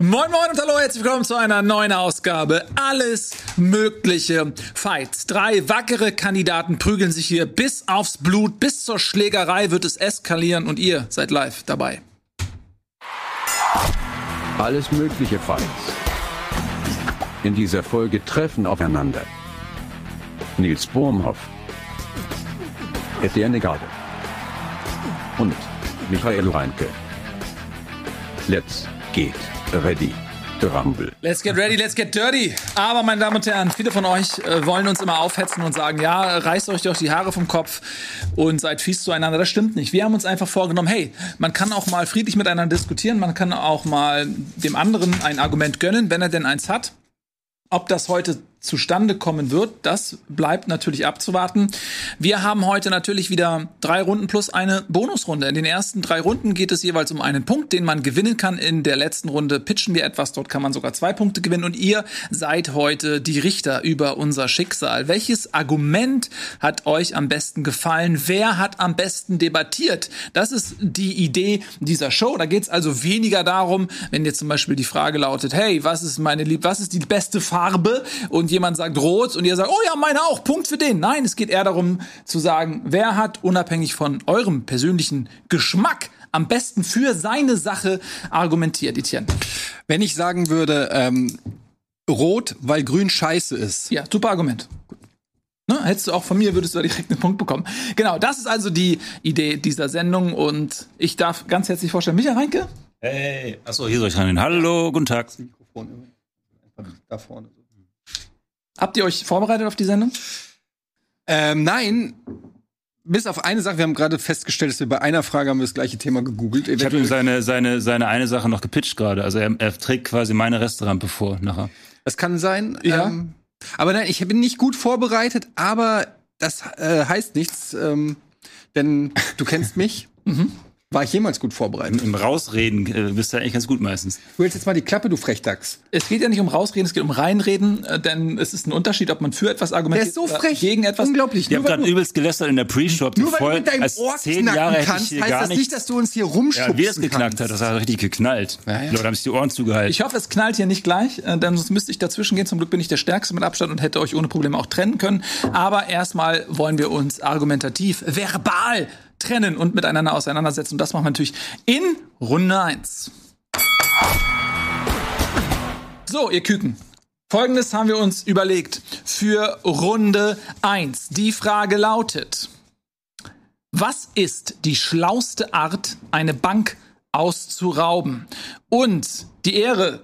Moin Moin und hallo, herzlich willkommen zu einer neuen Ausgabe. Alles mögliche Fights. Drei wackere Kandidaten prügeln sich hier bis aufs Blut, bis zur Schlägerei wird es eskalieren und ihr seid live dabei. Alles mögliche Fights. In dieser Folge treffen aufeinander Nils Bohmhoff, Etienne Garde und Michael Reinke. Let's get ready to rumble. Let's get ready, let's get dirty. Aber, meine Damen und Herren, viele von euch äh, wollen uns immer aufhetzen und sagen, ja, reißt euch doch die Haare vom Kopf und seid fies zueinander. Das stimmt nicht. Wir haben uns einfach vorgenommen, hey, man kann auch mal friedlich miteinander diskutieren, man kann auch mal dem anderen ein Argument gönnen, wenn er denn eins hat. Ob das heute zustande kommen wird, das bleibt natürlich abzuwarten. Wir haben heute natürlich wieder drei Runden plus eine Bonusrunde. In den ersten drei Runden geht es jeweils um einen Punkt, den man gewinnen kann. In der letzten Runde pitchen wir etwas, dort kann man sogar zwei Punkte gewinnen. Und ihr seid heute die Richter über unser Schicksal. Welches Argument hat euch am besten gefallen? Wer hat am besten debattiert? Das ist die Idee dieser Show. Da geht es also weniger darum, wenn jetzt zum Beispiel die Frage lautet, hey, was ist meine Lieb, was ist die beste Farbe? Und jemand sagt rot und ihr sagt, oh ja, meine auch, Punkt für den. Nein, es geht eher darum zu sagen, wer hat unabhängig von eurem persönlichen Geschmack am besten für seine Sache argumentiert, Etienne. Wenn ich sagen würde, ähm, rot, weil grün scheiße ist. Ja, super Argument. Ne, hättest du auch von mir, würdest du da direkt einen Punkt bekommen. Genau, das ist also die Idee dieser Sendung und ich darf ganz herzlich vorstellen, Michael Reinke. Hey, achso, hier soll ich rein. Hallo, guten Tag. Mikrofon da vorne. Habt ihr euch vorbereitet auf die Sendung? Ähm, nein. Bis auf eine Sache, wir haben gerade festgestellt, dass wir bei einer Frage haben wir das gleiche Thema gegoogelt. Ich habe ihm seine, seine, seine eine Sache noch gepitcht gerade. Also er, er trägt quasi meine Restaurante vor nachher. Das kann sein. Ja. Ähm, aber nein, ich bin nicht gut vorbereitet, aber das äh, heißt nichts, ähm, denn du kennst mich. Mhm. War ich jemals gut vorbereitet? Im Rausreden äh, bist du eigentlich ganz gut meistens. Du hältst jetzt mal die Klappe, du Frechdachs. Es geht ja nicht um rausreden, es geht um reinreden, äh, denn es ist ein Unterschied, ob man für etwas Der argumentiert ist so oder frech. gegen etwas. Unglaublich. Wir haben Nur weil gerade du- übelst gelästert in der Pre-Show. Nur weil du mit deinem Ohr zehn Jahre knacken ich kannst, heißt gar das nicht, dass du uns hier rumschubst. Ja, wie es geknackt hat, das hat richtig geknallt. Ja, ja. Die Leute haben sich die Ohren zugehalten. Ich hoffe, es knallt hier nicht gleich, äh, denn sonst müsste ich dazwischen gehen. Zum Glück bin ich der Stärkste mit Abstand und hätte euch ohne Probleme auch trennen können. Aber erstmal wollen wir uns argumentativ, verbal trennen und miteinander auseinandersetzen. Und das machen wir natürlich in Runde 1. So, ihr Küken. Folgendes haben wir uns überlegt für Runde 1. Die Frage lautet, was ist die schlauste Art, eine Bank auszurauben? Und die Ehre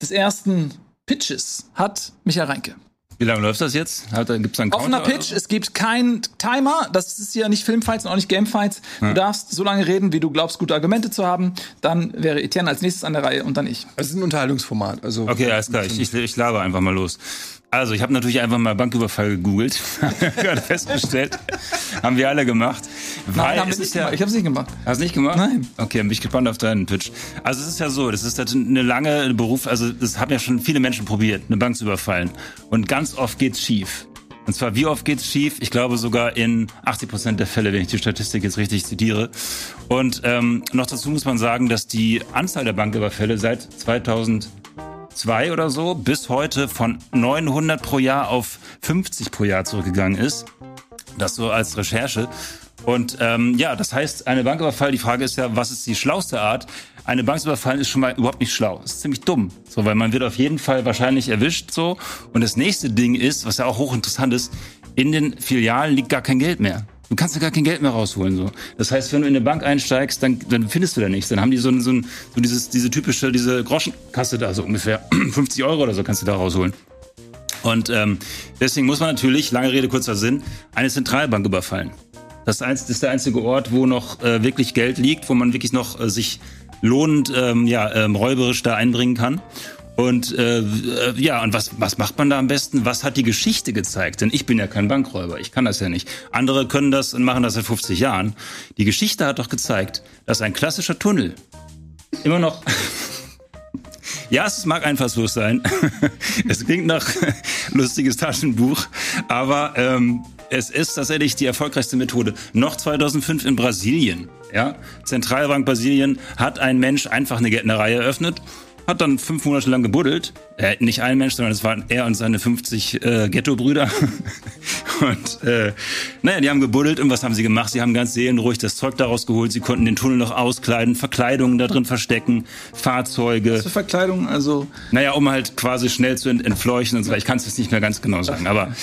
des ersten Pitches hat Michael Reinke. Wie lange läuft das jetzt? Hat, da gibt's einen Offener Counter? Pitch, es gibt keinen Timer. Das ist ja nicht Filmfights und auch nicht Gamefights. Du darfst so lange reden, wie du glaubst, gute Argumente zu haben. Dann wäre Etienne als nächstes an der Reihe und dann ich. Das ist ein Unterhaltungsformat. Also Okay, alles klar. Ich, ich, ich laber einfach mal los. Also, ich habe natürlich einfach mal Banküberfall gegoogelt. Gerade festgestellt. haben wir alle gemacht. Weil haben wir es nicht ja, gemacht. Ich habe es nicht gemacht. Hast du nicht gemacht? Nein. Okay, dann bin ich gespannt auf deinen Pitch. Also es ist ja so, das ist halt eine lange Beruf, also das haben ja schon viele Menschen probiert, eine Bank zu überfallen. Und ganz oft geht's schief. Und zwar, wie oft geht's schief? Ich glaube sogar in 80 Prozent der Fälle, wenn ich die Statistik jetzt richtig zitiere. Und ähm, noch dazu muss man sagen, dass die Anzahl der Banküberfälle seit 2002 oder so bis heute von 900 pro Jahr auf 50 pro Jahr zurückgegangen ist. Das so als Recherche. Und ähm, ja, das heißt, eine Banküberfall, die Frage ist ja, was ist die schlauste Art? Eine Bank zu überfallen ist schon mal überhaupt nicht schlau. Ist ziemlich dumm. So, weil man wird auf jeden Fall wahrscheinlich erwischt so. Und das nächste Ding ist, was ja auch hochinteressant ist, in den Filialen liegt gar kein Geld mehr. Du kannst ja gar kein Geld mehr rausholen. So. Das heißt, wenn du in eine Bank einsteigst, dann, dann findest du da nichts. Dann haben die so, ein- so, ein, so dieses, diese typische, diese Groschenkasse da, so ungefähr 50 Euro oder so kannst du da rausholen. Und ähm, deswegen muss man natürlich, lange Rede, kurzer Sinn, eine Zentralbank überfallen. Das ist, der einzige Ort, wo noch äh, wirklich Geld liegt, wo man wirklich noch äh, sich lohnend, ähm, ja, ähm, räuberisch da einbringen kann. Und äh, äh, ja, und was, was macht man da am besten? Was hat die Geschichte gezeigt? Denn ich bin ja kein Bankräuber, ich kann das ja nicht. Andere können das und machen das seit 50 Jahren. Die Geschichte hat doch gezeigt, dass ein klassischer Tunnel immer noch Ja, es mag einfallslos sein. es klingt nach lustiges Taschenbuch, aber ähm, es ist tatsächlich die erfolgreichste Methode. Noch 2005 in Brasilien. Ja, Zentralbank Brasilien hat ein Mensch einfach eine Gärtnerei eröffnet hat dann fünf Monate lang gebuddelt. Äh, nicht ein Mensch, sondern es waren er und seine 50 äh, Ghetto-Brüder. und äh, naja, die haben gebuddelt und was haben sie gemacht? Sie haben ganz seelenruhig das Zeug daraus geholt. Sie konnten den Tunnel noch auskleiden, Verkleidungen da drin verstecken, Fahrzeuge. Zur Verkleidung, also Naja, um halt quasi schnell zu ent entfleuchen und so weiter. Ich kann es jetzt nicht mehr ganz genau sagen, aber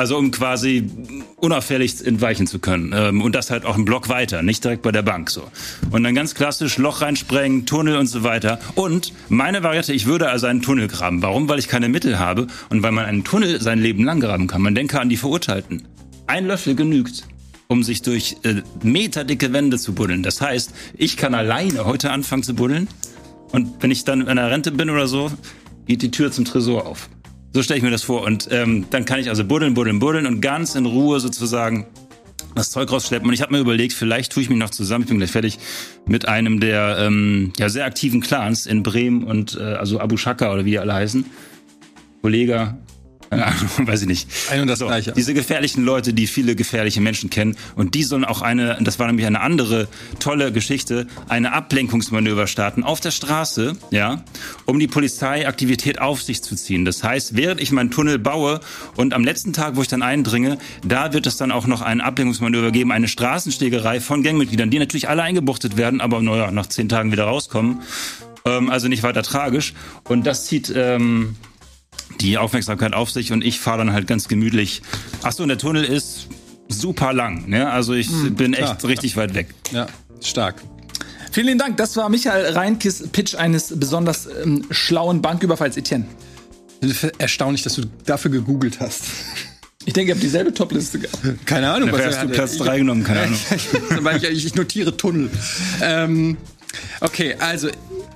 also um quasi unauffällig entweichen zu können. Ähm, und das halt auch einen Block weiter, nicht direkt bei der Bank so. Und dann ganz klassisch Loch reinsprengen, Tunnel und so weiter. Und meine Variante, ich würde also einen Tunnel graben. Warum? Weil ich keine Mittel habe und weil man einen Tunnel sein Leben lang graben kann. Man denke an die Verurteilten. Ein Löffel genügt um sich durch äh, meterdicke Wände zu buddeln. Das heißt, ich kann alleine heute anfangen zu buddeln und wenn ich dann in der Rente bin oder so, geht die Tür zum Tresor auf. So stelle ich mir das vor. Und ähm, dann kann ich also buddeln, buddeln, buddeln und ganz in Ruhe sozusagen das Zeug rausschleppen. Und ich habe mir überlegt, vielleicht tue ich mich noch zusammen, ich bin gleich fertig, mit einem der ähm, ja, sehr aktiven Clans in Bremen und äh, also Abu Shaka oder wie die alle heißen. Kollege, weiß ich nicht. Ein und das so, Gleiche. Diese gefährlichen Leute, die viele gefährliche Menschen kennen. Und die sollen auch eine, das war nämlich eine andere tolle Geschichte, eine Ablenkungsmanöver starten auf der Straße, ja, um die Polizeiaktivität auf sich zu ziehen. Das heißt, während ich meinen Tunnel baue und am letzten Tag, wo ich dann eindringe, da wird es dann auch noch ein Ablenkungsmanöver geben, eine Straßenschlägerei von Gangmitgliedern, die natürlich alle eingebuchtet werden, aber naja, nach zehn Tagen wieder rauskommen. Ähm, also nicht weiter tragisch. Und das zieht, ähm, die Aufmerksamkeit auf sich und ich fahre dann halt ganz gemütlich. Ach so, und der Tunnel ist super lang. Ne? Also ich bin echt klar. richtig weit weg. Ja, stark. vielen lieben Dank. Das war Michael Reinkes Pitch eines besonders ähm, schlauen Banküberfalls Etienne. Erstaunlich, dass du dafür gegoogelt hast. Ich denke, ihr habt dieselbe Topliste gehabt. Keine Ahnung, Dafür er hast du. Platz Ich- drei genommen, keine Ahnung. Weil ich, ich notiere Tunnel. Ähm, okay, also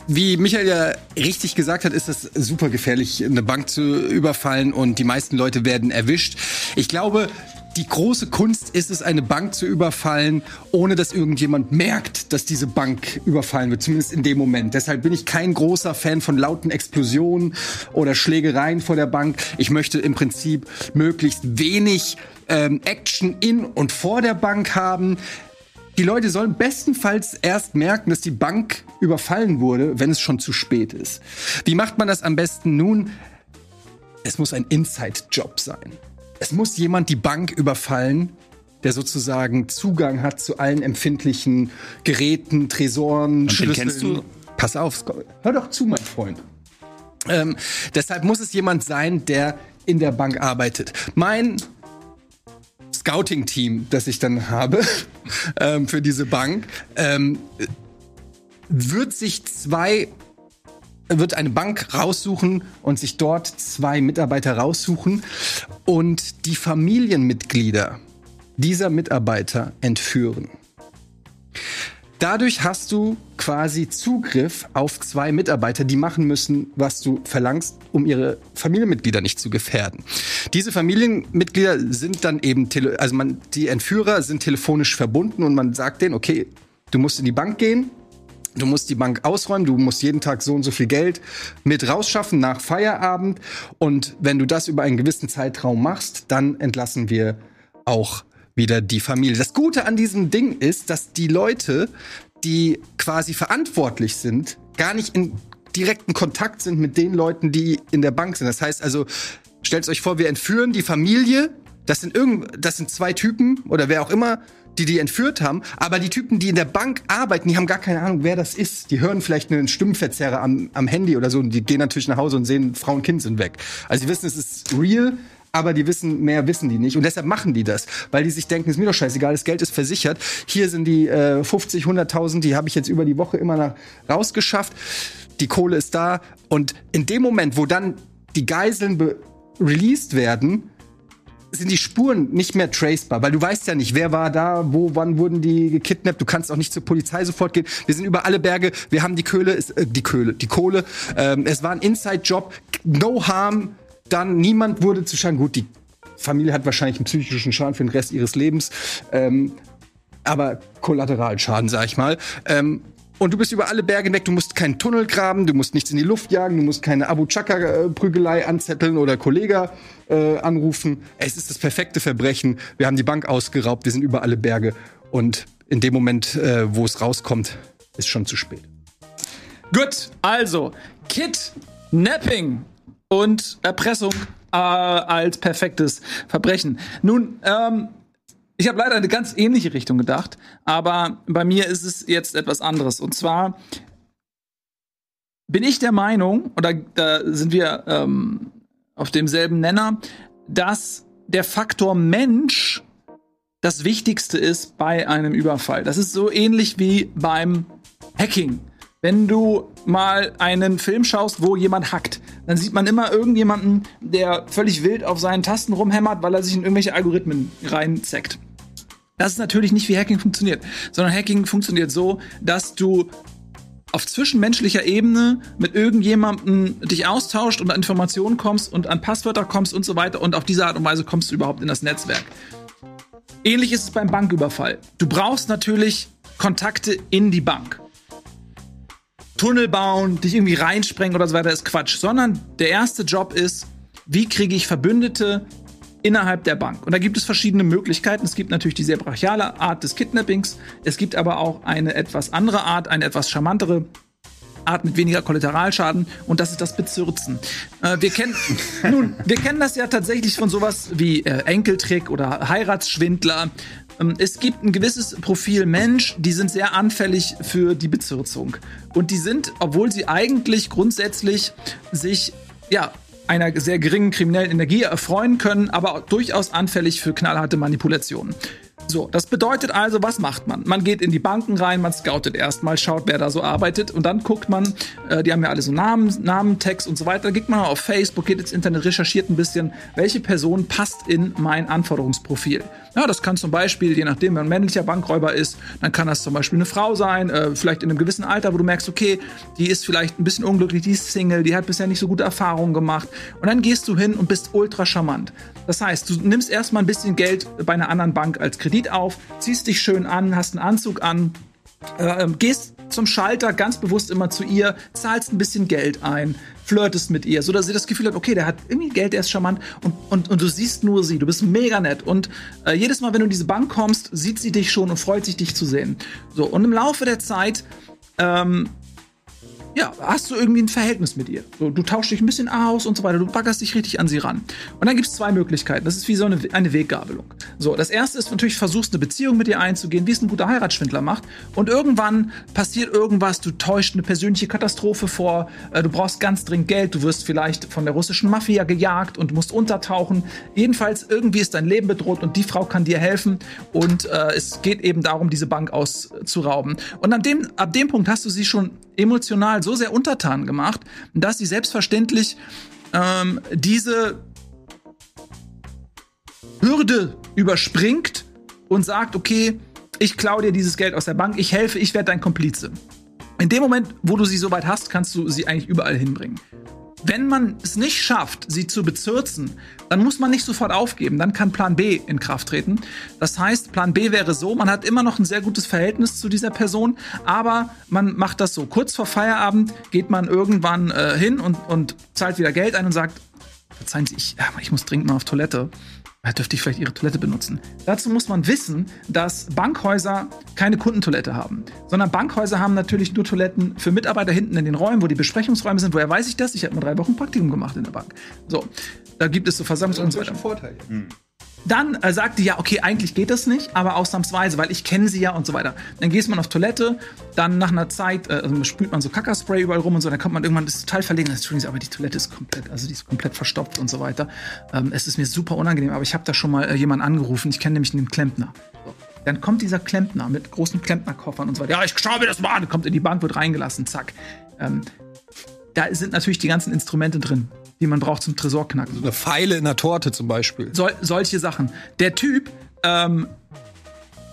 wie Michael ja richtig gesagt hat, ist es super gefährlich, eine Bank zu überfallen und die meisten Leute werden erwischt. Ich glaube, die große Kunst ist es, eine Bank zu überfallen, ohne dass irgendjemand merkt, dass diese Bank überfallen wird, zumindest in dem Moment. Deshalb bin ich kein großer Fan von lauten Explosionen oder Schlägereien vor der Bank. Ich möchte im Prinzip möglichst wenig ähm, Action in und vor der Bank haben. Die Leute sollen bestenfalls erst merken, dass die Bank überfallen wurde, wenn es schon zu spät ist. Wie macht man das am besten nun? Es muss ein Inside-Job sein. Es muss jemand die Bank überfallen, der sozusagen Zugang hat zu allen empfindlichen Geräten, Tresoren, den Schlüsseln. kennst du? Pass auf, Scott. hör doch zu, mein Freund. Ähm, deshalb muss es jemand sein, der in der Bank arbeitet. Mein Scouting-Team, das ich dann habe ähm, für diese Bank, ähm, wird sich zwei wird eine Bank raussuchen und sich dort zwei Mitarbeiter raussuchen und die Familienmitglieder dieser Mitarbeiter entführen. Dadurch hast du quasi Zugriff auf zwei Mitarbeiter, die machen müssen, was du verlangst, um ihre Familienmitglieder nicht zu gefährden. Diese Familienmitglieder sind dann eben, tele also man, die Entführer sind telefonisch verbunden und man sagt denen, okay, du musst in die Bank gehen, Du musst die Bank ausräumen, du musst jeden Tag so und so viel Geld mit rausschaffen nach Feierabend. Und wenn du das über einen gewissen Zeitraum machst, dann entlassen wir auch wieder die Familie. Das Gute an diesem Ding ist, dass die Leute, die quasi verantwortlich sind, gar nicht in direkten Kontakt sind mit den Leuten, die in der Bank sind. Das heißt also, stellt euch vor, wir entführen die Familie. Das sind irgend, das sind zwei Typen oder wer auch immer, die die entführt haben. Aber die Typen, die in der Bank arbeiten, die haben gar keine Ahnung, wer das ist. Die hören vielleicht einen Stimmverzerrer am, am Handy oder so und die gehen natürlich nach Hause und sehen, Frau und Kind sind weg. Also die wissen, es ist real. Aber die wissen, mehr wissen die nicht. Und deshalb machen die das. Weil die sich denken, ist mir doch scheißegal, das Geld ist versichert. Hier sind die äh, 50, 100.000, die habe ich jetzt über die Woche immer nach, rausgeschafft. Die Kohle ist da. Und in dem Moment, wo dann die Geiseln released werden, sind die Spuren nicht mehr tracebar, weil du weißt ja nicht, wer war da, wo, wann wurden die gekidnappt. Du kannst auch nicht zur Polizei sofort gehen. Wir sind über alle Berge, wir haben die Köhle, äh, die Köhle, die Kohle. Ähm, es war ein Inside-Job, no harm. Dann niemand wurde zu Schaden. Gut, die Familie hat wahrscheinlich einen psychischen Schaden für den Rest ihres Lebens, ähm, aber Kollateralschaden, sag ich mal. Ähm, und du bist über alle Berge hinweg, du musst keinen Tunnel graben, du musst nichts in die Luft jagen, du musst keine Abu Chaka-Prügelei anzetteln oder Kollega äh, anrufen. Es ist das perfekte Verbrechen. Wir haben die Bank ausgeraubt, wir sind über alle Berge. Und in dem Moment, äh, wo es rauskommt, ist schon zu spät. Gut, also Kidnapping und Erpressung äh, als perfektes Verbrechen. Nun, ähm, ich habe leider eine ganz ähnliche Richtung gedacht, aber bei mir ist es jetzt etwas anderes. Und zwar bin ich der Meinung, oder da sind wir ähm, auf demselben Nenner, dass der Faktor Mensch das Wichtigste ist bei einem Überfall. Das ist so ähnlich wie beim Hacking. Wenn du mal einen Film schaust, wo jemand hackt, dann sieht man immer irgendjemanden, der völlig wild auf seinen Tasten rumhämmert, weil er sich in irgendwelche Algorithmen reinzeckt. Das ist natürlich nicht wie Hacking funktioniert, sondern Hacking funktioniert so, dass du auf zwischenmenschlicher Ebene mit irgendjemandem dich austauscht und an Informationen kommst und an Passwörter kommst und so weiter und auf diese Art und Weise kommst du überhaupt in das Netzwerk. Ähnlich ist es beim Banküberfall. Du brauchst natürlich Kontakte in die Bank. Tunnel bauen, dich irgendwie reinsprengen oder so weiter ist Quatsch, sondern der erste Job ist, wie kriege ich Verbündete innerhalb der Bank. Und da gibt es verschiedene Möglichkeiten. Es gibt natürlich die sehr brachiale Art des Kidnappings. Es gibt aber auch eine etwas andere Art, eine etwas charmantere Art mit weniger Kollateralschaden und das ist das Bezürzen. Äh, wir kennen nun, wir kennen das ja tatsächlich von sowas wie äh, Enkeltrick oder Heiratsschwindler. Ähm, es gibt ein gewisses Profil Mensch, die sind sehr anfällig für die Bezürzung und die sind, obwohl sie eigentlich grundsätzlich sich ja einer sehr geringen kriminellen Energie erfreuen können, aber durchaus anfällig für knallharte Manipulationen. So, das bedeutet also, was macht man? Man geht in die Banken rein, man scoutet erstmal, schaut, wer da so arbeitet und dann guckt man, äh, die haben ja alle so Namen, Namen, Text und so weiter. Geht man auf Facebook, geht ins Internet, recherchiert ein bisschen, welche Person passt in mein Anforderungsprofil. Ja, das kann zum Beispiel, je nachdem, wenn ein männlicher Bankräuber ist, dann kann das zum Beispiel eine Frau sein, äh, vielleicht in einem gewissen Alter, wo du merkst, okay, die ist vielleicht ein bisschen unglücklich, die ist Single, die hat bisher nicht so gute Erfahrungen gemacht. Und dann gehst du hin und bist ultra charmant. Das heißt, du nimmst erstmal ein bisschen Geld bei einer anderen Bank als Kredit auf, ziehst dich schön an, hast einen Anzug an, äh, gehst zum Schalter ganz bewusst immer zu ihr, zahlst ein bisschen Geld ein, flirtest mit ihr, so dass sie das Gefühl hat, okay, der hat irgendwie Geld, der ist charmant und, und, und du siehst nur sie, du bist mega nett und äh, jedes Mal, wenn du in diese Bank kommst, sieht sie dich schon und freut sich, dich zu sehen. So, und im Laufe der Zeit ähm, ja, hast du irgendwie ein Verhältnis mit ihr. So, du tauschst dich ein bisschen aus und so weiter. Du baggerst dich richtig an sie ran. Und dann gibt es zwei Möglichkeiten. Das ist wie so eine, eine Weggabelung. So, das erste ist natürlich, versuchst eine Beziehung mit ihr einzugehen, wie es ein guter Heiratsschwindler macht. Und irgendwann passiert irgendwas, du täuscht eine persönliche Katastrophe vor, äh, du brauchst ganz dringend Geld, du wirst vielleicht von der russischen Mafia gejagt und musst untertauchen. Jedenfalls, irgendwie ist dein Leben bedroht und die Frau kann dir helfen. Und äh, es geht eben darum, diese Bank auszurauben. Und an dem, ab dem Punkt hast du sie schon emotional so sehr untertan gemacht, dass sie selbstverständlich ähm, diese Hürde überspringt und sagt, okay, ich klaue dir dieses Geld aus der Bank, ich helfe, ich werde dein Komplize. In dem Moment, wo du sie soweit hast, kannst du sie eigentlich überall hinbringen. Wenn man es nicht schafft, sie zu bezürzen, dann muss man nicht sofort aufgeben. Dann kann Plan B in Kraft treten. Das heißt, Plan B wäre so, man hat immer noch ein sehr gutes Verhältnis zu dieser Person, aber man macht das so. Kurz vor Feierabend geht man irgendwann äh, hin und, und zahlt wieder Geld ein und sagt, verzeihen Sie, ich, ich muss dringend mal auf Toilette dürfte ich vielleicht ihre Toilette benutzen. Dazu muss man wissen, dass Bankhäuser keine Kundentoilette haben, sondern Bankhäuser haben natürlich nur Toiletten für Mitarbeiter hinten in den Räumen, wo die Besprechungsräume sind. Woher weiß ich das? Ich habe mal drei Wochen Praktikum gemacht in der Bank. So, da gibt es so Versammlungs- und so weiter. Vorteil. Hm. Dann äh, sagt die ja, okay, eigentlich geht das nicht, aber ausnahmsweise, weil ich kenne sie ja und so weiter. Dann geht man auf Toilette, dann nach einer Zeit äh, also sprüht man so Kackerspray überall rum und so, dann kommt man irgendwann, das ist total verlegen. Entschuldigen Sie, aber die Toilette ist komplett, also die ist komplett verstopft und so weiter. Ähm, es ist mir super unangenehm, aber ich habe da schon mal äh, jemanden angerufen, ich kenne nämlich einen Klempner. Dann kommt dieser Klempner mit großen Klempnerkoffern und so weiter. Ja, ich schau mir das mal an. Kommt in die Bank, wird reingelassen, zack. Ähm, da sind natürlich die ganzen Instrumente drin die man braucht zum Tresorknacken. So eine Pfeile in der Torte zum Beispiel. Sol solche Sachen. Der Typ, ähm,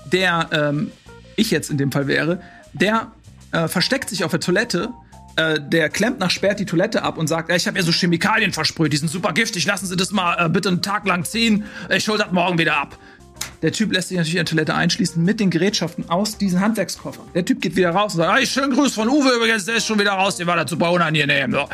der ähm, ich jetzt in dem Fall wäre, der äh, versteckt sich auf der Toilette. Äh, der Klempner sperrt die Toilette ab und sagt, ich habe ja so Chemikalien versprüht, die sind super giftig, lassen Sie das mal äh, bitte einen Tag lang ziehen, ich hol das morgen wieder ab. Der Typ lässt sich natürlich in der Toilette einschließen mit den Gerätschaften aus diesen Handwerkskoffern. Der Typ geht wieder raus und sagt, hey, schönen Gruß von Uwe übrigens, der ist schon wieder raus, der war da super unangenehm. So.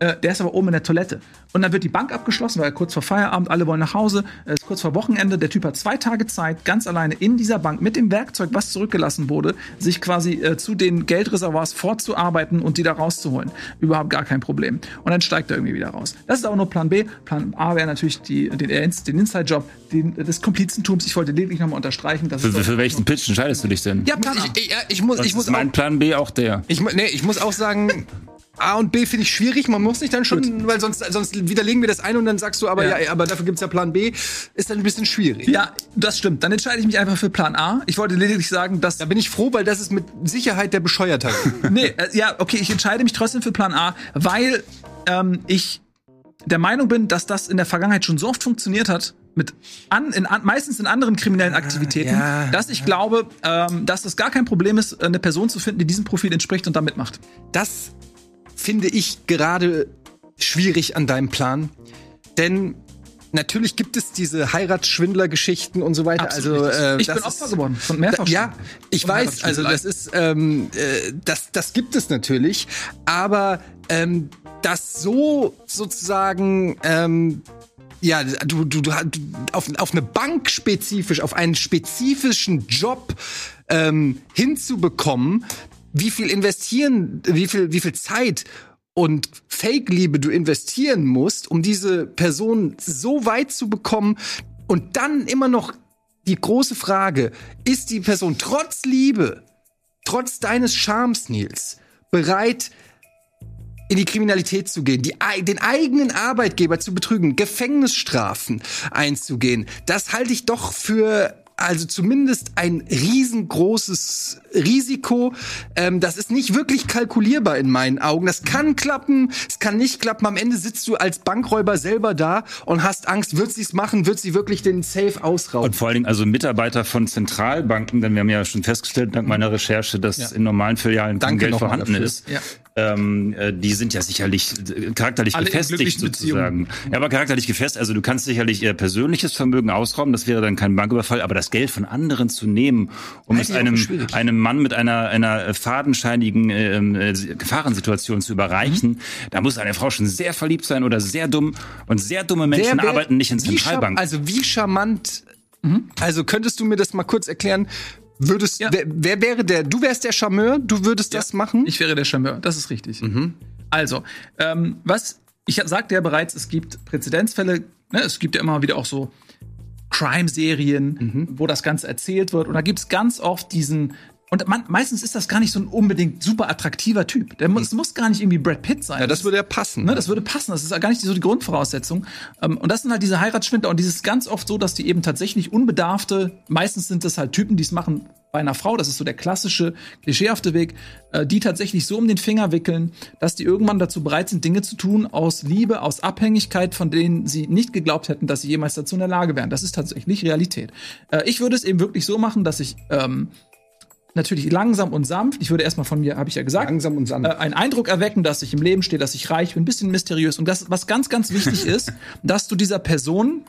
Äh, der ist aber oben in der Toilette. Und dann wird die Bank abgeschlossen, weil kurz vor Feierabend, alle wollen nach Hause, es ist kurz vor Wochenende. Der Typ hat zwei Tage Zeit, ganz alleine in dieser Bank mit dem Werkzeug, was zurückgelassen wurde, sich quasi äh, zu den Geldreservoirs vorzuarbeiten und die da rauszuholen. Überhaupt gar kein Problem. Und dann steigt er irgendwie wieder raus. Das ist aber nur Plan B. Plan A wäre natürlich die, den, den Inside-Job des Komplizentums. Ich wollte lediglich nochmal unterstreichen. Dass Für, es für, welchen Pitch entscheidest du dich denn? ja, Plan A. Ich, ich, ich muss, Das ich muss ist mein auch, Plan B auch der. ich, nee, ich muss auch sagen, A und B finde ich schwierig. Man muss nicht dann schon, weil sonst, sonst widerlegen wir das eine und dann sagst du, aber Ja. ja, aber dafür gibt's ja Plan B. Ist dann ein bisschen schwierig. Ja, das stimmt. Dann entscheide ich mich einfach für Plan A. Ich wollte lediglich sagen, dass Da bin ich froh, weil das ist mit Sicherheit der Bescheuertheit. nee, äh, ja, okay, ich entscheide mich trotzdem für Plan A, weil ähm, ich der Meinung bin, dass das in der Vergangenheit schon so oft funktioniert hat, mit an, in, an, meistens in anderen kriminellen Aktivitäten, ja, dass ich glaube, ähm, dass es gar kein Problem ist, eine Person zu finden, die diesem Profil entspricht und da mitmacht. Das finde ich gerade schwierig an deinem Plan. Denn natürlich gibt es diese Heiratsschwindler-Geschichten und so weiter. Absolut also, äh, ich bin Opfer geworden von mehrfach. Ja, schon. ich weiß, also das ist, ähm, äh, das, das gibt es natürlich, aber ähm, das so sozusagen, ähm, ja, du, du, du, du auf, auf eine Bank spezifisch, auf einen spezifischen Job ähm, hinzubekommen, wie viel investieren, wie viel, wie viel Zeit und Fake-Liebe du investieren musst, um diese Person so weit zu bekommen? Und dann immer noch die große Frage, ist die Person trotz Liebe, trotz deines Charmes, Nils, bereit, in die Kriminalität zu gehen, die, den eigenen Arbeitgeber zu betrügen, Gefängnisstrafen einzugehen, das halte ich doch für also zumindest ein riesengroßes Risiko. Ähm, das ist nicht wirklich kalkulierbar in meinen Augen. Das kann klappen, es kann nicht klappen. Am Ende sitzt du als Bankräuber selber da und hast Angst, wird sie es machen, wird sie wirklich den Safe ausrauben. Und vor allen Dingen also Mitarbeiter von Zentralbanken, denn wir haben ja schon festgestellt, dank meiner Recherche, dass in normalen Filialen kein Geld vorhanden dafür. ist. Ja. Ähm, äh, die sind ja sicherlich äh, charakterlich Alle gefestigt sozusagen. Ja, aber charakterlich gefestigt. Also du kannst sicherlich ihr persönliches Vermögen ausrauben, das wäre dann kein Banküberfall, aber das Geld von anderen zu nehmen, um es einem, einem Mann mit einer, einer fadenscheinigen ähm, äh, Gefahrensituation zu überreichen, da muss eine Frau schon sehr verliebt sein oder sehr dumm. Und sehr dumme Menschen wär- arbeiten nicht in Zentralbanken. Also wie charmant. Also könntest du mir das mal kurz erklären? Würdest Ja. wer, wer wäre der? Du wärst der Charmeur. Du würdest das machen? Ich wäre der Charmeur, das ist richtig. Mhm. Also, ähm, was, ich sagte ja bereits, es gibt Präzedenzfälle, ne, es gibt ja immer wieder auch so Crime-Serien, Mhm. wo das Ganze erzählt wird. Und da gibt's ganz oft diesen. Und man, meistens ist das gar nicht so ein unbedingt super attraktiver Typ. Der muss, es muss gar nicht irgendwie Brad Pitt sein. Ja, das würde ja passen. Ne, das würde passen. Das ist gar nicht so die Grundvoraussetzung. Ähm, und das sind halt diese Heiratsschwindler. Und dieses ganz oft so, dass die eben tatsächlich unbedarfte, meistens sind das halt Typen, die es machen bei einer Frau, das ist so der klassische, klischeehafte Weg, äh, die tatsächlich so um den Finger wickeln, dass die irgendwann dazu bereit sind, Dinge zu tun aus Liebe, aus Abhängigkeit, von denen sie nicht geglaubt hätten, dass sie jemals dazu in der Lage wären. Das ist tatsächlich Realität. Äh, ich würde es eben wirklich so machen, dass ich ähm, natürlich langsam und sanft, ich würde erstmal von mir, habe ich ja gesagt, Langsam und sanft. äh, einen Eindruck erwecken, dass ich im Leben stehe, dass ich reich bin, ein bisschen mysteriös. Und das, was ganz, ganz wichtig ist, dass du dieser Person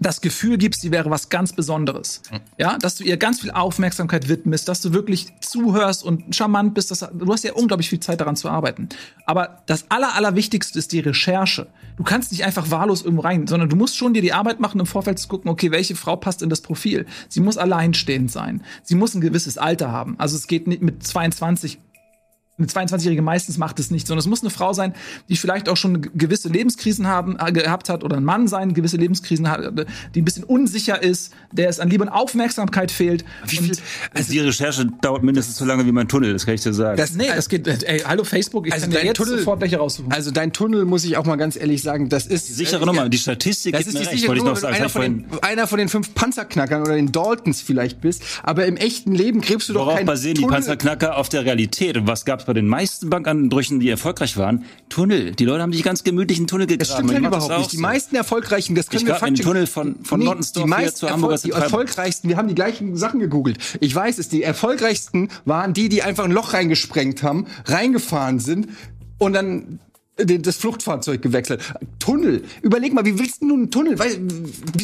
das Gefühl gibst, sie wäre was ganz Besonderes. Ja, dass du ihr ganz viel Aufmerksamkeit widmest, dass du wirklich zuhörst und charmant bist. Das, du hast ja unglaublich viel Zeit daran zu arbeiten. Aber das Aller, Allerwichtigste ist die Recherche. Du kannst nicht einfach wahllos irgendwo rein, sondern du musst schon dir die Arbeit machen, im Vorfeld zu gucken, okay, welche Frau passt in das Profil. Sie muss alleinstehend sein. Sie muss ein gewisses Alter haben. Also es geht nicht mit 22 eine 22-Jährige meistens macht es nicht, sondern es muss eine Frau sein, die vielleicht auch schon ge- gewisse Lebenskrisen haben, äh, gehabt hat oder ein Mann sein, gewisse Lebenskrisen hat, äh, die ein bisschen unsicher ist, der es an Liebe und Aufmerksamkeit fehlt. Wie viel, Also die Recherche dauert mindestens so lange wie mein Tunnel, das kann ich dir sagen. das, Nee, das geht, ey, hallo Facebook, ich Also kann dir dein jetzt Tunnel- sofort welche raussuchen. also dein Tunnel muss ich auch mal ganz ehrlich sagen, das ist sichere äh, Nummer, die Statistik Das ist mir die recht, sichere ich Nummer, noch wenn sagen. einer von, den, einer von den fünf Panzerknackern oder den Daltons vielleicht bist, aber im echten Leben gräbst du doch Worauf keinen basieren die. Panzerknacker auf der Realität? Und was gab es bei den meisten Bankanbrüchen, die erfolgreich waren? Tunnel. Die Leute haben sich ganz gemütlich einen Tunnel gegraben. Das stimmt halt überhaupt nicht. Die so. meisten erfolgreichen, das können Ich wir faktisch- Tunnel von- von Nottensdorf die meisten zur Hamburger die erfolgreichsten, wir haben die gleichen Sachen gegoogelt. Ich weiß es, die erfolgreichsten waren die, die einfach ein Loch reingesprengt haben, reingefahren sind und dann das Fluchtfahrzeug gewechselt. Tunnel. Überleg mal, wie willst du einen Tunnel? Weil,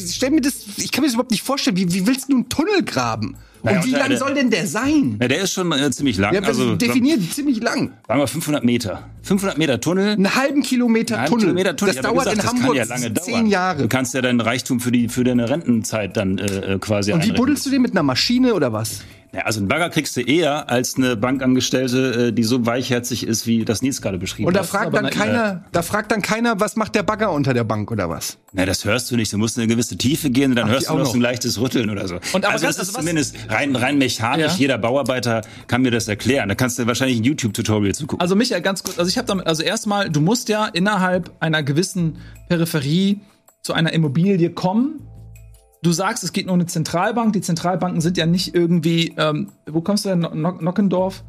stell mir das, ich kann mir das überhaupt nicht vorstellen. Wie, wie willst du einen Tunnel graben? Naja, und wie lang der- soll denn der sein? Ja, der ist schon äh, ziemlich lang. Ja, also definiert ziemlich lang. sagen wir 500 Meter. 500 Meter Tunnel. Einen halben Kilometer Einen Tunnel. Kilometer Tunnel. Das dauert gesagt, in das Hamburg ja lange zehn dauern. Jahre. Du kannst ja deinen Reichtum für die für deine Rentenzeit dann äh, äh, quasi Und wie buddelst du den mit einer Maschine oder was? Ja, also einen Bagger kriegst du eher als eine Bankangestellte, äh, die so weichherzig ist, wie das Nils gerade beschrieben Und da hat. fragt dann eine- keiner, da fragt dann keiner, was macht der Bagger unter der Bank oder was? Na, das hörst du nicht. Du musst in eine gewisse Tiefe gehen und dann Ach, hörst du auch noch ein leichtes Rütteln oder so. Und aber also ganz- das ist also zumindest rein, rein mechanisch. Ja. Jeder Bauarbeiter kann mir das erklären. Da kannst du wahrscheinlich ein YouTube-Tutorial zu gucken. Also Michael, ganz kurz, also ich habe damit, also erstmal, du musst ja innerhalb einer gewissen Peripherie zu einer Immobilie kommen. Du sagst, es geht nur eine Zentralbank. Die Zentralbanken sind ja nicht irgendwie, ähm, wo kommst du denn? No No- Nockendorf?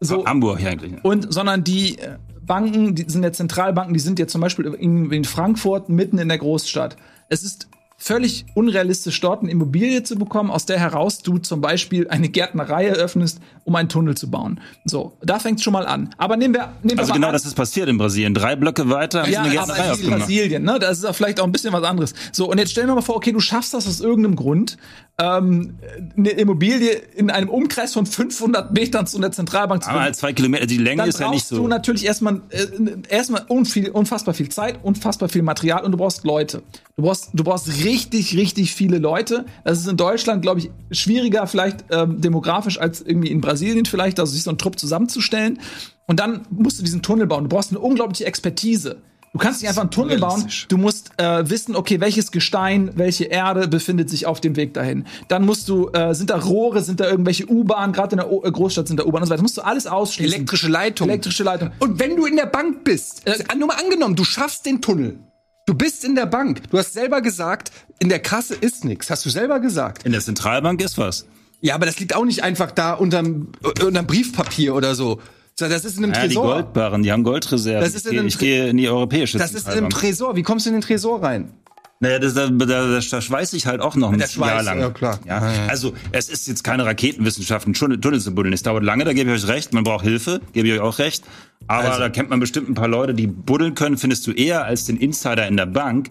So, Hamburg ja eigentlich. und, sondern die äh, Banken, die sind ja Zentralbanken, die sind ja zum Beispiel in, in Frankfurt mitten in der Großstadt. Es ist völlig unrealistisch, dort eine Immobilie zu bekommen, aus der heraus du zum Beispiel eine Gärtnerei eröffnest, um einen Tunnel zu bauen. So, da fängt schon mal an. Aber nehmen wir, nehmen Also wir mal genau an, das ist passiert in Brasilien. Drei Blöcke weiter haben ja, eine aber Gärtnerei das ist aufgemacht. Brasilien, ne? Das ist ja vielleicht auch ein bisschen was anderes. So, und jetzt stellen wir mal vor, okay, du schaffst das aus irgendeinem Grund, ähm, eine Immobilie in einem Umkreis von 500 Metern zu einer Zentralbank zu Aber halt zwei Kilometer, die Länge dann ist ja brauchst nicht so. du natürlich erstmal äh, erstmal unviel, unfassbar viel Zeit, unfassbar viel Material und du brauchst Leute. Du brauchst du brauchst richtig richtig viele Leute. Das ist in Deutschland glaube ich schwieriger vielleicht ähm, demografisch als irgendwie in Brasilien vielleicht, also sich so einen Trupp zusammenzustellen. Und dann musst du diesen Tunnel bauen. Du brauchst eine unglaubliche Expertise. Du kannst nicht einfach einen Tunnel bauen. Du musst äh, wissen, okay, welches Gestein, welche Erde befindet sich auf dem Weg dahin. Dann musst du, äh, sind da Rohre, sind da irgendwelche U-Bahnen, gerade in der o äh, Großstadt sind da U-Bahnen und so weiter. musst du alles ausschließen. Elektrische Leitung. Elektrische Leitung. Und wenn du in der Bank bist, Äh, nur mal angenommen, du schaffst den Tunnel. Du bist in der Bank. Du hast selber gesagt, in der Kasse ist nichts. Hast du selber gesagt. In der Zentralbank ist was. Ja, aber das liegt auch nicht einfach da unterm, unterm Briefpapier oder so. So, Das ist in einem Ja, die Tresor. Goldbarren, die haben Goldreserven. Das ist ich in gehe, einem ich gehe in die europäische Das ist in einem. Tresor. Wie kommst du in den Tresor rein? Naja, das, da, da, da, schweiß ich halt auch noch ein Schweiß, Jahr lang. ja, klar. Ja. Also es ist jetzt keine Raketenwissenschaft, einen Tunnel, zu buddeln. Es dauert lange, da gebe ich euch recht. Man braucht Hilfe, gebe ich euch auch recht. Aber Also- da kennt man bestimmt ein paar Leute, die buddeln können, findest du eher als den Insider in der Bank,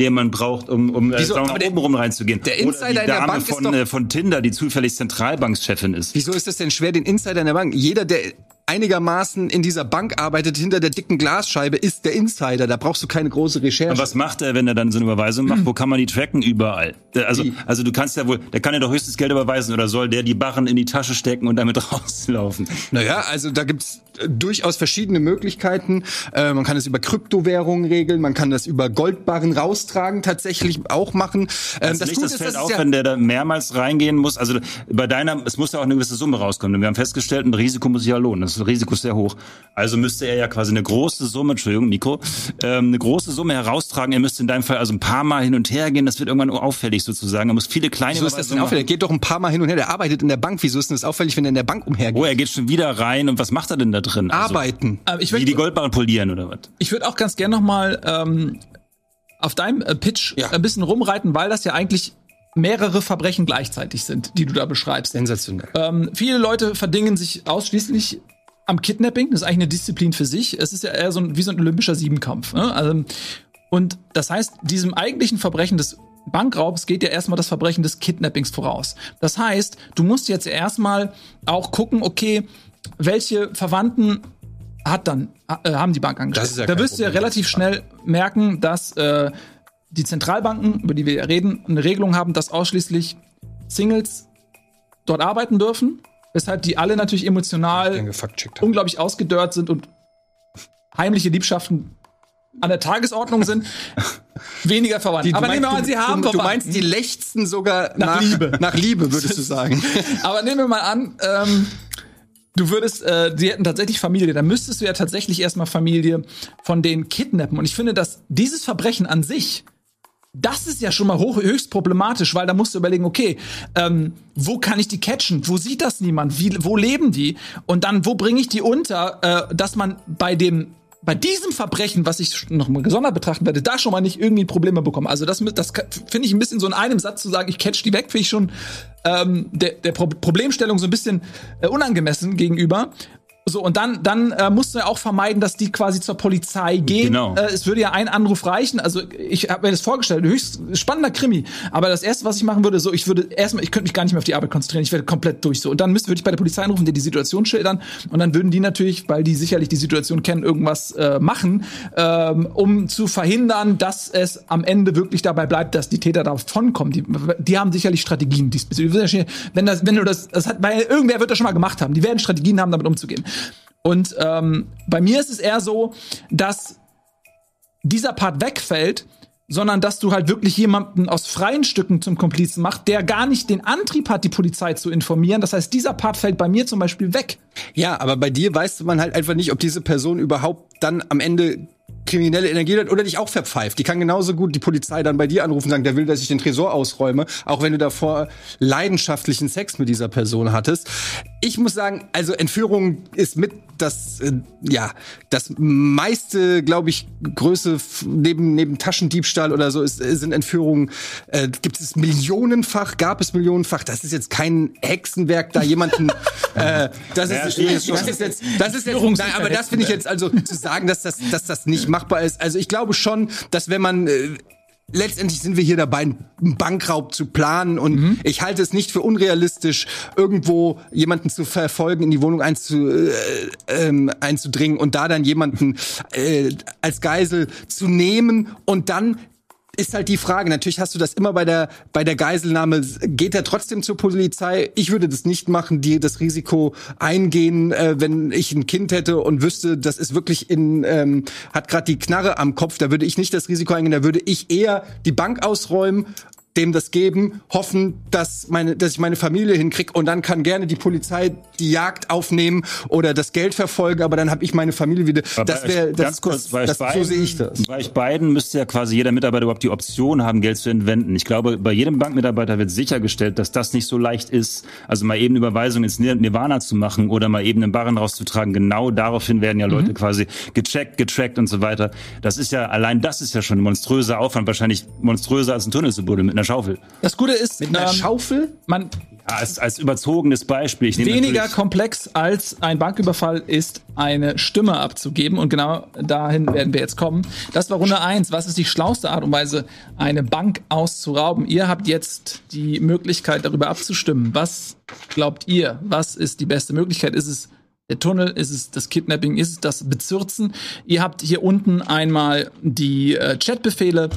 den man braucht, um, um äh, Wieso? mal, der- oben rum reinzugehen. der Oder Insider die in der Dame Bank ist von, doch- äh, von Tinder, die zufällig Zentralbankschefin ist. Wieso ist es denn schwer, den Insider in der Bank? Jeder, der einigermaßen in dieser Bank arbeitet, hinter der dicken Glasscheibe, ist der Insider. Da brauchst du keine große Recherche. Und was macht er, wenn er dann so eine Überweisung macht? Wo kann man die tracken? Überall. Also, Wie? also du kannst ja wohl, der kann ja doch höchstens Geld überweisen oder soll der die Barren in die Tasche stecken und damit rauslaufen? Naja, also da gibt's äh, durchaus verschiedene Möglichkeiten. Äh, man kann es über Kryptowährungen regeln, man kann das über Goldbarren raustragen tatsächlich auch machen. Ähm, Also nicht, das ist, fällt ist auf, ja- wenn der da mehrmals reingehen muss. Also bei deiner, es muss ja auch eine gewisse Summe rauskommen. Wir haben festgestellt, ein Risiko muss sich ja lohnen. Das Risiko ist sehr hoch. Also müsste er ja quasi eine große Summe, Entschuldigung, Nico, ähm, eine große Summe heraustragen. Er müsste in deinem Fall also ein paar Mal hin und her gehen. Das wird irgendwann auffällig sozusagen. Er muss viele kleine Wieso ist das denn auffällig? Er geht doch ein paar Mal hin und her. Der arbeitet in der Bank. Wieso ist denn das auffällig, wenn er in der Bank umhergeht? Oh, er geht schon wieder rein. Und was macht er denn da drin? Also, Arbeiten. Aber ich wie die würde Goldbarren polieren oder was? ich würd auch ganz gerne noch mal ähm, auf deinem äh, Pitch Ja. ein bisschen rumreiten, weil das ja eigentlich mehrere Verbrechen gleichzeitig sind, die du da beschreibst. Sensationell. Ähm, viele Leute verdingen sich ausschließlich am Kidnapping. Das ist eigentlich eine Disziplin für sich. Es ist ja eher so ein, wie so ein olympischer Siebenkampf. Ne? Also, und das heißt, diesem eigentlichen Verbrechen des Bankraubs geht ja erstmal das Verbrechen des Kidnappings voraus. Das heißt, du musst jetzt erstmal auch gucken, okay, welche Verwandten hat dann, äh, haben die Bank angestellt. Ist ja da wirst du ja Problem. relativ schnell merken, dass äh, die Zentralbanken, über die wir ja reden, eine Regelung haben, dass ausschließlich Singles dort arbeiten dürfen, weshalb die alle natürlich emotional unglaublich ausgedörrt sind und heimliche Liebschaften an der Tagesordnung sind, weniger verwandt. Die- Aber nehmen wir meinst, mal an, sie haben du, du meinst, die lechzen sogar Nach nach, Liebe. Nach Liebe, würdest du sagen. Aber nehmen wir mal an, ähm, du würdest, äh, die hätten tatsächlich Familie, dann müsstest du ja tatsächlich erstmal Familie von denen kidnappen. Und ich finde, dass dieses Verbrechen an sich, das ist ja schon mal hoch, höchst problematisch, weil da musst du überlegen, okay, ähm, wo kann ich die catchen? Wo sieht das niemand? Wie, wo leben die? Und dann, wo bringe ich die unter, äh, dass man bei dem bei diesem Verbrechen, was ich noch mal gesondert betrachten werde, da schon mal nicht irgendwie Probleme bekommen. Also das, das finde ich ein bisschen so in einem Satz zu sagen, ich catch die weg, finde ich schon ähm, der, der Pro Problemstellung so ein bisschen äh, unangemessen gegenüber. So, und dann, dann äh, musst du ja auch vermeiden, dass die quasi zur Polizei gehen. Genau. Äh, es würde ja ein Anruf reichen. Also ich habe mir das vorgestellt, höchst spannender Krimi. Aber das erste, was ich machen würde, so, ich würde erstmal, ich könnte mich gar nicht mehr auf die Arbeit konzentrieren. Ich werde komplett durch so. Und dann müsste würde ich bei der Polizei anrufen, dir die Situation schildern. Und dann würden die natürlich, weil die sicherlich die Situation kennen, irgendwas äh, machen, ähm, um zu verhindern, dass es am Ende wirklich dabei bleibt, dass die Täter davonkommen. Die, die haben sicherlich Strategien diesbezüglich. Wenn das, wenn du das, das hat, weil irgendwer wird das schon mal gemacht haben. Die werden Strategien haben, damit umzugehen. Und ähm, bei mir ist es eher so, dass dieser Part wegfällt, sondern dass du halt wirklich jemanden aus freien Stücken zum Komplizen machst, der gar nicht den Antrieb hat, die Polizei zu informieren. Das heißt, dieser Part fällt bei mir zum Beispiel weg. Ja, aber bei dir weißt man halt einfach nicht, ob diese Person überhaupt dann am Ende kriminelle Energie hat oder dich auch verpfeift. Die kann genauso gut die Polizei dann bei dir anrufen und sagen, der will, dass ich den Tresor ausräume, auch wenn du davor leidenschaftlichen Sex mit dieser Person hattest. Ich muss sagen, also Entführung ist mit das äh, ja das meiste, glaube ich, Größe neben neben Taschendiebstahl oder so ist, äh, sind Entführungen. Äh, gibt es millionenfach, gab es millionenfach. Das ist jetzt kein Hexenwerk, da jemanden. äh, das, Ja, ist, das schon. ist jetzt, das ist jetzt, nein, aber das finde ich jetzt also zu sagen, dass das, dass das nicht machbar ist. Also ich glaube schon, dass wenn man äh, letztendlich sind wir hier dabei, einen Bankraub zu planen. Und ich halte es nicht für unrealistisch, irgendwo jemanden zu verfolgen, in die Wohnung einzu, äh, ähm, einzudringen und da dann jemanden äh, als Geisel zu nehmen und dann ist halt die Frage. Natürlich hast du das immer bei der bei der Geiselnahme. Geht er trotzdem zur Polizei? Ich würde das nicht machen, die das Risiko eingehen, äh, wenn ich ein Kind hätte und wüsste, das ist wirklich in ähm, hat gerade die Knarre am Kopf. Da würde ich nicht das Risiko eingehen. Da würde ich eher die Bank ausräumen dem das geben, hoffen, dass meine, dass ich meine Familie hinkrieg und dann kann gerne die Polizei die Jagd aufnehmen oder das Geld verfolgen, aber dann habe ich meine Familie wieder. Aber Das wäre das, ganz kurz, das, bei euch das, so sehe ich das. Bei euch beiden müsste ja quasi jeder Mitarbeiter überhaupt die Option haben, Geld zu entwenden. Ich glaube, bei jedem Bankmitarbeiter wird sichergestellt, dass das nicht so leicht ist. Also mal eben Überweisung ins Nir- Nirvana zu machen oder mal eben einen Barren rauszutragen. Genau daraufhin werden ja Mhm. Leute quasi gecheckt, getrackt und so weiter. Das ist ja, allein das ist ja schon ein monströser Aufwand, wahrscheinlich monströser als ein Tunnel zu buddeln mit einer Schaufel. Das Gute ist, Mit einer ähm, Schaufel? man Ja, als, als überzogenes Beispiel. Weniger komplex als ein Banküberfall ist, eine Stimme abzugeben. Und genau dahin werden wir jetzt kommen. Das war Runde eins. Was ist die schlauste Art und Weise, eine Bank auszurauben? Ihr habt jetzt die Möglichkeit, darüber abzustimmen. Was glaubt ihr? Was ist die beste Möglichkeit? Ist es der Tunnel? Ist es das Kidnapping? Ist es das Bezirzen? Ihr habt hier unten einmal die äh, Chatbefehle.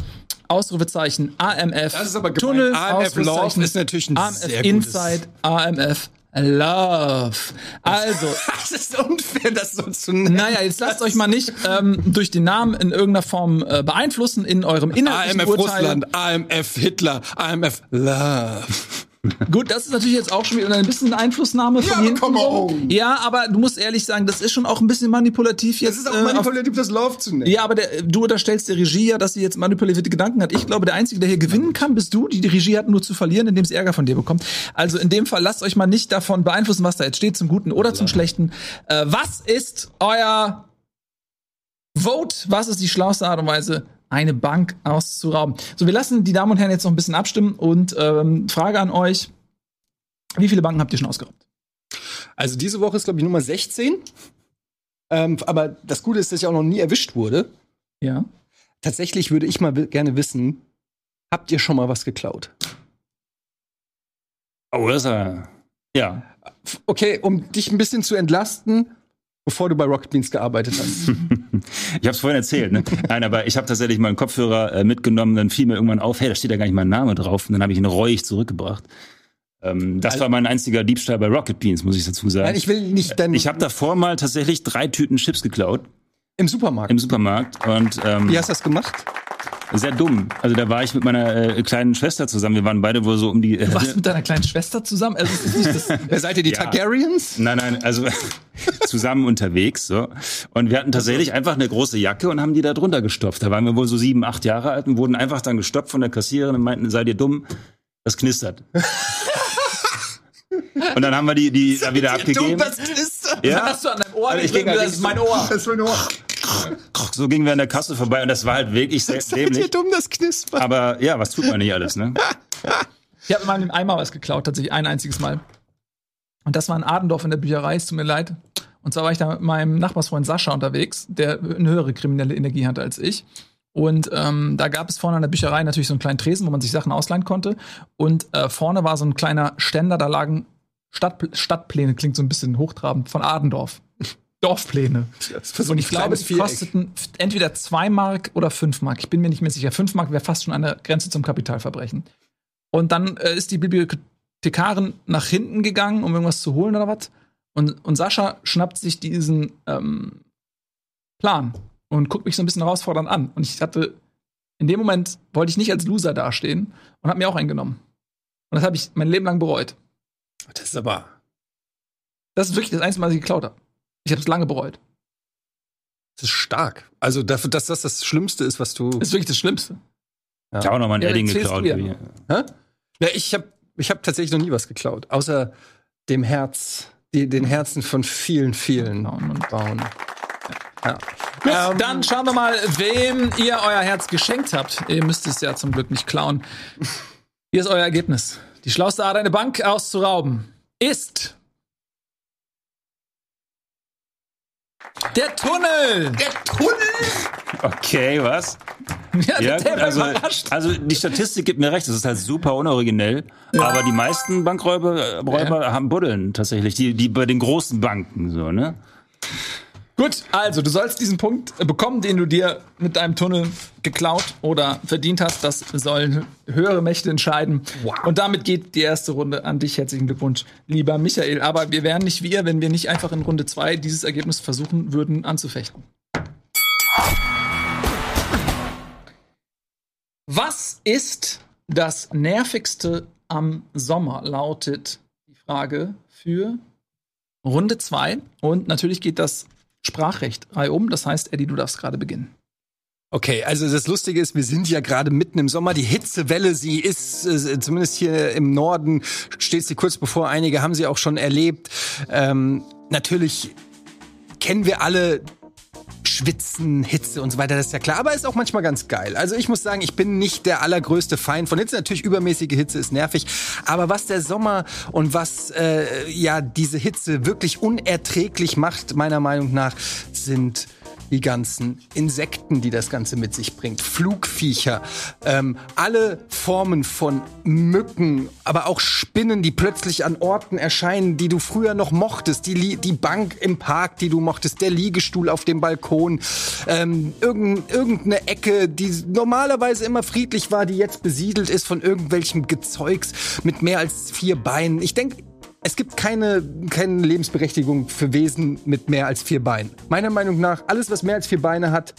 Ausrufezeichen AMF. Das ist aber gemein. Tunnel, AMF Love ist natürlich ein AMF sehr gutes- Inside, AMF Love. Also, Das ist unfair, das so zu nennen. naja, jetzt lasst euch mal nicht ähm, durch den Namen in irgendeiner Form äh, beeinflussen in eurem innerlichen AMF Urteil. Russland, AMF Hitler, AMF Love. Gut, das ist natürlich jetzt auch schon wieder ein bisschen Einflussnahme von aber hinten. come on. Ja, aber du musst ehrlich sagen, das ist schon auch ein bisschen manipulativ jetzt. Es ist auch äh, auf- manipulativ, das Love zu nennen. Ja, aber der, du unterstellst der Regie ja, dass sie jetzt manipulative Gedanken hat. Ich glaube, der Einzige, der hier gewinnen kann, bist du. Die, die Regie hat nur zu verlieren, indem sie Ärger von dir bekommt. Also in dem Fall lasst euch mal nicht davon beeinflussen, was da jetzt steht, zum Guten oder zum Schlechten. Äh, was ist euer Vote? Was ist die schlauste Art und Weise, eine Bank auszurauben? So, wir lassen die Damen und Herren jetzt noch ein bisschen abstimmen und ähm, Frage an euch. Wie viele Banken habt ihr schon ausgeraubt? Also diese Woche ist, glaube ich, Nummer 16. Ähm, aber das Gute ist, dass ich auch noch nie erwischt wurde. Ja. Tatsächlich würde ich mal gerne wissen, habt ihr schon mal was geklaut? Oh, das ist ja. Ja. Okay, um dich ein bisschen zu entlasten, bevor du bei Rocket Beans gearbeitet hast. Ich habe es vorhin erzählt, ne? Nein, aber ich habe tatsächlich mal einen Kopfhörer äh, mitgenommen, dann fiel mir irgendwann auf, hey, da steht ja gar nicht mein Name drauf. Und dann habe ich ihn reuig zurückgebracht. Ähm, das war mein einziger Diebstahl bei Rocket Beans, muss ich dazu sagen. Nein, ich will nicht dein ich habe davor mal tatsächlich drei Tüten Chips geklaut im Supermarkt. im Supermarkt und ähm, Wie hast du das gemacht? Sehr dumm. Also da war ich mit meiner äh, kleinen Schwester zusammen. Wir waren beide wohl so um die. Äh, Du warst mit deiner kleinen Schwester zusammen? Also, ist nicht das, Wer seid ihr, die Ja. Targaryens? Nein, nein, also zusammen unterwegs. So. Und wir hatten tatsächlich einfach eine große Jacke und haben die da drunter gestopft. Da waren wir wohl so sieben, acht Jahre alt und wurden einfach dann gestoppt von der Kassiererin und meinten, seid ihr dumm? Das knistert. und dann haben wir die, die da wieder abgegeben. das ist Ja. hast du an deinem Ohr Also ich halt das ist mein Ohr. Das war nur. So gingen wir an der Kasse vorbei und das war halt wirklich sehr Seid ihr dämlich. dumm, das knispert? Aber ja, was tut man nicht alles, ne? Ich habe mal in einem Eimer was geklaut, tatsächlich ein einziges Mal. Und das war in Adendorf in der Bücherei, es tut mir leid. Und zwar war ich da mit meinem Nachbarsfreund Sascha unterwegs, der eine höhere kriminelle Energie hatte als ich. Und ähm, da gab es vorne an der Bücherei natürlich so einen kleinen Tresen, wo man sich Sachen ausleihen konnte. Und äh, vorne war so ein kleiner Ständer, da lagen Stadt, Stadtpläne, klingt so ein bisschen hochtrabend, von Adendorf. Dorfpläne. Und ich glaube, die kosteten entweder 2 Mark oder 5 Mark. Ich bin mir nicht mehr sicher. 5 Mark wäre fast schon an der Grenze zum Kapitalverbrechen. Und dann äh, ist die Bibliothekarin nach hinten gegangen, um irgendwas zu holen oder was. Und, und Sascha schnappt sich diesen ähm, Plan und guckt mich so ein bisschen herausfordernd an. Und ich hatte, in dem Moment wollte ich nicht als Loser dastehen und habe mir auch eingenommen. Und das habe ich mein Leben lang bereut. Das ist aber. Das ist wirklich das einzige Mal, dass ich geklaut habe. Ich habe es lange bereut. Das ist stark. Also dafür, dass das das Schlimmste ist, was du. Das ist wirklich das Schlimmste. Ja. Ich habe auch noch mal ein Ja, Edding geklaut. ja. Ja, ich habe ich hab tatsächlich noch nie was geklaut. Außer dem Herz, die, den Herzen von vielen, vielen Frauen und- Frauen. Ja. Gut, Ähm, dann schauen wir mal, wem ihr euer Herz geschenkt habt. Ihr müsst es ja zum Glück nicht klauen. Hier ist euer Ergebnis. Die schlauste Art, eine Bank auszurauben, ist der Tunnel. Der Tunnel! Okay, was? Ja, Ja, der gut, also, überrascht. also die Statistik gibt mir recht, das ist halt super unoriginell. Aber die meisten Bankräuber äh, Räuber haben Buddeln tatsächlich, die, die bei den großen Banken so, ne? Gut, also du sollst diesen Punkt bekommen, den du dir mit deinem Tunnel geklaut oder verdient hast. Das sollen höhere Mächte entscheiden. Und damit geht die erste Runde an dich. Herzlichen Glückwunsch, lieber Michael. Aber wir wären nicht wir, wenn wir nicht einfach in Runde zwei dieses Ergebnis versuchen würden anzufechten. Was ist das nervigste am Sommer? Lautet die Frage für Runde zwei. Und natürlich geht das Sprachrecht um. Das heißt, Eddie, du darfst gerade beginnen. Okay, also das Lustige ist, wir sind ja gerade mitten im Sommer. Die Hitzewelle, sie ist äh, zumindest hier im Norden, steht sie kurz bevor. Einige haben sie auch schon erlebt. Ähm, natürlich kennen wir alle Schwitzen, Hitze und so weiter, das ist ja klar. Aber ist auch manchmal ganz geil. Also ich muss sagen, ich bin nicht der allergrößte Feind von Hitze. Natürlich übermäßige Hitze ist nervig. Aber was der Sommer und was äh, ja diese Hitze wirklich unerträglich macht, meiner Meinung nach, sind die ganzen Insekten, die das Ganze mit sich bringt, Flugviecher, ähm, alle Formen von Mücken, aber auch Spinnen, die plötzlich an Orten erscheinen, die du früher noch mochtest, die, die Bank im Park, die du mochtest, der Liegestuhl auf dem Balkon, ähm, irgendein, irgendeine Ecke, die normalerweise immer friedlich war, die jetzt besiedelt ist von irgendwelchem Gezeugs mit mehr als vier Beinen. Ich denke, es gibt keine, keine Lebensberechtigung für Wesen mit mehr als vier Beinen. Meiner Meinung nach, alles, was mehr als vier Beine hat,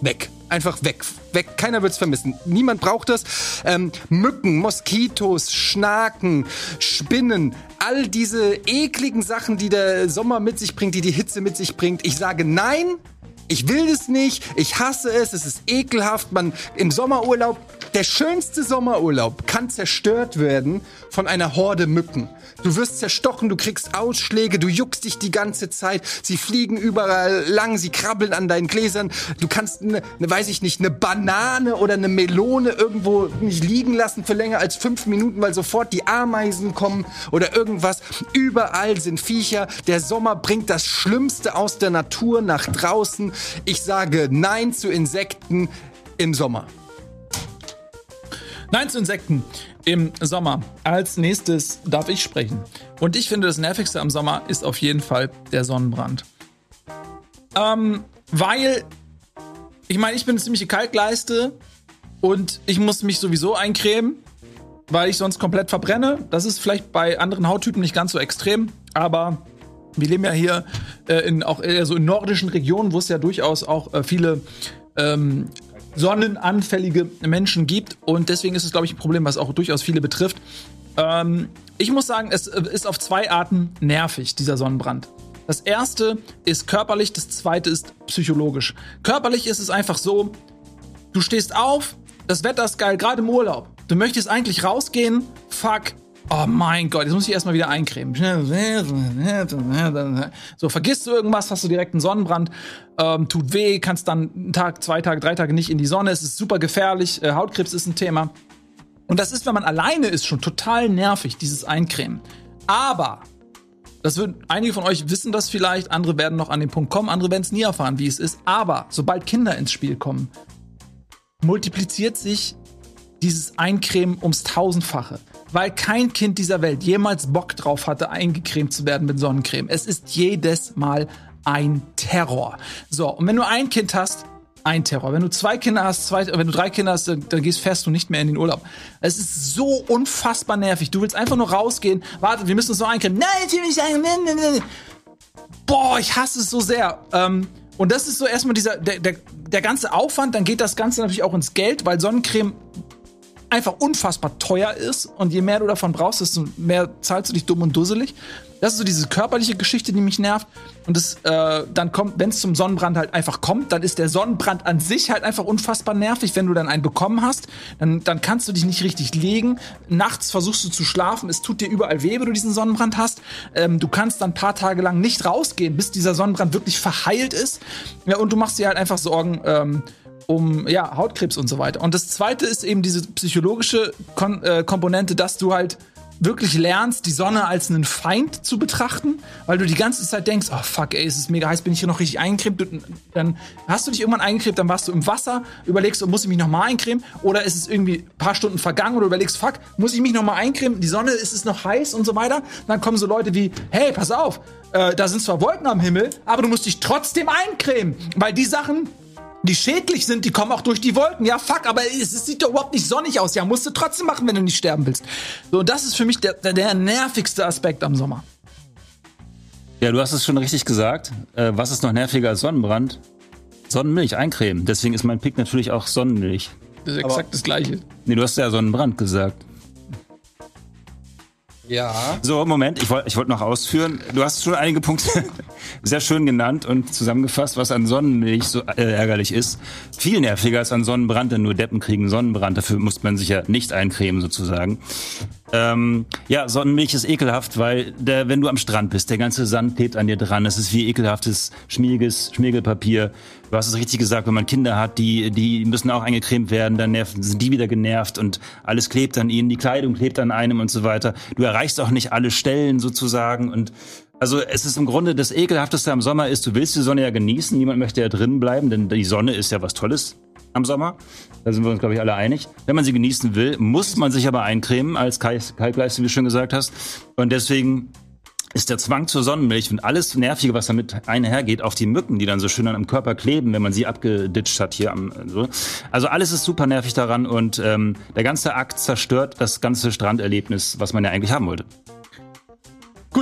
weg. Einfach weg. Weg. Keiner wird's vermissen. Niemand braucht das. Ähm, Mücken, Moskitos, Schnaken, Spinnen, all diese ekligen Sachen, die der Sommer mit sich bringt, die die Hitze mit sich bringt. Ich sage nein. Ich will das nicht, ich hasse es, es ist ekelhaft. Man im Sommerurlaub, der schönste Sommerurlaub kann zerstört werden von einer Horde Mücken. Du wirst zerstochen, du kriegst Ausschläge, du juckst dich die ganze Zeit, sie fliegen überall lang, sie krabbeln an deinen Gläsern. Du kannst eine, ne, weiß ich nicht, eine Banane oder eine Melone irgendwo nicht liegen lassen für länger als fünf Minuten, weil sofort die Ameisen kommen oder irgendwas. Überall sind Viecher. Der Sommer bringt das Schlimmste aus der Natur nach draußen. Ich sage Nein zu Insekten im Sommer. Nein zu Insekten im Sommer. Als nächstes darf ich sprechen. Und ich finde, das Nervigste am Sommer ist auf jeden Fall der Sonnenbrand. Ähm, weil, ich meine, ich bin eine ziemliche Kaltleiste und ich muss mich sowieso eincremen, weil ich sonst komplett verbrenne. Das ist vielleicht bei anderen Hauttypen nicht ganz so extrem, aber wir leben ja hier äh, in auch eher so in nordischen Regionen, wo es ja durchaus auch äh, viele ähm, sonnenanfällige Menschen gibt. Und deswegen ist es, glaube ich, ein Problem, was auch durchaus viele betrifft. Ähm, ich muss sagen, es äh, ist auf zwei Arten nervig, dieser Sonnenbrand. Das erste ist körperlich, das zweite ist psychologisch. Körperlich ist es einfach so, du stehst auf, das Wetter ist geil, gerade im Urlaub. Du möchtest eigentlich rausgehen, fuck. Oh mein Gott, jetzt muss ich erstmal wieder eincremen. So, vergisst du irgendwas, hast du direkt einen Sonnenbrand, ähm, tut weh, kannst dann einen Tag, zwei Tage, drei Tage nicht in die Sonne, es ist super gefährlich, äh, Hautkrebs ist ein Thema. Und das ist, wenn man alleine ist, schon total nervig, dieses Eincremen. Aber Das wird, einige von euch wissen das vielleicht, andere werden noch an den Punkt kommen, andere werden es nie erfahren, wie es ist. Aber sobald Kinder ins Spiel kommen, multipliziert sich dieses Eincremen ums Tausendfache. Weil kein Kind dieser Welt jemals Bock drauf hatte, eingecremt zu werden mit Sonnencreme. Es ist jedes Mal ein Terror. So, und wenn du ein Kind hast, ein Terror. Wenn du zwei Kinder hast, zwei, wenn du drei Kinder hast, dann, dann gehst fährst du nicht mehr in den Urlaub. Es ist so unfassbar nervig. Du willst einfach nur rausgehen. Warte, wir müssen uns noch eincremen. Nein, ich will nicht eincremen. Boah, ich hasse es so sehr. Ähm, und das ist so erstmal dieser, der, der, der ganze Aufwand, dann geht das Ganze natürlich auch ins Geld, weil Sonnencreme einfach unfassbar teuer ist und je mehr du davon brauchst, desto mehr zahlst du dich dumm und dusselig. Das ist so diese körperliche Geschichte, die mich nervt. Und das, äh, dann kommt, wenn es zum Sonnenbrand halt einfach kommt, dann ist der Sonnenbrand an sich halt einfach unfassbar nervig. Wenn du dann einen bekommen hast, dann, dann kannst du dich nicht richtig legen. Nachts versuchst du zu schlafen, es tut dir überall weh, wenn du diesen Sonnenbrand hast. Ähm, du kannst dann ein paar Tage lang nicht rausgehen, bis dieser Sonnenbrand wirklich verheilt ist. Ja, und du machst dir halt einfach Sorgen. Ähm, um ja, Hautkrebs und so weiter. Und das zweite ist eben diese psychologische Kon äh, Komponente, dass du halt wirklich lernst, die Sonne als einen Feind zu betrachten, weil du die ganze Zeit denkst, oh fuck, ey, es ist mega heiß, bin ich hier noch richtig eingecremt? Dann hast du dich irgendwann eingecremt, dann warst du im Wasser, überlegst, oh, muss ich mich nochmal eincremen? Oder ist es irgendwie ein paar Stunden vergangen oder überlegst, fuck, muss ich mich nochmal eincremen? Die Sonne, ist es noch heiß und so weiter? Dann kommen so Leute wie, hey, pass auf, äh, da sind zwar Wolken am Himmel, aber du musst dich trotzdem eincremen, weil die Sachen, die schädlich sind, die kommen auch durch die Wolken. Ja, fuck, aber es, es sieht doch überhaupt nicht sonnig aus. Ja, musst du trotzdem machen, wenn du nicht sterben willst. So, und das ist für mich der, der, der nervigste Aspekt am Sommer. Ja, du hast es schon richtig gesagt. Äh, was ist noch nerviger als Sonnenbrand? Sonnenmilch, eincremen. Deswegen ist mein Pick natürlich auch Sonnenmilch. Das ist exakt das Gleiche. Nee, du hast ja Sonnenbrand gesagt. Ja. So, Moment, ich wollte ich wollt noch ausführen. Du hast schon einige Punkte sehr schön genannt und zusammengefasst, was an Sonnenmilch so äh, ärgerlich ist. Viel nerviger als an Sonnenbrand, denn nur Deppen kriegen Sonnenbrand. Dafür muss man sich ja nicht eincremen, sozusagen. Ähm, ja, Sonnenmilch ist ekelhaft, weil der, wenn du am Strand bist, der ganze Sand klebt an dir dran. Es ist wie ekelhaftes, schmieriges Schmiergelpapier. Du hast es richtig gesagt, wenn man Kinder hat, die, die müssen auch eingecremt werden, dann nerven, sind die wieder genervt und alles klebt an ihnen, die Kleidung klebt an einem und so weiter. Du erreichst auch nicht alle Stellen sozusagen und also es ist im Grunde das Ekelhafteste am Sommer ist, du willst die Sonne ja genießen, niemand möchte ja drinnen bleiben, denn die Sonne ist ja was Tolles am Sommer. Da sind wir uns, glaube ich, alle einig. Wenn man sie genießen will, muss man sich aber eincremen, als Kalkleiste, wie du schon gesagt hast. Und deswegen ist der Zwang zur Sonnenmilch und alles Nervige, was damit einhergeht, auch die Mücken, die dann so schön am Körper kleben, wenn man sie abgeditscht hat hier am so. Also alles ist super nervig daran und ähm, der ganze Akt zerstört das ganze Stranderlebnis, was man ja eigentlich haben wollte.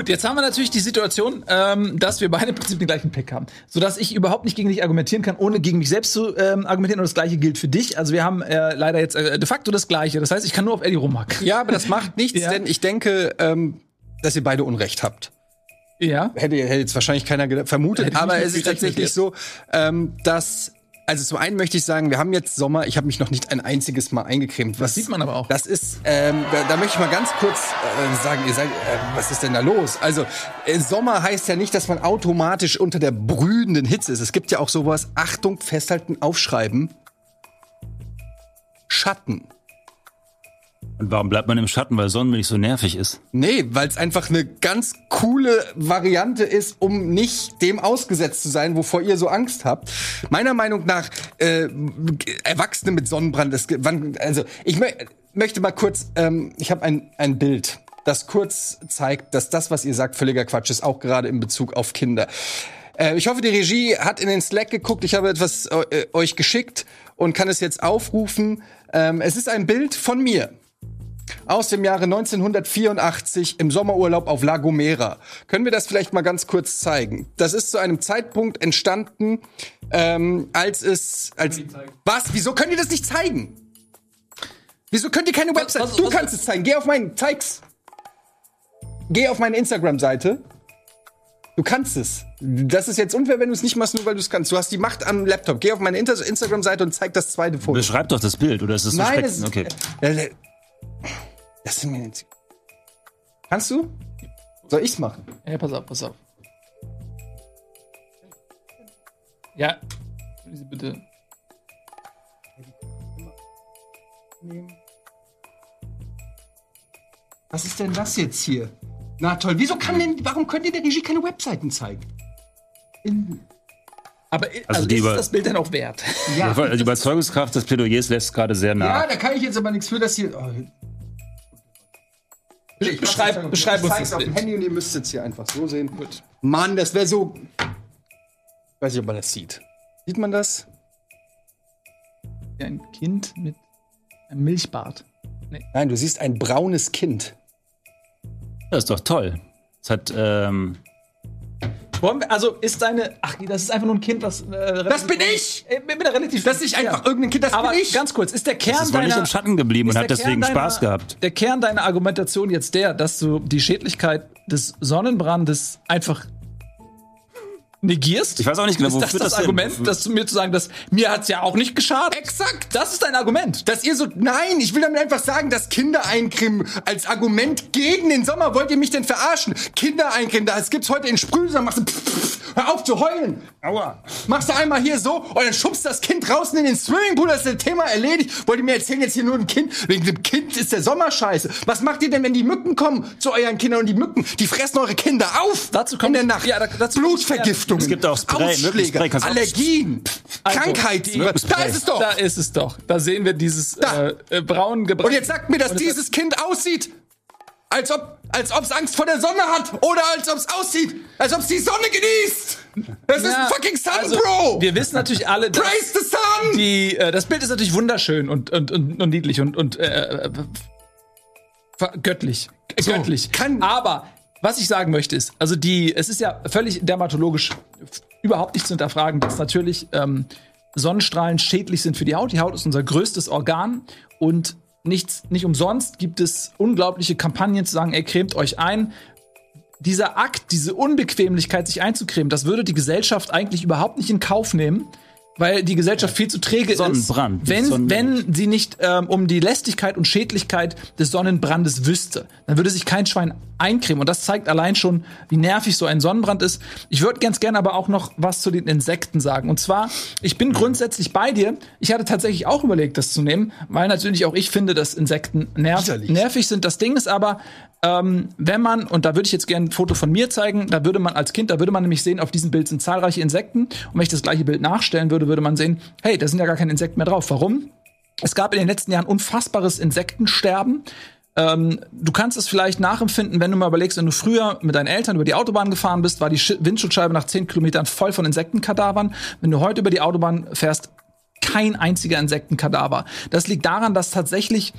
Gut, jetzt haben wir natürlich die Situation, ähm, dass wir beide im Prinzip den gleichen Pick haben. Sodass ich überhaupt nicht gegen dich argumentieren kann, ohne gegen mich selbst zu ähm, argumentieren. Und das gleiche gilt für dich. Also wir haben äh, leider jetzt äh, de facto das gleiche. Das heißt, ich kann nur auf Eddie rumhacken. Ja, aber das macht nichts, Ja. denn ich denke, ähm, dass ihr beide Unrecht habt. Ja. Hätte, hätte jetzt wahrscheinlich keiner vermutet, aber es ist tatsächlich so, ähm, dass also zum einen möchte ich sagen, wir haben jetzt Sommer. Ich habe mich noch nicht ein einziges Mal eingecremt. Was sieht man aber auch. Das ist, ähm, da, da möchte ich mal ganz kurz äh, sagen, ihr seid, äh, was ist denn da los? Also äh, Sommer heißt ja nicht, dass man automatisch unter der brütenden Hitze ist. Es gibt ja auch sowas. Achtung, festhalten, aufschreiben. Schatten. Und warum bleibt man im Schatten, weil Sonnenmilch so nervig ist? Nee, weil es einfach eine ganz coole Variante ist, um nicht dem ausgesetzt zu sein, wovor ihr so Angst habt. Meiner Meinung nach, äh, Erwachsene mit Sonnenbrand, das, wann, also ich mö möchte mal kurz, ähm, ich habe ein, ein Bild, das kurz zeigt, dass das, was ihr sagt, völliger Quatsch ist, auch gerade in Bezug auf Kinder. Äh, ich hoffe, die Regie hat in den Slack geguckt. Ich habe etwas äh, euch geschickt und kann es jetzt aufrufen. Ähm, es ist ein Bild von mir aus dem Jahre 1984 im Sommerurlaub auf La Gomera. Können wir das vielleicht mal ganz kurz zeigen? Das ist zu einem Zeitpunkt entstanden, ähm, als es als was? Wieso könnt ihr das nicht zeigen? Wieso könnt ihr keine Website? was- du was- kannst es zeigen. Geh auf meinen, zeig's. Geh auf meine Instagram-Seite. Du kannst es. Das ist jetzt unfair, wenn du es nicht machst, nur weil du es kannst. Du hast die Macht am Laptop. Geh auf meine Instagram-Seite und zeig das zweite Foto. Beschreib doch das Bild, oder ist es so Nein, ist, Okay. Äh, das sind mir jetzt. Kannst du? Soll ich's machen? Ja, pass auf, pass auf. Ja. Sie bitte. Was ist denn das jetzt hier? Na toll, wieso kann denn, warum könnt ihr der Regie keine Webseiten zeigen? Aber Also also die ist über- das Bild denn auch wert? Ja, Die Überzeugungskraft des Plädoyers lässt gerade sehr ja, nach. da kann ich jetzt aber nichts für, dass hier. Oh, ich Beschreib- jetzt- beschreib ich uns das auf dem. Handy und ihr müsst es hier einfach so sehen. Mann, das wäre so. Weiß nicht, ob man das sieht. Sieht man das? Ein Kind mit einem Milchbart. Nein, du siehst ein braunes Kind. Das ist doch toll. Es hat, ähm, wir, also ist deine. Ach, das ist einfach nur ein Kind, was. Äh, Das bin ich! Äh, bin mir relativ. Das ist nicht einfach irgendein Kind, das Aber bin ich! ganz kurz, ist der Kern es ist wohl nicht deiner. im Schatten geblieben und hat deswegen Kern Spaß deiner- gehabt. Der Kern deiner Argumentation jetzt der, dass du die Schädlichkeit des Sonnenbrandes einfach negierst? Ich weiß auch nicht genau, ist das wofür das, das denn- Argument, dass du mir zu sagen, dass mir hat's ja auch nicht geschadet? Exakt! Das ist dein Argument. Dass ihr so. Nein, ich will damit einfach sagen, dass Kinder eincremen als Argument gegen den Sommer. Wollt ihr mich denn verarschen? Kinder eincremen, das gibt's heute in Sprühsam. Machst du. Pff, pff, hör auf zu heulen! Aua. Machst du einmal hier so und dann schubst das Kind draußen in den Swimmingpool, das ist das Thema erledigt. Wollt ihr mir erzählen, jetzt hier nur ein Kind? Wegen dem Kind ist der Sommer scheiße. Was macht ihr denn, wenn die Mücken kommen zu euren Kindern und die Mücken, die fressen eure Kinder auf? Dazu in kommt- der Nacht. ja, da- dazu- Blutvergiftungen. Es gibt auch Spray, Ausschläge, auch- Allergien, Also, Krankheiten. die- Da ist es doch. Da ist es doch. Da sehen wir dieses Da. äh, äh, braun gebra Und jetzt sagt mir, dass es- dieses Kind aussieht, als ob als ob's Angst vor der Sonne hat oder als ob's aussieht, als ob's die Sonne genießt. Das Ja, ist ein fucking Sun, also, Bro. Wir wissen natürlich alle, dass Praise the Sun. die, äh, das Bild ist natürlich wunderschön und, und, und, und niedlich und, und äh, äh, ver- göttlich. Äh, So, göttlich. kann- Aber was ich sagen möchte ist, also die, es ist ja völlig dermatologisch überhaupt nicht zu hinterfragen, dass natürlich ähm, Sonnenstrahlen schädlich sind für die Haut. Die Haut ist unser größtes Organ und nichts, nicht umsonst gibt es unglaubliche Kampagnen zu sagen, ey, cremt euch ein. Dieser Akt, diese Unbequemlichkeit, sich einzucremen, das würde die Gesellschaft eigentlich überhaupt nicht in Kauf nehmen, weil die Gesellschaft viel zu träge Sonnenbrand. ist. Wenn, Sonnenbrand. wenn sie nicht ähm, um die Lästigkeit und Schädlichkeit des Sonnenbrandes wüsste, dann würde sich kein Schwein eincremen. Und das zeigt allein schon, wie nervig so ein Sonnenbrand ist. Ich würde ganz gerne aber auch noch was zu den Insekten sagen. Und zwar, ich bin grundsätzlich bei dir. Ich hatte tatsächlich auch überlegt, das zu nehmen, weil natürlich auch ich finde, dass Insekten nerv nervig sind. Das Ding ist aber, ähm, wenn man, und da würde ich jetzt gerne ein Foto von mir zeigen, da würde man als Kind, da würde man nämlich sehen, auf diesem Bild sind zahlreiche Insekten. Und wenn ich das gleiche Bild nachstellen würde, würde man sehen, hey, da sind ja gar keine Insekten mehr drauf. Warum? Es gab in den letzten Jahren unfassbares Insektensterben. Ähm, du kannst es vielleicht nachempfinden, wenn du mal überlegst, wenn du früher mit deinen Eltern über die Autobahn gefahren bist, war die Sch Windschutzscheibe nach 10 Kilometern voll von Insektenkadavern. Wenn du heute über die Autobahn fährst, kein einziger Insektenkadaver. Das liegt daran, dass tatsächlich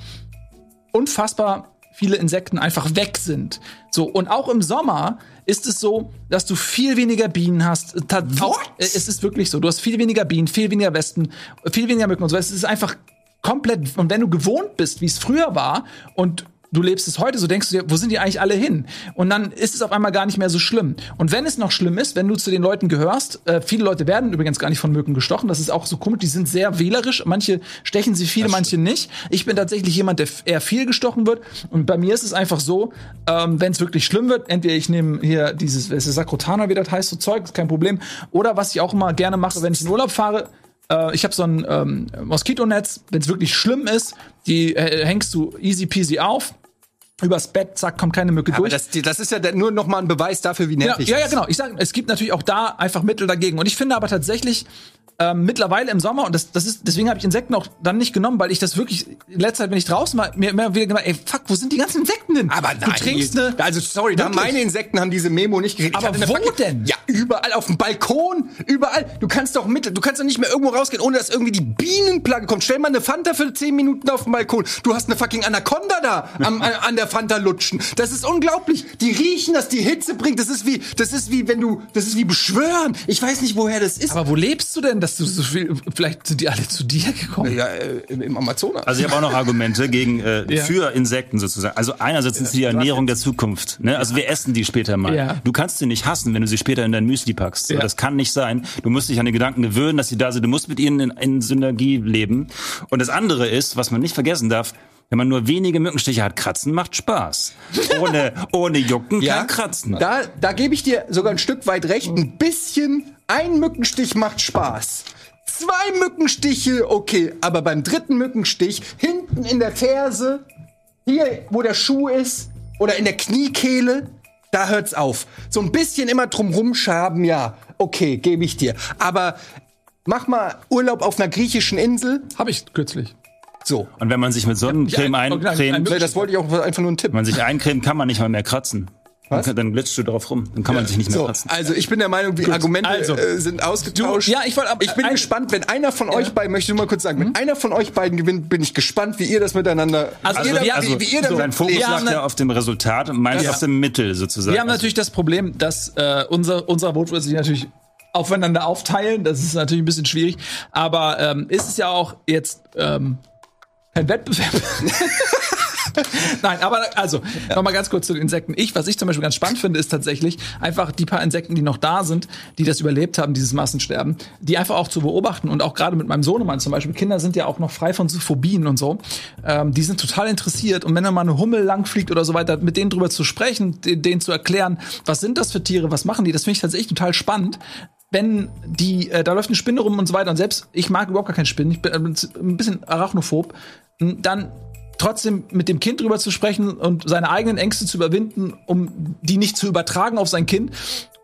unfassbar viele Insekten einfach weg sind. So, und auch im Sommer ist es so, dass du viel weniger Bienen hast. Auch, äh, es ist wirklich so. Du hast viel weniger Bienen, viel weniger Wespen, viel weniger Mücken und so. Es ist einfach komplett, und wenn du gewohnt bist, wie es früher war, und du lebst es heute, so denkst du dir, wo sind die eigentlich alle hin? Und dann ist es auf einmal gar nicht mehr so schlimm. Und wenn es noch schlimm ist, wenn du zu den Leuten gehörst, äh, viele Leute werden übrigens gar nicht von Mücken gestochen, das ist auch so komisch, die sind sehr wählerisch, manche stechen sie viele, manche nicht. Ich bin tatsächlich jemand, der eher viel gestochen wird. Und bei mir ist es einfach so, ähm, wenn es wirklich schlimm wird, entweder ich nehme hier dieses, es ist Sakrotana, wie das heißt, so Zeug, ist kein Problem. Oder was ich auch immer gerne mache, wenn ich in Urlaub fahre, äh, ich habe so ein ähm, Moskitonetz, wenn es wirklich schlimm ist, die äh, hängst du easy peasy auf. Übers Bett, zack, kommt keine Mücke Aber durch. das, das ist ja nur noch mal ein Beweis dafür, wie Ja, nervig ja, ja, ist. genau. Ich sage, es gibt natürlich auch da einfach Mittel dagegen. Und ich finde aber tatsächlich ähm, mittlerweile im Sommer, und das, das ist, deswegen habe ich Insekten auch dann nicht genommen, weil ich das wirklich in letzter Zeit, wenn ich draußen war, mir immer wieder gedacht, ey, fuck, wo sind die ganzen Insekten denn? Aber du nein, trinkst eine. also sorry, da meine Insekten haben diese Memo nicht gekriegt. Aber wo fucking- denn? Ja, überall auf dem Balkon, überall. Du kannst doch mit, du kannst doch nicht mehr irgendwo rausgehen, ohne dass irgendwie die Bienenplage kommt. Stell mal eine Fanta für 10 Minuten auf dem Balkon. Du hast eine fucking Anaconda da am, an, an der Fanta lutschen. Das ist unglaublich. Die riechen, dass die Hitze bringt. Das ist wie, das ist wie wenn du, das ist wie beschwören. Ich weiß nicht, woher das ist. aber wo lebst du denn, dass du so viel. Vielleicht sind die alle zu dir gekommen. ja, äh, im, im Amazonas. Also ich habe auch noch Argumente gegen äh, Ja. für Insekten sozusagen. Also einerseits sind sie die Ernährung der Zukunft. Ne? Also wir essen die später mal. Ja. Du kannst sie nicht hassen, wenn du sie später in dein Müsli packst. So, Ja. Das kann nicht sein. Du musst dich an den Gedanken gewöhnen, dass sie da sind. Du musst mit ihnen in, in Synergie leben. Und das andere ist, was man nicht vergessen darf, wenn man nur wenige Mückenstiche hat, kratzen macht Spaß. Ohne, ohne Jucken kein Kratzen. Da, da gebe ich dir sogar ein Stück weit recht. Ein bisschen, ein Mückenstich macht Spaß. Zwei Mückenstiche, okay. Aber beim dritten Mückenstich, hinten in der Ferse, hier, wo der Schuh ist, oder in der Kniekehle, da hört's auf. So ein bisschen immer drum rumschaben, ja, okay, gebe ich dir. Aber mach mal Urlaub auf einer griechischen Insel, Habe ich kürzlich. So. Und wenn man sich mit Sonnencreme Ja, ein- eincremt, ein- Das wollte ich auch einfach nur ein Tipp. wenn man sich eincremt, kann man nicht mal mehr kratzen. Was? Dann, glitscht du drauf rum. Dann kann man sich nicht mehr So, kratzen. also ich bin der Meinung, die Argumente also. äh, sind ausgetauscht. Du- ja, ich wollte aber- ich bin ein- gespannt, wenn einer von euch beiden, möchte ich nur mal kurz sagen, wenn einer von euch beiden gewinnt, bin ich gespannt, wie ihr das miteinander, Also wie, ihr, also wie, wie ihr so, dein Fokus. Ja, lag ja auf dem Resultat und meins Ja. auf dem Mittel sozusagen. Wir haben Also, natürlich das Problem, dass äh, unser, unser wird sich natürlich aufeinander aufteilen. Das ist natürlich ein bisschen schwierig. Aber ähm, ist es ja auch jetzt ähm, kein Wettbewerb. Nein, aber also, noch mal ganz kurz zu den Insekten. Ich, was ich zum Beispiel ganz spannend finde, ist tatsächlich einfach die paar Insekten, die noch da sind, die das überlebt haben, dieses Massensterben, die einfach auch zu beobachten. Und auch gerade mit meinem Sohnemann zum Beispiel, Kinder sind ja auch noch frei von Phobien und so, ähm, die sind total interessiert. Und wenn da mal eine Hummel langfliegt oder so weiter, mit denen drüber zu sprechen, de- denen zu erklären, was sind das für Tiere, was machen die, das finde ich tatsächlich total spannend wenn die, äh, da läuft eine Spinne rum und so weiter und selbst ich mag überhaupt gar keine Spinnen, ich bin äh, ein bisschen arachnophob, dann trotzdem mit dem Kind drüber zu sprechen und seine eigenen Ängste zu überwinden, um die nicht zu übertragen auf sein Kind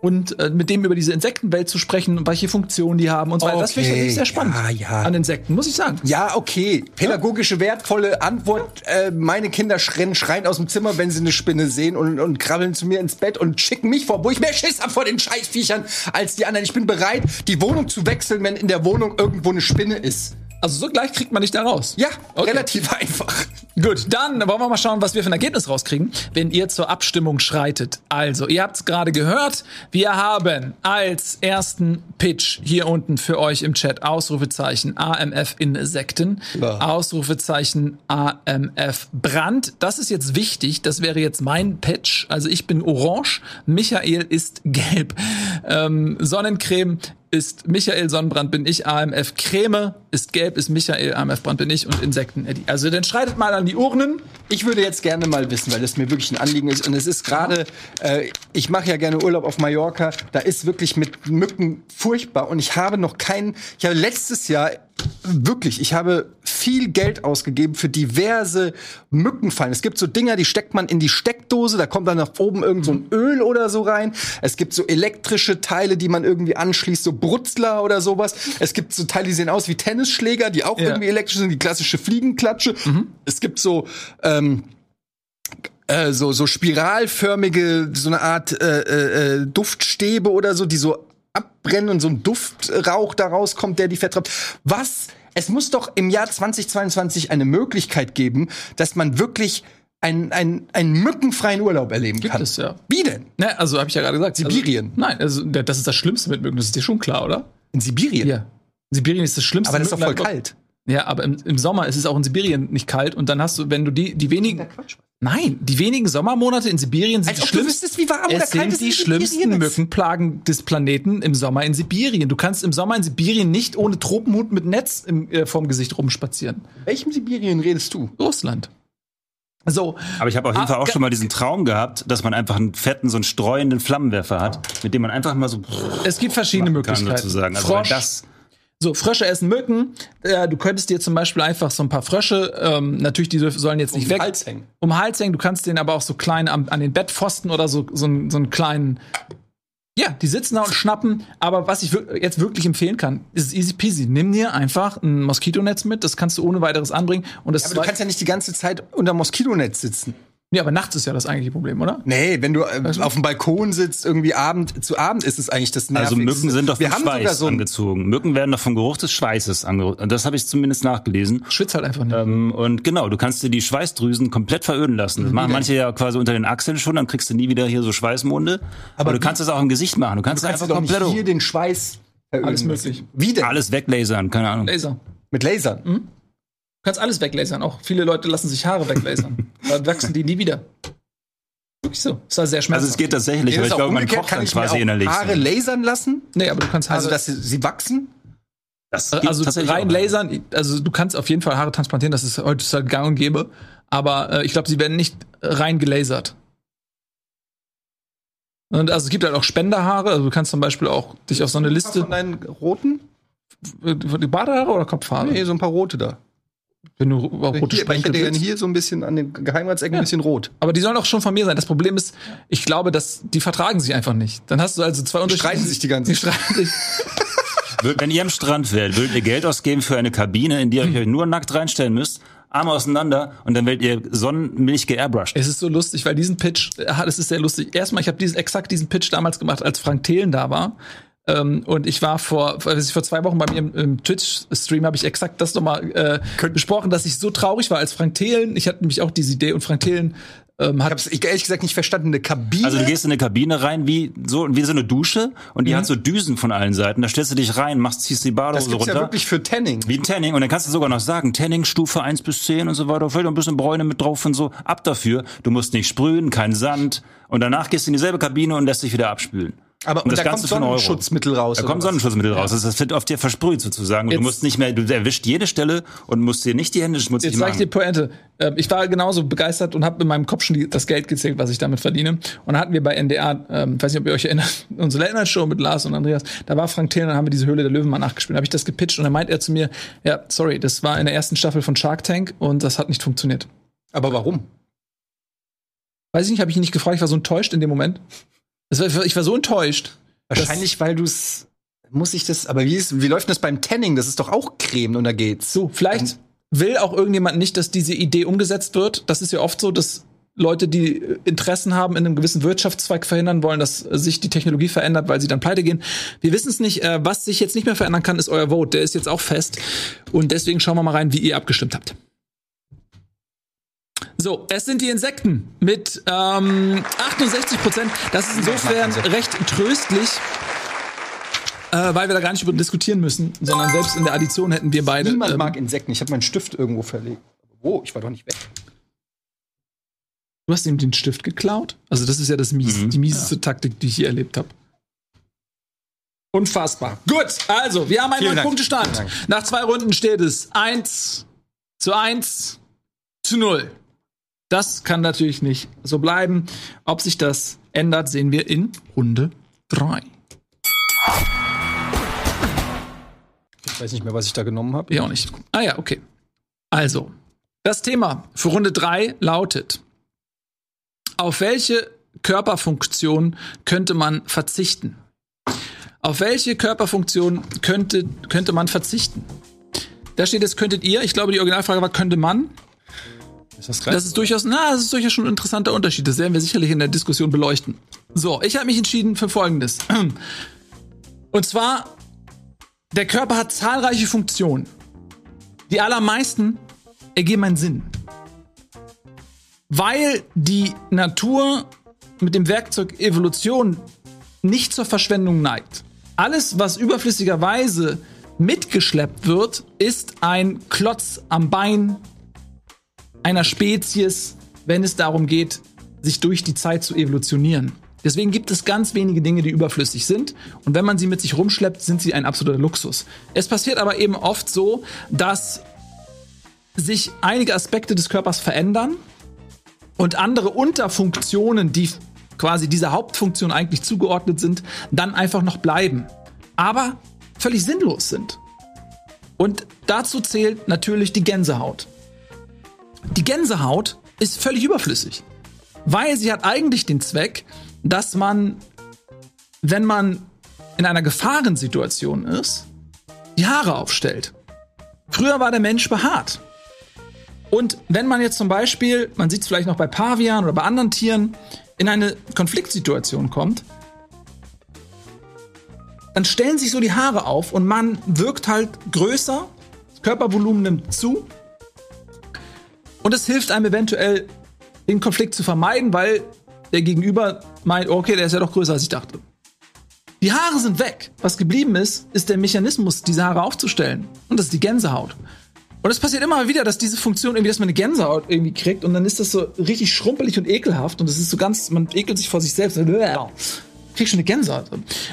und äh, mit dem über diese Insektenwelt zu sprechen und welche Funktionen die haben und so weiter. Das finde ich Okay, tatsächlich sehr spannend ja, ja. an Insekten, muss ich sagen. Ja, okay. Pädagogische, wertvolle Antwort. Äh, meine Kinder rennen schreien aus dem Zimmer, wenn sie eine Spinne sehen und, und krabbeln zu mir ins Bett und schicken mich vor, wo ich mehr Schiss hab vor den Scheißviechern als die anderen. Ich bin bereit, die Wohnung zu wechseln, wenn in der Wohnung irgendwo eine Spinne ist. Also so gleich kriegt man nicht da raus. Ja, Okay. relativ einfach. Gut, dann wollen wir mal schauen, was wir für ein Ergebnis rauskriegen, wenn ihr zur Abstimmung schreitet. Also, ihr habt es gerade gehört. Wir haben als ersten Pitch hier unten für euch im Chat Ausrufezeichen AMF Insekten, Ja. Ausrufezeichen AMF Brand. Das ist jetzt wichtig. Das wäre jetzt mein Pitch. Also ich bin orange, Michael ist gelb. Ähm, Sonnencreme ist Michael Sonnenbrand bin ich, AMF Creme ist gelb, ist Michael, AMF Brand bin ich und Insekten Eddie. Also dann schreitet mal an die Urnen. Ich würde jetzt gerne mal wissen, weil das mir wirklich ein Anliegen ist. Und es ist gerade, äh, ich mache ja gerne Urlaub auf Mallorca. Da ist wirklich mit Mücken furchtbar. Und ich habe noch keinen. Ich habe letztes Jahr wirklich, ich habe viel Geld ausgegeben für diverse Mückenfallen. Es gibt so Dinger, die steckt man in die Steckdose, da kommt dann nach oben irgend so ein Öl oder so rein. Es gibt so elektrische Teile, die man irgendwie anschließt, so Brutzler oder sowas. Es gibt so Teile, die sehen aus wie Tennisschläger, die auch Ja. irgendwie elektrisch sind, die klassische Fliegenklatsche. Es gibt so ähm, äh, so so spiralförmige so eine Art äh, äh, äh, Duftstäbe oder so, die so abbrennen und so ein Duftrauch da rauskommt, der die vertreibt. Was? Es muss doch im Jahr 2022 eine Möglichkeit geben, dass man wirklich einen, einen, einen mückenfreien Urlaub erleben Gibt kann. es, ja. Wie denn? Ne, also habe ich ja gerade gesagt. Sibirien. Also, nein, also das ist das Schlimmste mit Mücken, das ist dir schon klar, oder? In Sibirien. Ja. Sibirien ist das Schlimmste. Aber das ist doch voll kalt. Ja, aber im, im Sommer ist es auch in Sibirien nicht kalt und dann hast du, wenn du die, die wenigen. Nein, die wenigen Sommermonate in Sibirien sind Als die du schlimmsten. wie warm oder Es kalt sind es die schlimmsten. Mückenplagen des Planeten im Sommer in Sibirien. Du kannst im Sommer in Sibirien nicht ohne Tropenhut mit Netz im, äh, vorm Gesicht rumspazieren. Welchem Sibirien redest du? Russland. So, Aber ich habe auf jeden Ah, Fall auch schon mal diesen Traum gehabt, dass man einfach einen fetten, so einen streuenden Flammenwerfer hat, mit dem man einfach mal so es gibt verschiedene machen kann, Möglichkeiten. sozusagen. Also Frosch, das So, Frösche essen Mücken. Äh, du könntest dir zum Beispiel einfach so ein paar Frösche, ähm, natürlich, die sollen jetzt nicht weg. Hals hängen. Um Hals hängen. Du kannst den aber auch so klein am, an den Bettpfosten oder so, so, einen- so einen kleinen. Ja, die sitzen da und schnappen. Aber was ich jetzt wirklich empfehlen kann, ist easy peasy. Nimm dir einfach ein Moskitonetz mit. Das kannst du ohne weiteres anbringen. Und das Aber du kannst ja nicht die ganze Zeit unter Moskitonetz sitzen. Nee, aber nachts ist ja das eigentliche Problem, oder? Nee, wenn du äh, auf dem Balkon sitzt, irgendwie Abend, zu Abend ist es eigentlich das Also Nervigste. Mücken sind doch vom Schweiß so angezogen. Mücken werden doch vom Geruch des Schweißes angezogen. Das habe ich zumindest nachgelesen. Schwitzt halt einfach nicht. Ähm, und genau, du kannst dir die Schweißdrüsen komplett veröden lassen. Das machen manche ja quasi unter den Achseln schon, dann kriegst du nie wieder hier so Schweißmonde. Aber, du wie- kannst es auch im Gesicht machen. Du kannst, du kannst einfach doch nicht komplett hier den Schweiß veröden Alles möglich. Wie denn? alles weglasern, keine Ahnung. Laser. Mit Lasern. Du kannst alles weglasern. Auch viele Leute lassen sich Haare weglasern. Dann wachsen die nie wieder. Wirklich so. Das war sehr Also schmerzhaft. es geht tatsächlich, aber ich glaube, man kocht kann dann quasi innerlich. Haare lasern lassen? Nee, aber du kannst Haare. Also, dass sie, sie wachsen? das geht also rein lasern, also du kannst auf jeden Fall Haare transplantieren, das ist heutzutage gang und gäbe. Aber äh, ich glaube, sie werden nicht rein gelasert. Und also es gibt halt auch Spenderhaare, also du kannst zum Beispiel auch dich auf so eine Von Liste. deinen roten? Die Badehaare oder Kopfhaare? Nee, so ein paar rote da. Wenn du auch rote Hier, aber ich hätte hier so ein bisschen an den Geheimratsecken ein bisschen rot. Aber die sollen auch schon von mir sein. Das Problem ist, ich glaube, dass die vertragen sich einfach nicht. Dann hast du also zwei unterschiedliche. streiten sich die ganze Die streiten sich. Wenn ihr am Strand wärt, würdet ihr Geld ausgeben für eine Kabine, in die ihr euch nur nackt reinstellen müsst, Arme auseinander und dann werdet ihr Sonnenmilch geairbrushed. Es ist so lustig, weil diesen Pitch, äh, es ist sehr lustig. Erstmal, ich habe diesen, exakt diesen Pitch damals gemacht, als Frank Thelen da war. Ähm, und ich war vor, also ich vor zwei Wochen bei mir im, im Twitch-Stream habe ich exakt das nochmal äh, besprochen, dass ich so traurig war als Frank Thelen. Ich hatte nämlich auch diese Idee und Frank Thelen ähm, Ich hat hab's ich, ehrlich gesagt nicht verstanden. Eine Kabine. Also du gehst in eine Kabine rein wie so wie so eine Dusche und die hat so Düsen von allen Seiten. Da stellst du dich rein, machst ziehst die das Badehose gibt's runter. ja wirklich für Tanning. Wie ein Tanning und dann kannst du sogar noch sagen, Tanning Stufe 1 bis 10 und so weiter, vielleicht noch ein bisschen Bräune mit drauf und so. Ab dafür. Du musst nicht sprühen, kein Sand und danach gehst du in dieselbe Kabine und lässt dich wieder abspülen. Aber und, das da kommt Ganze Euro. Sonnenschutzmittel raus. Da kommt was? Sonnenschutzmittel raus. Das wird auf dir versprüht sozusagen. Und du Jetzt- musst nicht mehr, du erwischt jede Stelle und musst dir nicht die Hände schmutzig Jetzt sag ich dir machen. Pointe. Ähm, Ich war genauso begeistert und habe in meinem Kopf schon das Geld gezählt, was ich damit verdiene. Und dann hatten wir bei NDR, ähm, weiß nicht, ob ihr euch erinnert, unsere Late Night Show mit Lars und Andreas. Da war Frank Thelen, dann haben wir diese Höhle der Löwen mal nachgespielt. Da habe ich das gepitcht und dann meint er zu mir, ja, sorry, das war in der ersten Staffel von Shark Tank und das hat nicht funktioniert. Aber warum? Weiß ich nicht, habe ich ihn nicht gefragt. Ich war so enttäuscht in dem Moment. War, ich war so enttäuscht. Wahrscheinlich, weil du es. Muss ich das. Aber wie, ist, wie läuft denn das beim Tanning? Das ist doch auch Creme und da geht's. So, vielleicht will auch irgendjemand nicht, dass diese Idee umgesetzt wird. Das ist ja oft so, dass Leute, die Interessen haben, in einem gewissen Wirtschaftszweig verhindern wollen, dass sich die Technologie verändert, weil sie dann pleite gehen. Wir wissen es nicht. Äh, was sich jetzt nicht mehr verändern kann, ist euer Vote. Der ist jetzt auch fest. Und deswegen schauen wir mal rein, wie ihr abgestimmt habt. So, es sind die Insekten mit ähm, 68 Prozent. Das ist insofern recht tröstlich, äh, weil wir da gar nicht über diskutieren müssen, sondern selbst in der Addition hätten wir beide. Niemand ähm, mag Insekten. Ich habe meinen Stift irgendwo verlegt. Wo? Ich war doch nicht weg. Du hast ihm den Stift geklaut? Also, das ist ja das mies, Mhm. die mieseste Taktik, die ich je erlebt habe. Unfassbar. Gut, also, wir haben einen. Punktestand. Nach zwei Runden steht es 1 zu 1 zu 0. Das kann natürlich nicht so bleiben. Ob sich das ändert, sehen wir in Runde 3. Ich weiß nicht mehr, was ich da genommen habe. Ich auch nicht. Ah ja, okay. Also, das Thema für Runde 3 lautet: Auf welche Körperfunktion könnte man verzichten? Auf welche Körperfunktion könnte, könnte man verzichten? Da steht jetzt, könntet ihr. Ich glaube, die Originalfrage war, könnte man. Ist das Das ist durchaus, na, das ist durchaus schon ein interessanter Unterschied. Das werden wir sicherlich in der Diskussion beleuchten. So, ich habe mich entschieden für Folgendes. Und zwar, der Körper hat zahlreiche Funktionen. Die allermeisten ergeben einen Sinn. Weil die Natur mit dem Werkzeug Evolution nicht zur Verschwendung neigt. Alles, was überflüssigerweise mitgeschleppt wird, ist ein Klotz am Bein einer Spezies, wenn es darum geht, sich durch die Zeit zu evolutionieren. Deswegen gibt es ganz wenige Dinge, die überflüssig sind. Und wenn man sie mit sich rumschleppt, sind sie ein absoluter Luxus. Es passiert aber eben oft so, dass sich einige Aspekte des Körpers verändern und andere Unterfunktionen, die quasi dieser Hauptfunktion eigentlich zugeordnet sind, dann einfach noch bleiben. Aber völlig sinnlos sind. Und dazu zählt natürlich die Gänsehaut. Die Gänsehaut ist völlig überflüssig, weil sie hat eigentlich den Zweck, dass man, wenn man in einer Gefahrensituation ist, die Haare aufstellt. Früher war der Mensch behaart. Und wenn man jetzt zum Beispiel, man sieht es vielleicht noch bei Pavian oder bei anderen Tieren, in eine Konfliktsituation kommt, dann stellen sich so die Haare auf und man wirkt halt größer, das Körpervolumen nimmt zu und es hilft einem eventuell, den Konflikt zu vermeiden, weil der Gegenüber meint, okay, der ist ja doch größer, als ich dachte. Die Haare sind weg. Was geblieben ist, ist der Mechanismus, diese Haare aufzustellen. Und das ist die Gänsehaut. Und es passiert immer wieder, dass diese Funktion irgendwie, dass man eine Gänsehaut irgendwie kriegt und dann ist das so richtig schrumpelig und ekelhaft und es ist so ganz, man ekelt sich vor sich selbst. Krieg schon eine Gänsehaut.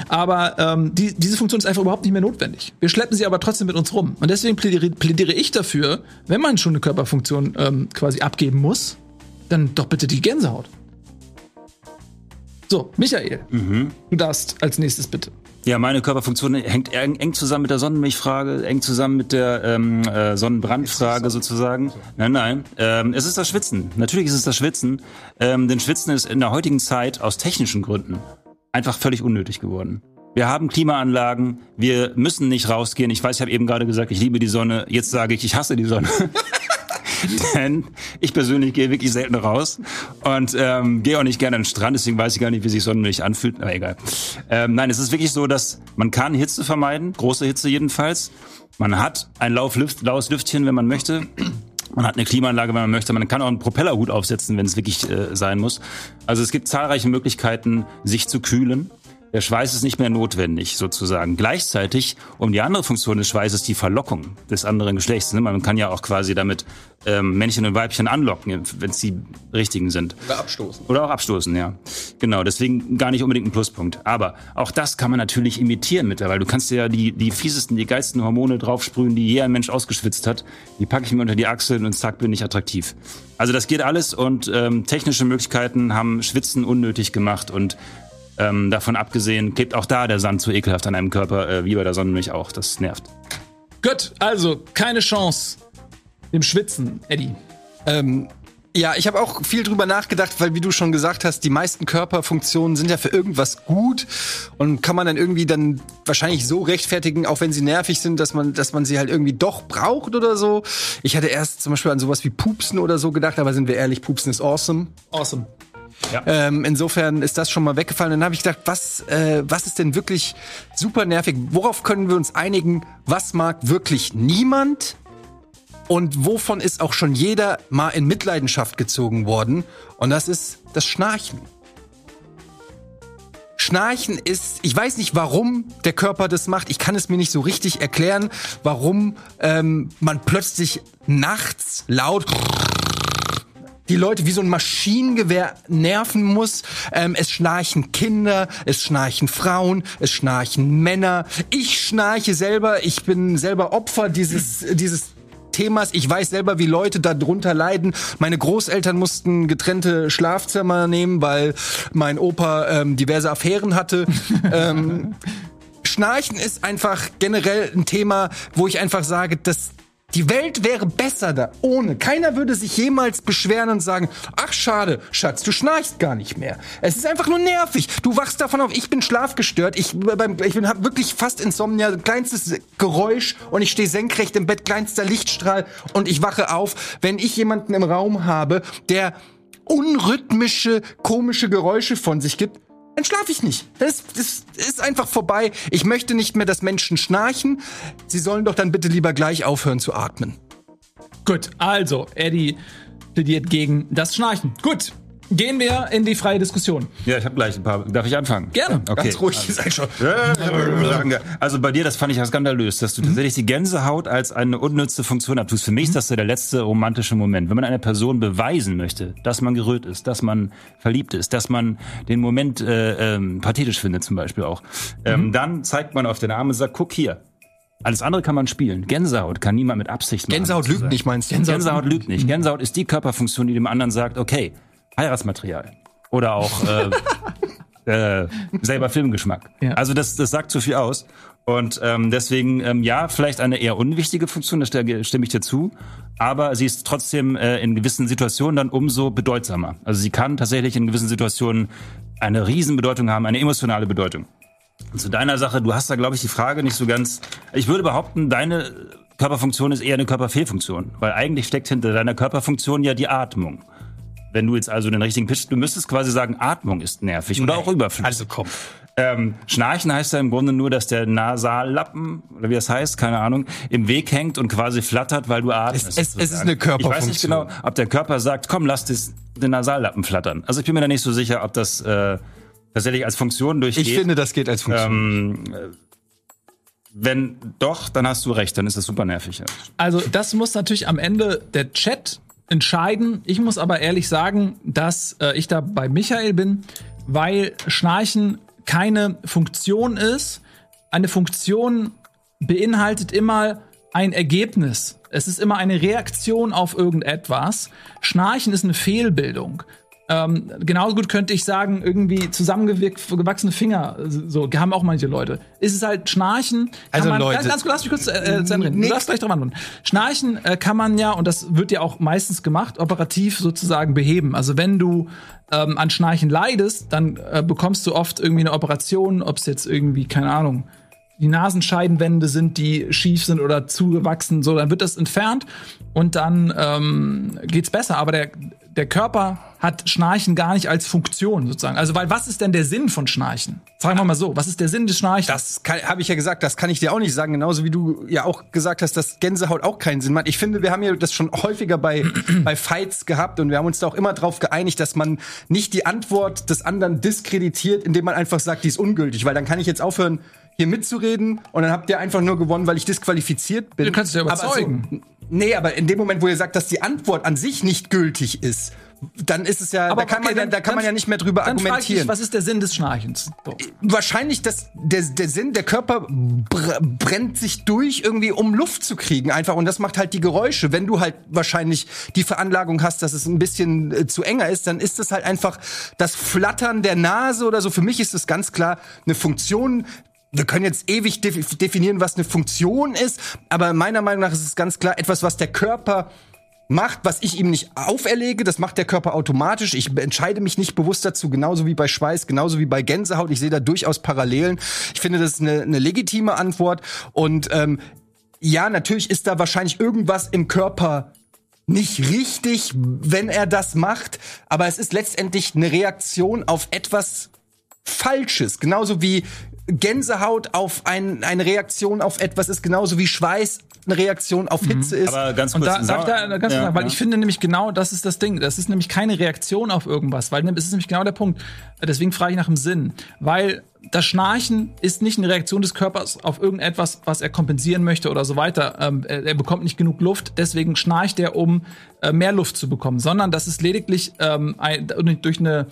Aber ähm, die, diese Funktion ist einfach überhaupt nicht mehr notwendig. Wir schleppen sie aber trotzdem mit uns rum. Und deswegen plädiere, plädiere ich dafür, wenn man schon eine Körperfunktion ähm, quasi abgeben muss, dann doch bitte die Gänsehaut. So, Michael, du darfst als nächstes bitte. Ja, meine Körperfunktion hängt eng, eng zusammen mit der Sonnenmilchfrage, eng zusammen mit der ähm, äh, Sonnenbrandfrage sozusagen. Nein, nein. Ähm, es ist das Schwitzen. Natürlich ist es das Schwitzen. Ähm, denn Schwitzen ist in der heutigen Zeit aus technischen Gründen einfach völlig unnötig geworden. Wir haben Klimaanlagen, wir müssen nicht rausgehen. Ich weiß, ich habe eben gerade gesagt, ich liebe die Sonne. Jetzt sage ich, ich hasse die Sonne. Denn ich persönlich gehe wirklich selten raus und ähm, gehe auch nicht gerne an den Strand, deswegen weiß ich gar nicht, wie sich Sonnenmilch anfühlt. Aber egal. Ähm, nein, es ist wirklich so, dass man kann Hitze vermeiden, große Hitze jedenfalls. Man hat ein laues Lüftchen, wenn man möchte. Man hat eine Klimaanlage, wenn man möchte. Man kann auch einen Propellerhut aufsetzen, wenn es wirklich äh, sein muss. Also es gibt zahlreiche Möglichkeiten, sich zu kühlen. Der Schweiß ist nicht mehr notwendig, sozusagen. Gleichzeitig, um die andere Funktion des Schweißes, die Verlockung des anderen Geschlechts. Ne? Man kann ja auch quasi damit ähm, Männchen und Weibchen anlocken, wenn es die richtigen sind. Oder abstoßen. Oder auch abstoßen, ja. Genau, deswegen gar nicht unbedingt ein Pluspunkt. Aber auch das kann man natürlich imitieren mittlerweile. Du kannst dir ja die, die fiesesten, die geilsten Hormone draufsprühen, die je ein Mensch ausgeschwitzt hat. Die packe ich mir unter die Achseln und zack, bin ich attraktiv. Also das geht alles und ähm, technische Möglichkeiten haben Schwitzen unnötig gemacht und ähm, davon abgesehen klebt auch da der Sand zu ekelhaft an einem Körper, äh, wie bei der Sonnenmilch auch. Das nervt. Gut, also keine Chance dem Schwitzen, Eddie. Ähm, ja, ich habe auch viel drüber nachgedacht, weil wie du schon gesagt hast, die meisten Körperfunktionen sind ja für irgendwas gut und kann man dann irgendwie dann wahrscheinlich so rechtfertigen, auch wenn sie nervig sind, dass man, dass man sie halt irgendwie doch braucht oder so. Ich hatte erst zum Beispiel an sowas wie Pupsen oder so gedacht, aber sind wir ehrlich, Pupsen ist awesome. Awesome. Ähm, insofern ist das schon mal weggefallen. Dann habe ich gedacht, was, äh, was ist denn wirklich super nervig? Worauf können wir uns einigen? Was mag wirklich niemand? Und wovon ist auch schon jeder mal in Mitleidenschaft gezogen worden? Und das ist das Schnarchen. Schnarchen ist, ich weiß nicht, warum der Körper das macht. Ich kann es mir nicht so richtig erklären, warum ähm, man plötzlich nachts laut die Leute wie so ein Maschinengewehr nerven muss. Ähm, es schnarchen Kinder, es schnarchen Frauen, es schnarchen Männer. Ich schnarche selber, ich bin selber Opfer dieses, dieses Themas. Ich weiß selber, wie Leute darunter leiden. Meine Großeltern mussten getrennte Schlafzimmer nehmen, weil mein Opa ähm, diverse Affären hatte. ähm, Schnarchen ist einfach generell ein Thema, wo ich einfach sage, das die Welt wäre besser da ohne. Keiner würde sich jemals beschweren und sagen, ach schade, Schatz, du schnarchst gar nicht mehr. Es ist einfach nur nervig. Du wachst davon auf, ich bin schlafgestört, ich, beim, ich bin hab wirklich fast Insomnia, kleinstes Geräusch und ich stehe senkrecht im Bett, kleinster Lichtstrahl und ich wache auf, wenn ich jemanden im Raum habe, der unrhythmische, komische Geräusche von sich gibt, dann schlafe ich nicht. Das, das ist einfach vorbei. Ich möchte nicht mehr, dass Menschen schnarchen. Sie sollen doch dann bitte lieber gleich aufhören zu atmen. Gut, also, Eddie plädiert gegen das Schnarchen. Gut, gehen wir in die freie Diskussion. Ja, ich habe gleich ein paar. Darf ich anfangen? Gerne. Okay. Ganz ruhig, sei schon. Also bei dir, das fand ich ja skandalös, dass du tatsächlich die Gänsehaut als eine unnütze Funktion abtust. Für mich ist das so der letzte romantische Moment. Wenn man einer Person beweisen möchte, dass man gerührt ist, dass man verliebt ist, dass man den Moment äh, ähm, pathetisch findet zum Beispiel auch, ähm, dann zeigt man auf den Arm und sagt, guck hier. Alles andere kann man spielen. Gänsehaut kann niemand mit Absicht machen. Gänsehaut lügt nicht, meinst du? Gänsehaut, lügt nicht. Gänsehaut ist die Körperfunktion, die dem anderen sagt, okay, Heiratsmaterial. Oder auch äh, äh, selber Filmgeschmack. Ja. Also das, das sagt zu viel aus. Und ähm, deswegen, ähm, ja, vielleicht eine eher unwichtige Funktion, da stimme ich dir zu. Aber sie ist trotzdem äh, in gewissen Situationen dann umso bedeutsamer. Also sie kann tatsächlich in gewissen Situationen eine Riesenbedeutung haben, eine emotionale Bedeutung. Und zu deiner Sache, du hast da, glaube ich, die Frage nicht so ganz. Ich würde behaupten, deine Körperfunktion ist eher eine Körperfehlfunktion, weil eigentlich steckt hinter deiner Körperfunktion ja die Atmung. Wenn du jetzt also den richtigen Pitch, du müsstest quasi sagen, Atmung ist nervig oder auch überflüssig. Also komm. Ähm, Schnarchen heißt ja im Grunde nur, dass der Nasallappen, oder wie das heißt, keine Ahnung, im Weg hängt und quasi flattert, weil du atmest. Es- es- es ist eine Körperfunktion. Ich weiß nicht genau, ob der Körper sagt, komm, lass das, den Nasallappen flattern. Also ich bin mir da nicht so sicher, ob das äh, tatsächlich als Funktion durchgeht. Ich finde, das geht als Funktion. ähm, äh, wenn doch, dann hast du recht, dann ist das super nervig. Ja. Also, das muss natürlich am Ende der Chat entscheiden. Ich muss aber ehrlich sagen, dass äh, ich da bei Michael bin, weil Schnarchen keine Funktion ist. Eine Funktion beinhaltet immer ein Ergebnis. Es ist immer eine Reaktion auf irgendetwas. Schnarchen ist eine Fehlbildung. Ähm, genauso gut könnte ich sagen, irgendwie zusammengewachsene Finger, so haben auch manche Leute. Ist es halt Schnarchen. Also man, Leute- Ganz, lass mich kurz äh, zu Ende reden. Du darfst gleich drauf antworten. Schnarchen äh, kann man ja, und das wird ja auch meistens gemacht, operativ sozusagen beheben. Also wenn du ähm, an Schnarchen leidest, dann äh, bekommst du oft irgendwie eine Operation, ob es jetzt irgendwie, keine Ahnung, die Nasenscheidenwände sind, die schief sind oder zugewachsen, so, dann wird das entfernt und dann ähm, geht's besser. Aber der, der Körper hat Schnarchen gar nicht als Funktion sozusagen. Also, weil was ist denn der Sinn von Schnarchen? Fragen wir mal so, was ist der Sinn des Schnarchens? Das habe ich ja gesagt, das kann ich dir auch nicht sagen, genauso wie du ja auch gesagt hast, dass Gänsehaut auch keinen Sinn macht. Ich finde, wir haben ja das schon häufiger bei, bei Fights gehabt und wir haben uns da auch immer darauf geeinigt, dass man nicht die Antwort des anderen diskreditiert, indem man einfach sagt, die ist ungültig, weil dann kann ich jetzt aufhören, hier mitzureden und dann habt ihr einfach nur gewonnen, weil ich disqualifiziert bin. Du kannst ja überzeugen. Nee, aber in dem Moment, wo ihr sagt, dass die Antwort an sich nicht gültig ist, dann ist es ja, da kann, okay, man, ja- dann- da kann man dann- ja nicht mehr drüber dann ich argumentieren dich, was ist der Sinn des Schnarchens? So. wahrscheinlich das, der, der Sinn, der Körper br brennt sich durch, irgendwie um Luft zu kriegen einfach. Und das macht halt die Geräusche. Wenn du halt wahrscheinlich die Veranlagung hast, dass es ein bisschen äh, zu enger ist, dann ist das halt einfach das Flattern der Nase oder so. Für mich ist es ganz klar eine Funktion. Wir können jetzt ewig def definieren, was eine Funktion ist, aber meiner Meinung nach ist es ganz klar etwas, was der Körper macht, was ich ihm nicht auferlege, das macht der Körper automatisch. Ich entscheide mich nicht bewusst dazu, genauso wie bei Schweiß, genauso wie bei Gänsehaut. Ich sehe da durchaus Parallelen. Ich finde, das ist eine, eine legitime Antwort. Und ähm, ja, natürlich ist da wahrscheinlich irgendwas im Körper nicht richtig, wenn er das macht, aber es ist letztendlich eine Reaktion auf etwas Falsches. Genauso wie Gänsehaut auf ein, eine Reaktion auf etwas ist, genauso wie Schweiß eine Reaktion auf Hitze ist. Aber ganz Und kurz. da darf ich da ganz kurz ja, sagen, weil ja. ich finde nämlich genau, das ist das Ding. Das ist nämlich keine Reaktion auf irgendwas, weil es ist nämlich genau der Punkt. Deswegen frage ich nach dem Sinn, weil das Schnarchen ist nicht eine Reaktion des Körpers auf irgendetwas, was er kompensieren möchte oder so weiter. Ähm, er, er bekommt nicht genug Luft, deswegen schnarcht er, um äh, mehr Luft zu bekommen, sondern das ist lediglich ähm, ein, durch eine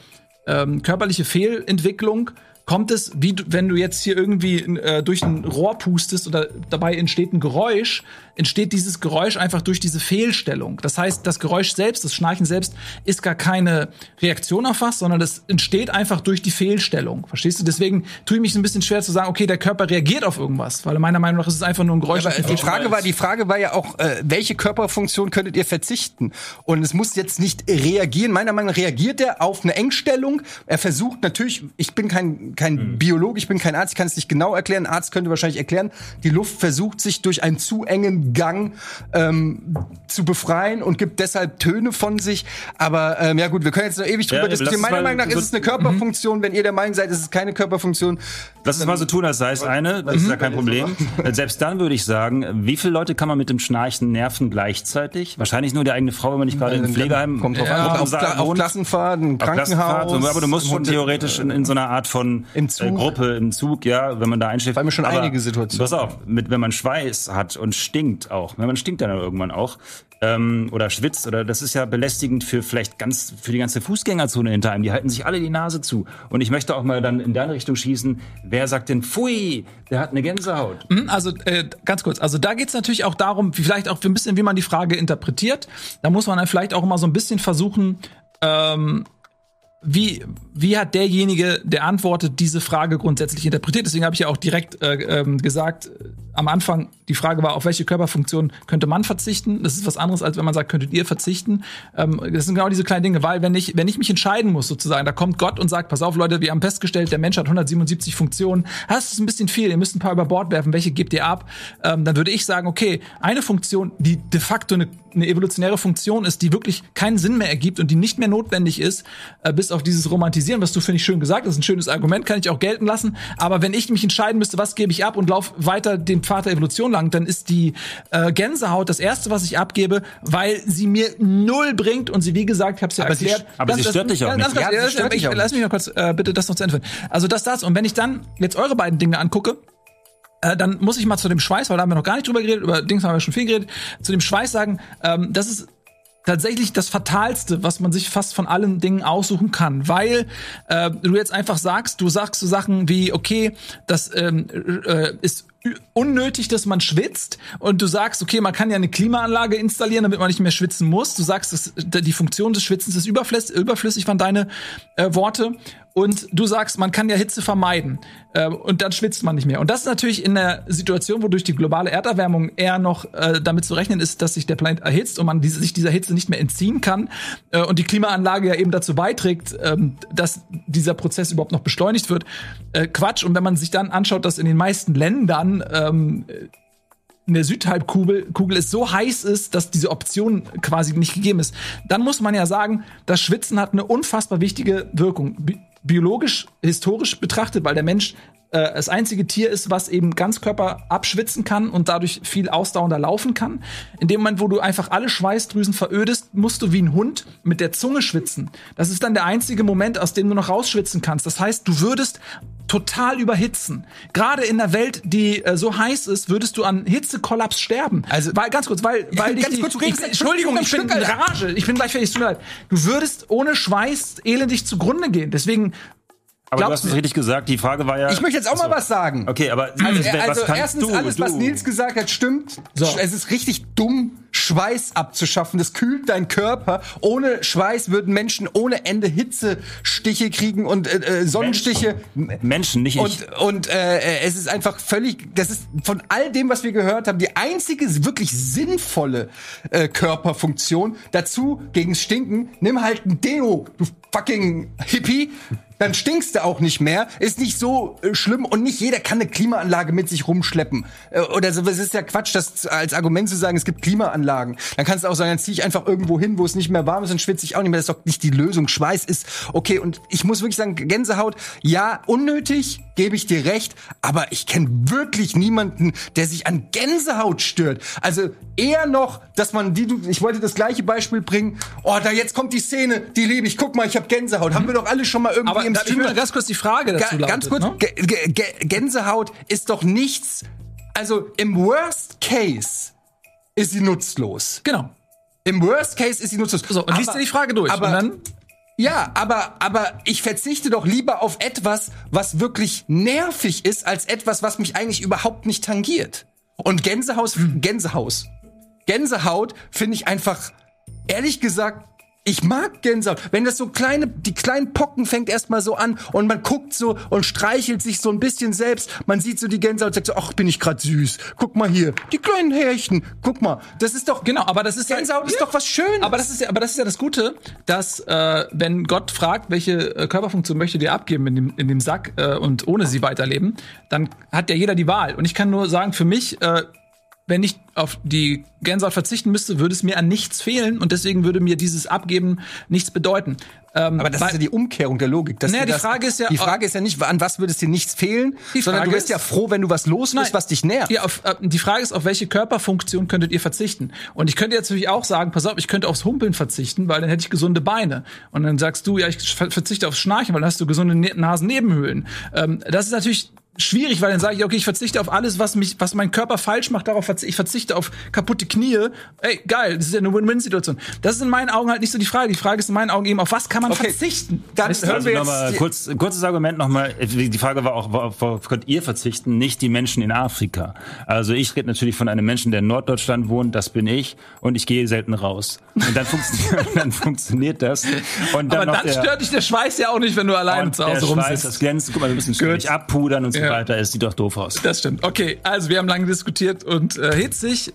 ähm, körperliche Fehlentwicklung kommt es, wie du, wenn du jetzt hier irgendwie äh, durch ein Rohr pustest oder dabei entsteht ein Geräusch, entsteht dieses Geräusch einfach durch diese Fehlstellung. Das heißt, das Geräusch selbst, das Schnarchen selbst, ist gar keine Reaktion auf was, sondern das entsteht einfach durch die Fehlstellung. Verstehst du? Deswegen tue ich mich ein bisschen schwer zu sagen, okay, der Körper reagiert auf irgendwas, weil meiner Meinung nach ist es einfach nur ein Geräusch. Aber das die Frage war, die Frage war ja auch, äh, welche Körperfunktion könntet ihr verzichten? Und es muss jetzt nicht reagieren. Meiner Meinung nach reagiert er auf eine Engstellung. Er versucht natürlich, ich bin kein, kein Biologe, ich bin kein Arzt, ich kann es nicht genau erklären. Ein Arzt könnte wahrscheinlich erklären, die Luft versucht sich durch einen zu engen Gang ähm, zu befreien und gibt deshalb Töne von sich. Aber ähm, ja gut, wir können jetzt noch ewig drüber Ja, diskutieren. Meiner Meinung nach ist so- es eine Körperfunktion. Wenn ihr der Meinung seid, ist es keine Körperfunktion, Lass es mal so tun, als sei es eine. Das ist ja kein Problem. Äh, Selbst dann würde ich sagen, wie viele Leute kann man mit dem Schnarchen nerven gleichzeitig? Wahrscheinlich nur die eigene Frau, wenn man nicht gerade im Pflegeheim kommt drauf ja, an, auf, Kla auf Auf Krankenhaus. Klassenfahrt, aber du musst schon theoretisch in, in so einer Art von Im Zug. Äh, Gruppe, im Zug, ja, wenn man da einschläft. Vor allem schon aber, einige Situationen. Pass auf, mit, wenn man Schweiß hat und stinkt auch, wenn man stinkt dann irgendwann auch, ähm, oder schwitzt, oder das ist ja belästigend für vielleicht ganz, für die ganze Fußgängerzone hinter einem. Die halten sich alle die Nase zu. Und ich möchte auch mal dann in deine Richtung schießen. Wer sagt denn, pfui, der hat eine Gänsehaut? Hm, Also äh, ganz kurz, also da geht's natürlich auch darum, wie- vielleicht auch ein bisschen, wie man die Frage interpretiert. Da muss man dann vielleicht auch immer so ein bisschen versuchen, ähm, wie, wie hat derjenige, der antwortet, diese Frage grundsätzlich interpretiert? Deswegen habe ich ja auch direkt äh, ähm, gesagt, äh, am Anfang, die Frage war, auf welche Körperfunktion könnte man verzichten? Das ist was anderes, als wenn man sagt, könntet ihr verzichten? Ähm, das sind genau diese kleinen Dinge, weil wenn ich, wenn ich mich entscheiden muss, sozusagen, da kommt Gott und sagt, pass auf, Leute, wir haben festgestellt, der Mensch hat 177 Funktionen. Das ist ein bisschen viel, ihr müsst ein paar über Bord werfen, welche gebt ihr ab? Ähm, dann würde ich sagen, okay, eine Funktion, die de facto eine, eine evolutionäre Funktion ist, die wirklich keinen Sinn mehr ergibt und die nicht mehr notwendig ist, äh, bis auf dieses Romantisieren, was du, finde ich, schön gesagt hast, ist ein schönes Argument, kann ich auch gelten lassen. Aber wenn ich mich entscheiden müsste, was gebe ich ab und lauf weiter den Pfad der Evolution lang, dann ist die äh, Gänsehaut das erste, was ich abgebe, weil sie mir null bringt und sie, wie gesagt, ich habe es ja Aber sie erklärt. st- aber sie stört dich auch nicht. kurz, Ja, sie ja, stört ich, dich auch lass mich mal kurz äh, bitte das noch zu Ende führen. Also das, das. Und wenn ich dann jetzt eure beiden Dinge angucke, äh, dann muss ich mal zu dem Schweiß, weil da haben wir noch gar nicht drüber geredet, über Dings haben wir schon viel geredet, zu dem Schweiß sagen, ähm, das ist tatsächlich das Fatalste, was man sich fast von allen Dingen aussuchen kann, weil äh, du jetzt einfach sagst, du sagst so Sachen wie, okay, das ähm, äh, ist unnötig, dass man schwitzt und du sagst, okay, man kann ja eine Klimaanlage installieren, damit man nicht mehr schwitzen muss. Du sagst, dass die Funktion des Schwitzens ist überflüssig, waren deine äh, Worte. Und du sagst, man kann ja Hitze vermeiden äh, und dann schwitzt man nicht mehr. Und das ist natürlich in der Situation, wo durch die globale Erderwärmung eher noch äh, damit zu rechnen ist, dass sich der Planet erhitzt und man diese, sich dieser Hitze nicht mehr entziehen kann äh, und die Klimaanlage ja eben dazu beiträgt, ähm, dass dieser Prozess überhaupt noch beschleunigt wird. Äh, Quatsch. Und wenn man sich dann anschaut, dass in den meisten Ländern ähm, in der Südhalbkugel Kugel es so heiß ist, dass diese Option quasi nicht gegeben ist, dann muss man ja sagen, das Schwitzen hat eine unfassbar wichtige Wirkung. Bi biologisch, historisch betrachtet, weil der Mensch äh, das einzige Tier ist, was eben Ganzkörper abschwitzen kann und dadurch viel ausdauernder laufen kann. In dem Moment, wo du einfach alle Schweißdrüsen verödest, musst du wie ein Hund mit der Zunge schwitzen. Das ist dann der einzige Moment, aus dem du noch rausschwitzen kannst. Das heißt, du würdest total überhitzen. Gerade in der Welt, die äh, so heiß ist, würdest du an Hitzekollaps sterben. Also- weil ganz kurz, weil weil ganz die, kurz, du redest ich, Entschuldigung, ich bin in Rage. Ich bin gleich fertig, tut mir leid. Du würdest ohne Schweiß elendig zugrunde gehen. Deswegen Aber Glaub du hast es richtig gesagt. Die Frage war ja. Ich möchte jetzt auch mal was sagen. Okay, aber Also, was also kannst erstens, du, alles, du? was Nils gesagt hat, stimmt. So. Es ist richtig dumm, Schweiß abzuschaffen. Das kühlt deinen Körper. Ohne Schweiß würden Menschen ohne Ende Hitzestiche kriegen und äh, äh, Sonnenstiche. Menschen, nicht ich. Und, und äh, es ist einfach völlig, das ist von all dem, was wir gehört haben, die einzige wirklich sinnvolle äh, Körperfunktion. Dazu gegen Stinken, nimm halt ein Deo, du fucking Hippie. Dann stinkst du auch nicht mehr. Ist nicht so äh, schlimm und nicht jeder kann eine Klimaanlage mit sich rumschleppen. Äh, oder so, es ist ja Quatsch, das als Argument zu sagen, es gibt Klimaanlagen. Dann kannst du auch sagen, dann zieh ich einfach irgendwo hin, wo es nicht mehr warm ist und schwitze ich auch nicht mehr. Das ist doch nicht die Lösung. Schweiß ist okay. Und ich muss wirklich sagen, Gänsehaut, ja, unnötig, gebe ich dir recht. Aber ich kenne wirklich niemanden, der sich an Gänsehaut stört. Also eher noch, dass man die, ich wollte das gleiche Beispiel bringen. Oh, da jetzt kommt die Szene, die liebe ich. Guck mal, ich habe Gänsehaut. Haben wir doch alle schon mal irgendwie aber im da, ich Stream. will ganz kurz die Frage dazu Ga ganz lautet, kurz, ne? Gänsehaut ist doch nichts. Also im Worst Case ist sie nutzlos. Genau. Im Worst Case ist sie nutzlos. So, und liest dir die Frage durch. Aber, dann ja, aber, aber ich verzichte doch lieber auf etwas, was wirklich nervig ist, als etwas, was mich eigentlich überhaupt nicht tangiert. Und Gänsehaus, Gänsehaus. Gänsehaut finde ich einfach, ehrlich gesagt, ich mag Gänsehaut. Wenn das so kleine, die kleinen Pocken fängt erstmal so an und man guckt so und streichelt sich so ein bisschen selbst. Man sieht so die Gänsehaut und sagt so, ach, bin ich grad süß. Guck mal hier, die kleinen Härchen. Guck mal, das ist doch, Genau, aber das ist ja- Gänsehaut ist Ja. doch was Schönes. Aber das ist ja, aber das ist ja das Gute, dass äh, wenn Gott fragt, welche äh, Körperfunktion möchtet ihr abgeben in dem, in dem Sack äh, und ohne sie weiterleben, dann hat ja jeder die Wahl. Und ich kann nur sagen, für mich, äh, wenn ich auf die Gänsehaut verzichten müsste, würde es mir an nichts fehlen und deswegen würde mir dieses Abgeben nichts bedeuten. Ähm, Aber das weil- ist ja die Umkehrung der Logik. dass Naja, die das, Frage ist ja- Die Frage ist ja nicht, an was würde es dir nichts fehlen, sondern Frage du wirst ja froh, wenn du was los wirst, was dich nervt. Ja, auf, äh, die Frage ist, auf welche Körperfunktion könntet ihr verzichten? Und ich könnte jetzt natürlich auch sagen, pass auf, ich könnte aufs Humpeln verzichten, weil dann hätte ich gesunde Beine. Und dann sagst du, ja, ich ver- verzichte aufs Schnarchen, weil dann hast du gesunde Ne- Nasennebenhöhlen. Ähm, das ist natürlich schwierig, weil dann sage ich, okay, ich verzichte auf alles, was mich, was mein Körper falsch macht, darauf verzichte ich verzichte auf kaputte Knie. Ey, geil, das ist ja eine Win-Win-Situation. Das ist in meinen Augen halt nicht so die Frage. Die Frage ist in meinen Augen eben, auf was kann man Okay, verzichten? dann Weißt du? hören Also wir jetzt nochmal die- kurz, kurzes Argument nochmal. Die Frage war auch, worauf könnt ihr verzichten? Nicht die Menschen in Afrika. Also ich rede natürlich von einem Menschen, der in Norddeutschland wohnt, das bin ich, und ich gehe selten raus. Und dann funktioniert, dann funktioniert das. Und Aber noch dann der- stört dich der Schweiß ja auch nicht, wenn du alleine zu Hause Schweiß, rumsitzt. das glänzt, guck mal, wir müssen es abpudern und so Ja. Weiter. Es sieht doch doof aus. Das stimmt. Okay, also wir haben lange diskutiert und äh, hitzig.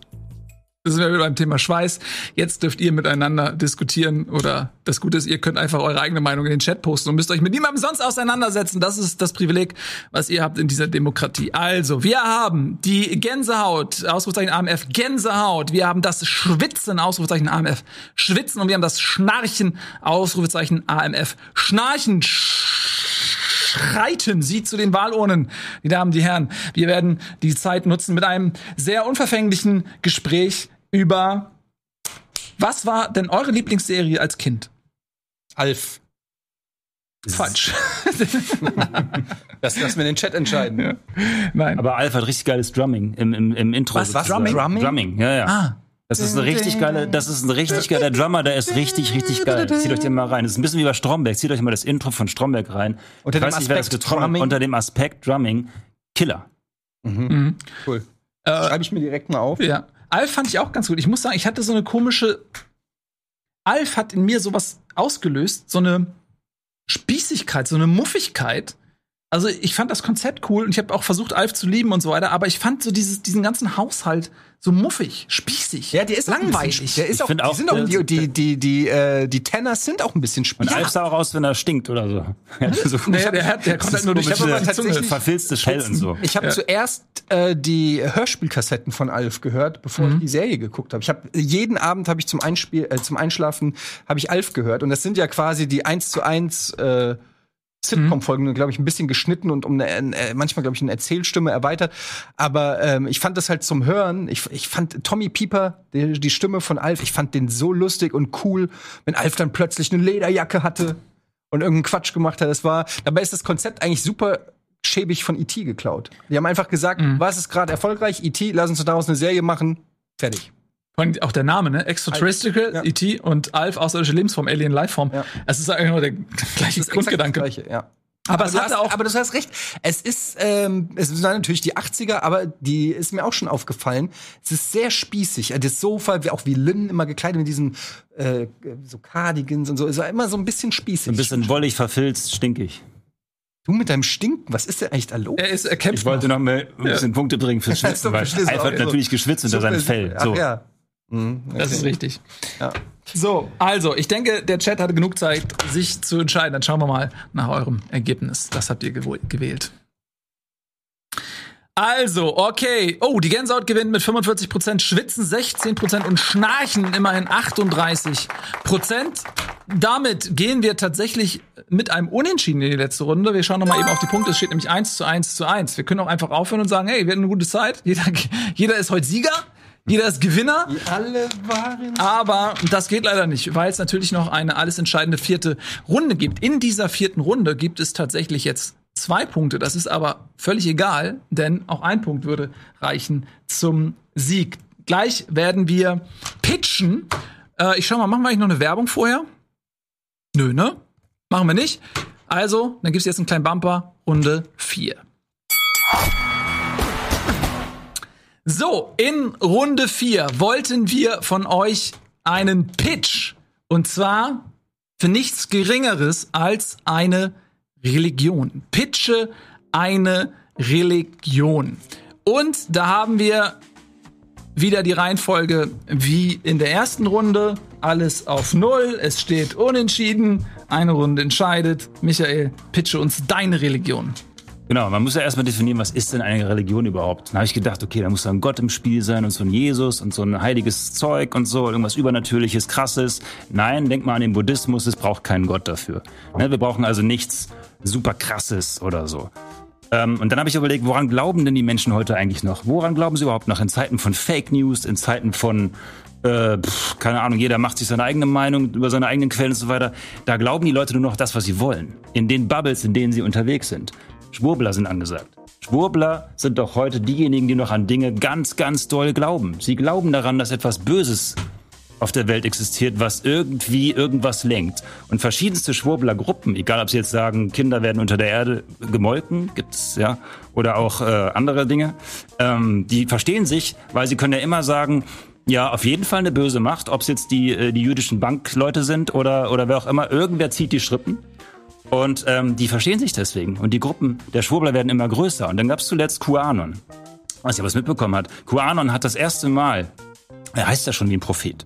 Da sind wir wieder beim Thema Schweiß. Jetzt dürft ihr miteinander diskutieren oder das Gute ist, ihr könnt einfach eure eigene Meinung in den Chat posten und müsst euch mit niemandem sonst auseinandersetzen. Das ist das Privileg, was ihr habt in dieser Demokratie. Also, wir haben die Gänsehaut, Ausrufezeichen AMF, Gänsehaut. Wir haben das Schwitzen, Ausrufezeichen AMF, Schwitzen und wir haben das Schnarchen, Ausrufezeichen AMF, Schnarchen, schreiten Sie zu den Wahlurnen, die Damen, die Herren. Wir werden die Zeit nutzen mit einem sehr unverfänglichen Gespräch über was war denn eure Lieblingsserie als Kind? Alf. Falsch. Das lassen wir in den Chat entscheiden. Nein. Aber Alpha hat richtig geiles Drumming im, im, im Intro. Was? sozusagen. Drumming? Drumming? Drumming, ja, ja. ah, Das ist ein richtig geiler, das ist ein richtig geiler Drummer, der ist richtig, richtig geil. Zieht euch den mal rein. Das ist ein bisschen wie bei Stromberg. Zieht euch mal das Intro von Stromberg rein. Unter ich dem weiß nicht, wer das Aspekt getroffen hat. Drumming? Unter dem Aspekt Drumming. Killer. Mhm. Cool. Äh, Schreibe ich mir direkt mal auf. Ja. Alf fand ich auch ganz gut. Ich muss sagen, ich hatte so eine komische. Alf hat in mir sowas ausgelöst, so eine Spießigkeit, so eine Muffigkeit. Also ich fand das Konzept cool und ich habe auch versucht, Alf zu lieben und so weiter, aber ich fand so dieses, diesen ganzen Haushalt so muffig, spießig, Ja, der ist langweilig. Der ist auch, die auch, sind auch die, die, die, die, äh, die Tenners sind auch ein bisschen Und spießig. Alf sah auch aus, wenn er stinkt oder so. Ja, so Nee, der, hat, der konnte halt nur durch die Zunge. verfilztes Fell und so. Ich habe zuerst äh, die Hörspielkassetten von Alf gehört, bevor Mhm. ich die Serie geguckt habe. Ich habe jeden Abend habe ich zum Einspiel, äh, zum Einschlafen habe ich Alf gehört und das sind ja quasi die eins zu eins äh, Sitcom-Folgen, glaube ich, ein bisschen geschnitten und um eine, äh, manchmal, glaube ich, eine Erzählstimme erweitert. Aber ähm, ich fand das halt zum Hören. Ich, ich fand Tommy Pieper, die, die Stimme von Alf, ich fand den so lustig und cool, wenn Alf dann plötzlich eine Lederjacke hatte und irgendeinen Quatsch gemacht hat. Das war, dabei ist das Konzept eigentlich super schäbig von E.T. geklaut. Die haben einfach gesagt, was ist gerade erfolgreich? E.T., lass uns daraus eine Serie machen. Fertig. Vor allem auch der Name, ne? Extraterrestrial, Ja. E.T. und Alf, außerirdische Lebensform, Alien Lifeform. Ja. Es ist eigentlich nur der gleiche Das ist Grundgedanke. Gleiche, ja. Aber es du hatte hast, auch- aber du hast recht. Es ist, ähm, es sind natürlich die 80er, aber die ist mir auch schon aufgefallen. Es ist sehr spießig. Das Sofa, wie, auch wie Lynn immer gekleidet mit diesen äh, so Cardigans und so, ist immer so ein bisschen spießig. Ein bisschen wollig, verfilzt, stinkig. du mit deinem Stinken, was ist denn eigentlich da los? Er ist, er kämpft Ich wollte noch mal ein bisschen Punkte bringen fürs Ja, Schwitzen, weil Alf hat natürlich geschwitzt unter seinem Fell. Ach, So. ja. Mhm, okay. Das ist richtig. Ja. So, also, ich denke, der Chat hatte genug Zeit, sich zu entscheiden. Dann schauen wir mal nach eurem Ergebnis. Das habt ihr gewählt. Also, okay. Oh, die Gänsehaut gewinnt mit 45%, Schwitzen 16% und Schnarchen immerhin 38%. Damit gehen wir tatsächlich mit einem Unentschieden in die letzte Runde. Wir schauen noch mal eben auf die Punkte. Es steht nämlich 1 zu 1 zu 1. Wir können auch einfach aufhören und sagen, hey, wir hatten eine gute Zeit. Jeder, jeder ist heute Sieger. Jeder ist Gewinner. Alle waren. Aber das geht leider nicht, weil es natürlich noch eine alles entscheidende vierte Runde gibt. In dieser vierten Runde gibt es tatsächlich jetzt zwei Punkte. Das ist aber völlig egal, denn auch ein Punkt würde reichen zum Sieg. Gleich werden wir pitchen. Äh, ich schau mal, machen wir eigentlich noch eine Werbung vorher? Nö, ne? Machen wir nicht. Also, dann gibt's jetzt einen kleinen Bumper. Runde 4. So, in Runde 4 wollten wir von euch einen Pitch. Und zwar für nichts Geringeres als eine Religion. Pitche eine Religion. Und da haben wir wieder die Reihenfolge wie in der ersten Runde. Alles auf Null. Es steht unentschieden. Eine Runde entscheidet. Michael, pitche uns deine Religion. Genau, man muss ja erstmal definieren, was ist denn eine Religion überhaupt? Dann habe ich gedacht, okay, da muss da ein Gott im Spiel sein und so ein Jesus und so ein heiliges Zeug und so, irgendwas Übernatürliches, Krasses. Nein, denk mal an den Buddhismus, es braucht keinen Gott dafür. Ne, wir brauchen also nichts super Krasses oder so. Ähm, und dann habe ich überlegt, woran glauben denn die Menschen heute eigentlich noch? Woran glauben sie überhaupt noch? In Zeiten von Fake News, in Zeiten von, äh, pff, keine Ahnung, jeder macht sich seine eigene Meinung über seine eigenen Quellen und so weiter. Da glauben die Leute nur noch das, was sie wollen. In den Bubbles, in denen sie unterwegs sind. Schwurbler sind angesagt. Schwurbler sind doch heute diejenigen, die noch an Dinge ganz, ganz doll glauben. Sie glauben daran, dass etwas Böses auf der Welt existiert, was irgendwie irgendwas lenkt. Und verschiedenste Schwurblergruppen, egal ob sie jetzt sagen, Kinder werden unter der Erde gemolken, gibt's ja, oder auch äh, andere Dinge, ähm, die verstehen sich, weil sie können ja immer sagen, ja, auf jeden Fall eine böse Macht, ob es jetzt die, äh, die jüdischen Bankleute sind oder, oder wer auch immer, irgendwer zieht die Strippen. Und ähm, die verstehen sich deswegen. Und die Gruppen der Schwurbler werden immer größer. Und dann gab es zuletzt QAnon. Weiß ich, was mitbekommen hat. QAnon hat das erste Mal, er heißt ja schon wie ein Prophet.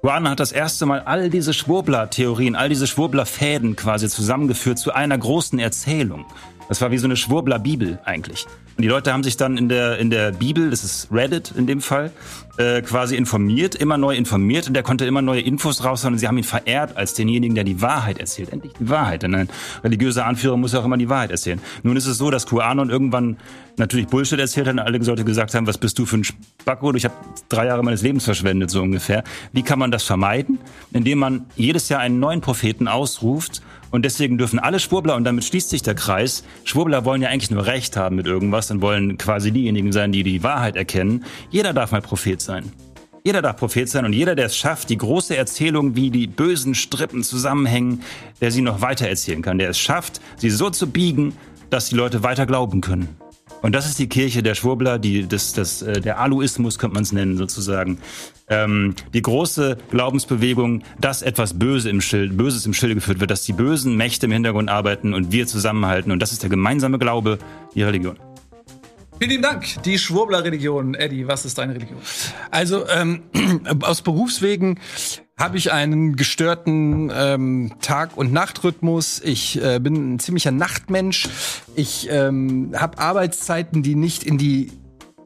QAnon hat das erste Mal all diese Schwurbler-Theorien, all diese Schwurbler-Fäden quasi zusammengeführt zu einer großen Erzählung. Das war wie so eine Schwurbler-Bibel eigentlich. Und die Leute haben sich dann in der, in der Bibel, das ist Reddit in dem Fall, äh, quasi informiert, immer neu informiert und der konnte immer neue Infos raushauen und sie haben ihn verehrt als denjenigen, der die Wahrheit erzählt. Endlich die Wahrheit, denn ein religiöser Anführer muss ja auch immer die Wahrheit erzählen. Nun ist es so, dass QAnon irgendwann natürlich Bullshit erzählt hat und alle Leute gesagt haben, was bist du für ein Spacko? Ich habe drei Jahre meines Lebens verschwendet, so ungefähr. Wie kann man das vermeiden? Indem man jedes Jahr einen neuen Propheten ausruft und deswegen dürfen alle Schwurbler, und damit schließt sich der Kreis, Schwurbler wollen ja eigentlich nur Recht haben mit irgendwas und wollen quasi diejenigen sein, die die Wahrheit erkennen. Jeder darf mal Prophet sein. Jeder darf Prophet sein und jeder, der es schafft, die große Erzählung, wie die bösen Strippen zusammenhängen, der sie noch weiter erzählen kann, der es schafft, sie so zu biegen, dass die Leute weiter glauben können. Und das ist die Kirche der Schwurbler, die, das, das, äh, der Aluismus könnte man es nennen sozusagen. Ähm, die große Glaubensbewegung, dass etwas Böse im Schild, Böses im Schilde geführt wird, dass die bösen Mächte im Hintergrund arbeiten und wir zusammenhalten. Und das ist der gemeinsame Glaube, die Religion. Vielen lieben Dank. Die Schwurbler-Religion. Eddie, was ist deine Religion? Also ähm, aus Berufswegen habe ich einen gestörten ähm, Tag- und Nachtrhythmus. Ich äh, bin ein ziemlicher Nachtmensch. Ich ähm, habe Arbeitszeiten, die nicht in die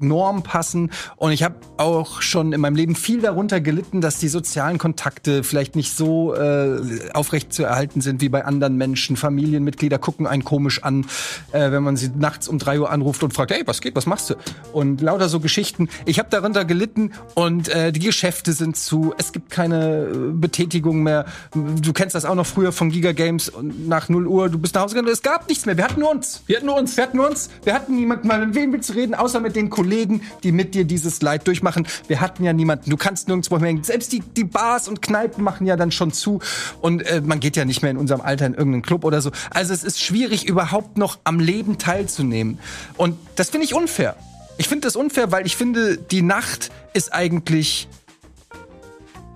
Norm passen. Und ich habe auch schon in meinem Leben viel darunter gelitten, dass die sozialen Kontakte vielleicht nicht so äh, aufrecht zu erhalten sind wie bei anderen Menschen. Familienmitglieder gucken einen komisch an, äh, wenn man sie nachts um drei Uhr anruft und fragt, hey, was geht, was machst du? Und lauter so Geschichten. Ich habe darunter gelitten und äh, die Geschäfte sind zu. Es gibt keine äh, Betätigung mehr. Du kennst das auch noch früher von Giga Games nach 0 Uhr, du bist nach Hause gegangen. Es gab nichts mehr. Wir hatten uns. Wir hatten nur uns. Wir hatten nur uns. Wir hatten niemanden mal, mit wem du reden, außer mit den Kollegen, die mit dir dieses Leid durchmachen. Wir hatten ja niemanden. Du kannst nirgendwo mehr hängen. Selbst die, die Bars und Kneipen machen ja dann schon zu. Und äh, man geht ja nicht mehr in unserem Alter in irgendeinen Club oder so. Also es ist schwierig, überhaupt noch am Leben teilzunehmen. Und das finde ich unfair. Ich finde das unfair, weil ich finde, die Nacht ist eigentlich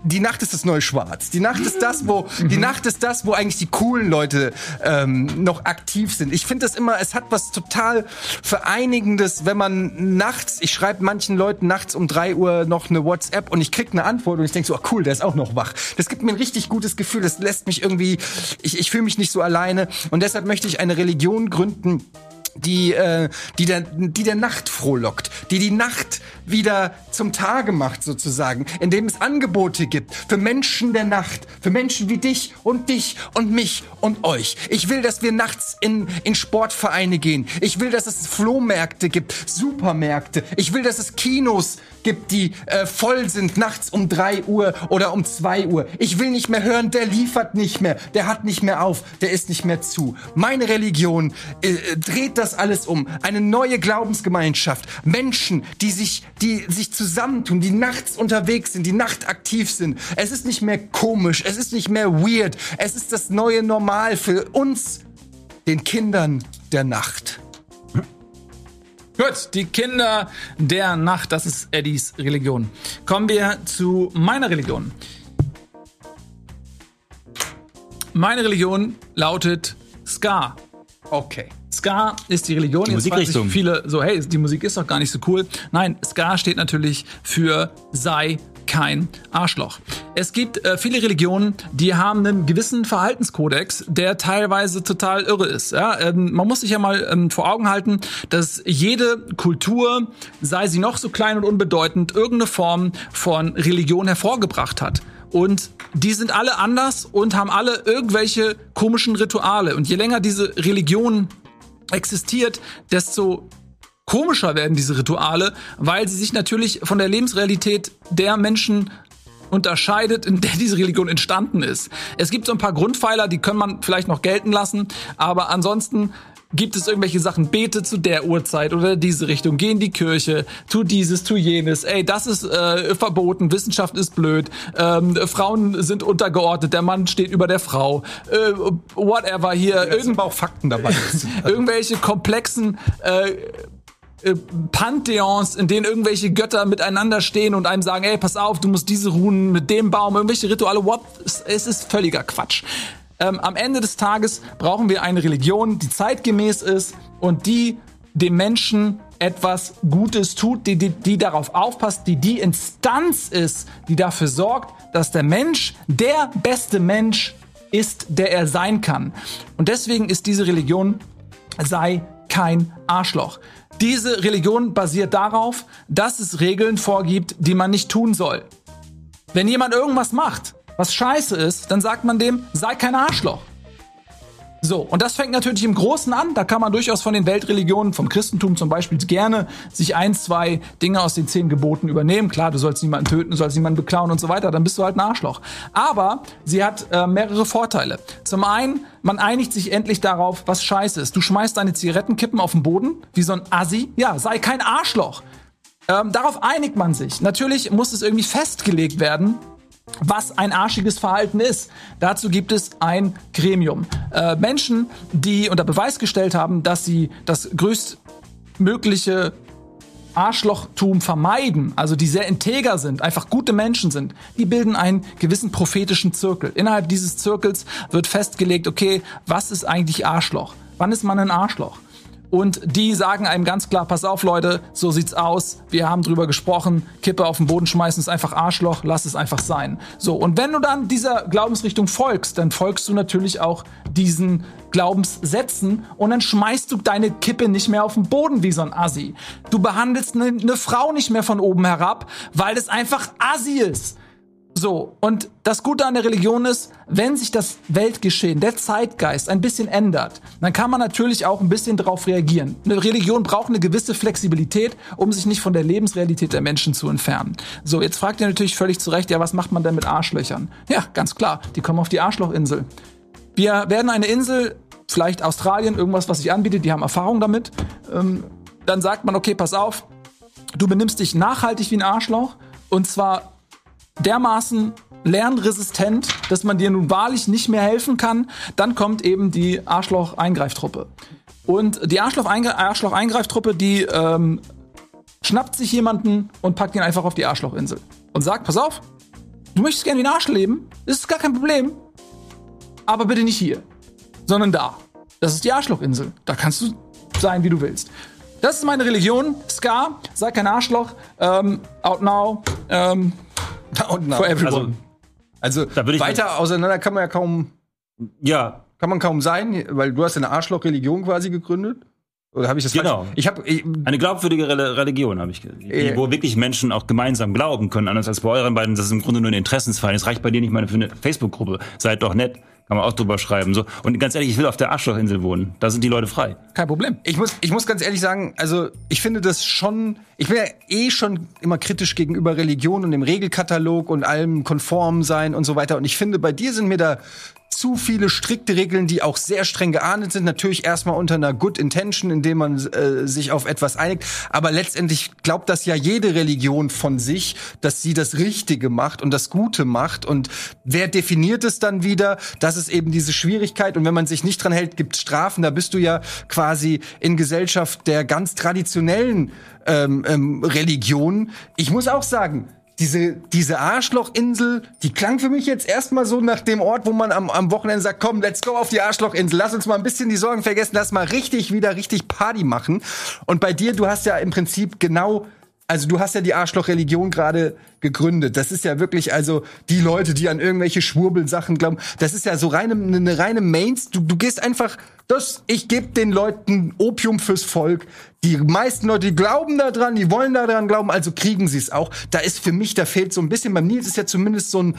die Nacht ist das neue Schwarz. Die Nacht ist das, wo die Nacht ist das, wo eigentlich die coolen Leute ähm, noch aktiv sind. Ich finde das immer, es hat was total vereinigendes, wenn man nachts, ich schreibe manchen Leuten nachts um drei Uhr noch eine WhatsApp und ich krieg eine Antwort und ich denke so, oh cool, der ist auch noch wach. Das gibt mir ein richtig gutes Gefühl. Das lässt mich irgendwie, ich, ich fühle mich nicht so alleine und deshalb möchte ich eine Religion gründen die, äh, die, der, die der Nacht frohlockt, die die Nacht wieder zum Tage macht sozusagen, indem es Angebote gibt für Menschen der Nacht, für Menschen wie dich und dich und mich und euch. Ich will, dass wir nachts in, in Sportvereine gehen. Ich will, dass es Flohmärkte gibt, Supermärkte. Ich will, dass es Kinos gibt, die äh, voll sind nachts um drei Uhr oder um zwei Uhr. Ich will nicht mehr hören, der liefert nicht mehr, der hat nicht mehr auf, der ist nicht mehr zu. Meine Religion äh, dreht das alles um. Eine neue Glaubensgemeinschaft. Menschen, die sich, die sich zusammentun, die nachts unterwegs sind, die nachtaktiv sind. Es ist nicht mehr komisch, es ist nicht mehr weird. Es ist das neue Normal für uns, den Kindern der Nacht. Gut, die Kinder der Nacht, das ist Eddies Religion. Kommen wir zu meiner Religion. Meine Religion lautet Ska. Okay. Ska ist die Religion. Die Jetzt fragen sich viele so, hey, die Musik ist doch gar nicht so cool. Nein, Ska steht natürlich für sei kein Arschloch. Es gibt äh, viele Religionen, die haben einen gewissen Verhaltenskodex, der teilweise total irre ist. Ja? Ähm, man muss sich ja mal ähm, vor Augen halten, dass jede Kultur, sei sie noch so klein und unbedeutend, irgendeine Form von Religion hervorgebracht hat. Und die sind alle anders und haben alle irgendwelche komischen Rituale. Und je länger diese Religion existiert, desto komischer werden diese Rituale, weil sie sich natürlich von der Lebensrealität der Menschen unterscheidet, in der diese Religion entstanden ist. Es gibt so ein paar Grundpfeiler, die kann man vielleicht noch gelten lassen, aber ansonsten gibt es irgendwelche Sachen, bete zu der Uhrzeit oder diese Richtung, geh in die Kirche, tu dieses, tu jenes, ey, das ist äh, verboten, Wissenschaft ist blöd, ähm, Frauen sind untergeordnet, der Mann steht über der Frau, äh, whatever. Hier, sind aber auch Fakten dabei. irgendwelche komplexen äh, äh, Pantheons, in denen irgendwelche Götter miteinander stehen und einem sagen, ey, pass auf, du musst diese Runen mit dem Baum, irgendwelche Rituale, what? Es ist völliger Quatsch. Ähm, am Ende des Tages brauchen wir eine Religion, die zeitgemäß ist und die dem Menschen etwas Gutes tut, die, die, die darauf aufpasst, die die Instanz ist, die dafür sorgt, dass der Mensch der beste Mensch ist, der er sein kann. Und deswegen ist diese Religion sei kein Arschloch. Diese Religion basiert darauf, dass es Regeln vorgibt, die man nicht tun soll. Wenn jemand irgendwas macht, was scheiße ist, dann sagt man dem, sei kein Arschloch. So, und das fängt natürlich im Großen an. Da kann man durchaus von den Weltreligionen, vom Christentum zum Beispiel, gerne sich ein, zwei Dinge aus den zehn Geboten übernehmen. Klar, du sollst niemanden töten, du sollst niemanden beklauen und so weiter. Dann bist du halt ein Arschloch. Aber sie hat äh, mehrere Vorteile. Zum einen, man einigt sich endlich darauf, was scheiße ist. Du schmeißt deine Zigarettenkippen auf den Boden, wie so ein Assi. Ja, sei kein Arschloch. Ähm, darauf einigt man sich. Natürlich muss es irgendwie festgelegt werden, was ein arschiges Verhalten ist. Dazu gibt es ein Gremium. Äh, Menschen, die unter Beweis gestellt haben, dass sie das größt mögliche Arschlochtum vermeiden, also die sehr integer sind, einfach gute Menschen sind, die bilden einen gewissen prophetischen Zirkel. Innerhalb dieses Zirkels wird festgelegt, okay, was ist eigentlich Arschloch? Wann ist man ein Arschloch? Und die sagen einem ganz klar, pass auf Leute, so sieht's aus, wir haben drüber gesprochen, Kippe auf den Boden schmeißen ist einfach Arschloch, lass es einfach sein. So, und wenn du dann dieser Glaubensrichtung folgst, dann folgst du natürlich auch diesen Glaubenssätzen und dann schmeißt du deine Kippe nicht mehr auf den Boden wie so ein Assi. Du behandelst eine ne Frau nicht mehr von oben herab, weil es einfach Assi ist. So, und das Gute an der Religion ist, wenn sich das Weltgeschehen, der Zeitgeist ein bisschen ändert, dann kann man natürlich auch ein bisschen darauf reagieren. Eine Religion braucht eine gewisse Flexibilität, um sich nicht von der Lebensrealität der Menschen zu entfernen. So, jetzt fragt ihr natürlich völlig zu Recht, ja, was macht man denn mit Arschlöchern? Ja, ganz klar, die kommen auf die Arschlochinsel. Wir werden eine Insel, vielleicht Australien, irgendwas, was sich anbietet, die haben Erfahrung damit. Ähm, dann sagt man, okay, pass auf, du benimmst dich nachhaltig wie ein Arschloch und zwar dermaßen lernresistent, dass man dir nun wahrlich nicht mehr helfen kann, dann kommt eben die Arschloch-Eingreiftruppe. Und die Arschloch-Eingreiftruppe, die ähm, schnappt sich jemanden und packt ihn einfach auf die Arschlochinsel. Und sagt, pass auf, du möchtest gerne wie ein Arsch leben, das ist gar kein Problem. Aber bitte nicht hier, sondern da. Das ist die Arschlochinsel. Da kannst du sein, wie du willst. Das ist meine Religion. Ska, sei kein Arschloch. Ähm, out now. Ähm, Und for everyone. Also, ich- weiter auseinander kann man ja kaum, Ja, kann man kaum sein, weil du hast eine Arschloch-Religion quasi gegründet. Oder habe ich das Genau. falsch? Ich habe eine glaubwürdige Rel- Religion habe ich, Äh. wo wirklich Menschen auch gemeinsam glauben können, anders als bei euren beiden. Das ist im Grunde nur ein Interessensfall. Es reicht bei dir nicht mal für eine Facebook-Gruppe. Seid doch nett, kann man auch drüber schreiben. So und ganz ehrlich, ich will auf der Arschlochinsel wohnen. Da sind die Leute frei. Kein Problem. Ich muss, ich muss ganz ehrlich sagen, also ich finde das schon, ich bin ja eh schon immer kritisch gegenüber Religion und dem Regelkatalog und allem konform sein und so weiter. Und ich finde, bei dir sind mir da zu viele strikte Regeln, die auch sehr streng geahndet sind. Natürlich erstmal unter einer Good Intention, indem man äh, sich auf etwas einigt. Aber letztendlich glaubt das ja jede Religion von sich, dass sie das Richtige macht und das Gute macht. Und wer definiert es dann wieder? Das ist eben diese Schwierigkeit. Und wenn man sich nicht dran hält, gibt Strafen. Da bist du ja quasi in Gesellschaft der ganz traditionellen ähm, ähm, Religionen. Ich muss auch sagen, diese, diese Arschlochinsel, die klang für mich jetzt erstmal so nach dem Ort, wo man am, am Wochenende sagt, komm, let's go auf die Arschlochinsel, lass uns mal ein bisschen die Sorgen vergessen, lass mal richtig wieder richtig Party machen. Und bei dir, du hast ja im Prinzip genau also du hast ja die Arschloch-Religion gerade gegründet. Das ist ja wirklich, also die Leute, die an irgendwelche Schwurbelsachen glauben, das ist ja so reine, eine reine Mains. Du, du gehst einfach, das, ich gebe den Leuten Opium fürs Volk. Die meisten Leute, die glauben da dran, die wollen da dran glauben, also kriegen sie es auch. Da ist für mich, da fehlt so ein bisschen, beim Nils ist ja zumindest so ein,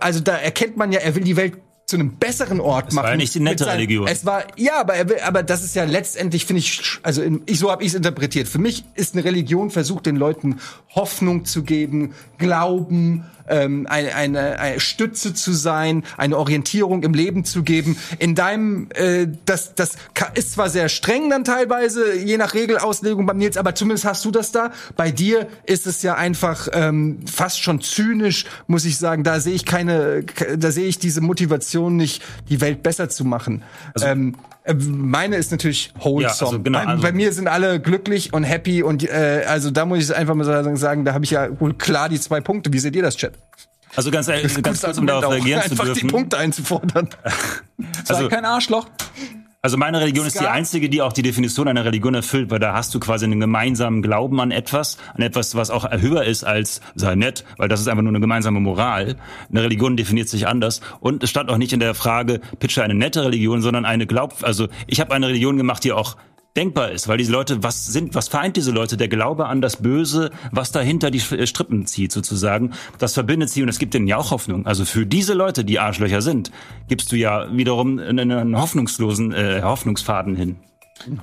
also da erkennt man ja, er will die Welt zu einem besseren Ort machen. war ja nicht die nette seinen- Religion. Es war ja, aber er will, aber das ist ja letztendlich finde ich, also in, ich so habe ich es interpretiert. Für mich ist eine Religion versucht den Leuten Hoffnung zu geben, Glauben, ähm, eine, eine, eine Stütze zu sein, eine Orientierung im Leben zu geben. In deinem, äh, das, das ist zwar sehr streng dann teilweise, je nach Regelauslegung beim Nils, aber zumindest hast du das da. Bei dir ist es ja einfach ähm, fast schon zynisch, muss ich sagen. Da sehe ich keine, da sehe ich diese Motivation nicht, die Welt besser zu machen. ähm, äh, meine ist natürlich wholesome. Ja, also genau, bei, also- bei mir sind alle glücklich und happy und äh, also da muss ich einfach mal sagen, da habe ich ja wohl klar die zwei Punkte. Wie seht ihr das, Chat? Also ganz ehrlich, ganz kurz, um darauf reagieren zu einfach die dürfen. Punkte einzufordern. Sei Also- kein Arschloch. Also meine Religion ist die einzige, die auch die Definition einer Religion erfüllt, weil da hast du quasi einen gemeinsamen Glauben an etwas, an etwas, was auch höher ist als sei nett, weil das ist einfach nur eine gemeinsame Moral. Eine Religion definiert sich anders und es stand auch nicht in der Frage, pitche eine nette Religion, sondern eine Glaub, also ich habe eine Religion gemacht, die auch denkbar ist, weil diese Leute, was sind, was vereint diese Leute? Der Glaube an das Böse, was dahinter die äh, Strippen zieht sozusagen, das verbindet sie und es gibt denen ja auch Hoffnung. Also für diese Leute, die Arschlöcher sind, gibst du ja wiederum einen, hoffnungslosen äh, Hoffnungsfaden hin.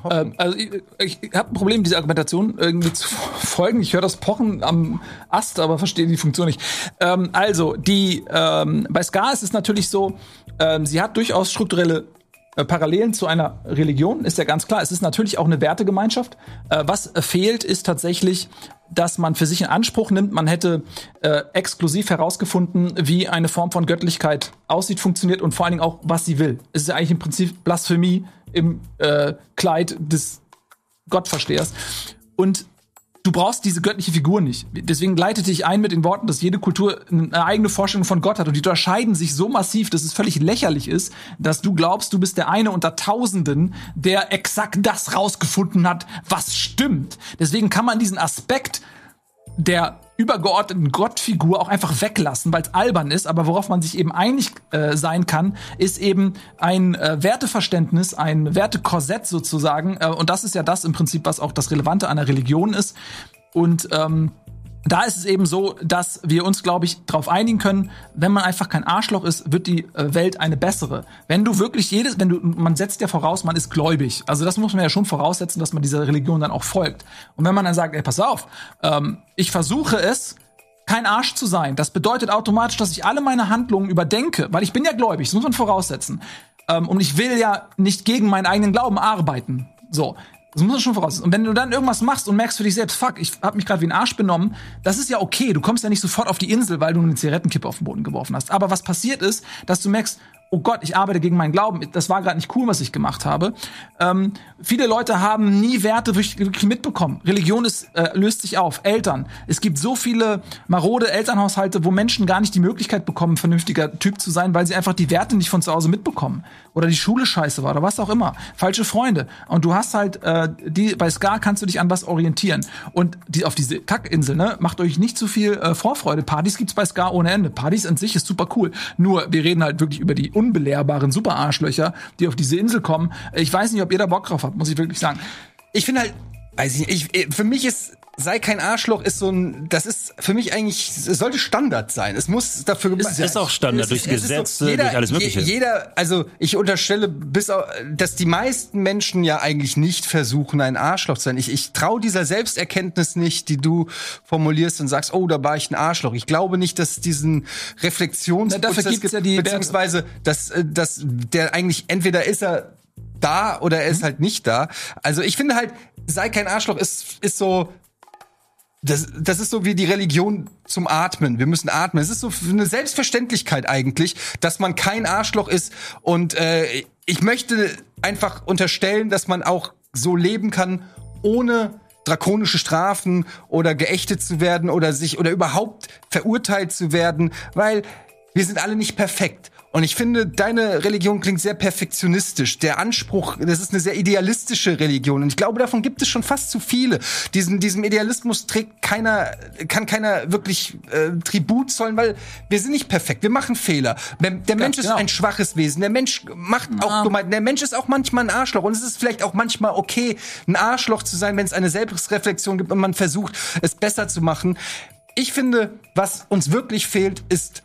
Ähm, also ich, ich habe ein Problem, diese Argumentation irgendwie zu folgen. Ich höre das Pochen am Ast, aber verstehe die Funktion nicht. Ähm, also die ähm, bei Ska ist es natürlich so, ähm, sie hat durchaus strukturelle Parallelen zu einer Religion, ist ja ganz klar. Es ist natürlich auch eine Wertegemeinschaft. Äh, was äh, fehlt, ist tatsächlich, dass man für sich in Anspruch nimmt, man hätte äh, exklusiv herausgefunden, wie eine Form von Göttlichkeit aussieht, funktioniert und vor allen Dingen auch, was sie will. Es ist ja eigentlich im Prinzip Blasphemie im äh, Kleid des Gottverstehers. Und du brauchst diese göttliche Figur nicht. Deswegen leitete ich ein mit den Worten, dass jede Kultur eine eigene Vorstellung von Gott hat und die unterscheiden sich so massiv, dass es völlig lächerlich ist, dass du glaubst, du bist der eine unter Tausenden, der exakt das rausgefunden hat, was stimmt. Deswegen kann man diesen Aspekt der übergeordneten Gottfigur auch einfach weglassen, weil es albern ist. Aber worauf man sich eben einig äh, sein kann, ist eben ein äh, Werteverständnis, ein Wertekorsett sozusagen. Äh, und das ist ja das im Prinzip, was auch das Relevante an der Religion ist. Und ähm, da ist es eben so, dass wir uns, glaube ich, darauf einigen können, wenn man einfach kein Arschloch ist, wird die äh, Welt eine bessere. Wenn du wirklich jedes, wenn du, man setzt ja voraus, man ist gläubig. Also das muss man ja schon voraussetzen, dass man dieser Religion dann auch folgt. Und wenn man dann sagt, ey, pass auf, ähm, ich versuche es, kein Arsch zu sein. Das bedeutet automatisch, dass ich alle meine Handlungen überdenke, weil ich bin ja gläubig, das muss man voraussetzen. Ähm, und ich will ja nicht gegen meinen eigenen Glauben arbeiten. So, das muss man schon voraus. Und wenn du dann irgendwas machst und merkst für dich selbst, fuck, ich hab mich gerade wie ein Arsch benommen, das ist ja okay. Du kommst ja nicht sofort auf die Insel, weil du eine Zigarettenkippe auf den Boden geworfen hast. Aber was passiert ist, dass du merkst, oh Gott, ich arbeite gegen meinen Glauben. Das war gerade nicht cool, was ich gemacht habe. Ähm, viele Leute haben nie Werte wirklich mitbekommen. Religion ist, äh, löst sich auf. Eltern. Es gibt so viele marode Elternhaushalte, wo Menschen gar nicht die Möglichkeit bekommen, vernünftiger Typ zu sein, weil sie einfach die Werte nicht von zu Hause mitbekommen. Oder die Schule scheiße war oder was auch immer. Falsche Freunde. Und du hast halt, äh, die, bei Scar kannst du dich an was orientieren. Und die, auf diese Kackinsel, ne, macht euch nicht zu viel äh, Vorfreude. Partys gibt's bei Scar ohne Ende. Partys an sich ist super cool. Nur, wir reden halt wirklich über die unbelehrbaren Superarschlöcher, die auf diese Insel kommen. Ich weiß nicht, ob ihr da Bock drauf habt, muss ich wirklich sagen. Ich finde halt, weiß ich nicht, ich, für mich ist sei kein Arschloch ist so ein, das ist für mich eigentlich, es sollte Standard sein. Es muss dafür Es ist auch Standard durch es Gesetze, so, jeder, durch alles Mögliche. je- Jeder, also ich unterstelle, bis auf, dass die meisten Menschen ja eigentlich nicht versuchen, ein Arschloch zu sein. Ich, ich traue dieser Selbsterkenntnis nicht, die du formulierst und sagst, oh, da war ich ein Arschloch. Ich glaube nicht, dass es diesen Reflexionsprozess Na, dafür gibt's gibt, ja die beziehungsweise, dass, äh, dass der eigentlich entweder ist er da oder er ist halt nicht da. Also ich finde halt, sei kein Arschloch ist, ist so, das, das ist so wie die Religion zum Atmen. Wir müssen atmen. Es ist so eine Selbstverständlichkeit eigentlich, dass man kein Arschloch ist. Und äh, ich möchte einfach unterstellen, dass man auch so leben kann, ohne drakonische Strafen oder geächtet zu werden oder sich oder überhaupt verurteilt zu werden, weil wir sind alle nicht perfekt. Und ich finde, deine Religion klingt sehr perfektionistisch. Der Anspruch, das ist eine sehr idealistische Religion. Und ich glaube, davon gibt es schon fast zu viele. Diesen, diesem Idealismus trägt keiner, kann keiner wirklich äh, Tribut zollen, weil wir sind nicht perfekt. Wir machen Fehler. Der, der Mensch ist genau. ein schwaches Wesen. Der Mensch macht auch Dummheiten. Der Mensch ist auch manchmal ein Arschloch. Und es ist vielleicht auch manchmal okay, ein Arschloch zu sein, wenn es eine Selbstreflexion gibt und man versucht, es besser zu machen. Ich finde, was uns wirklich fehlt, ist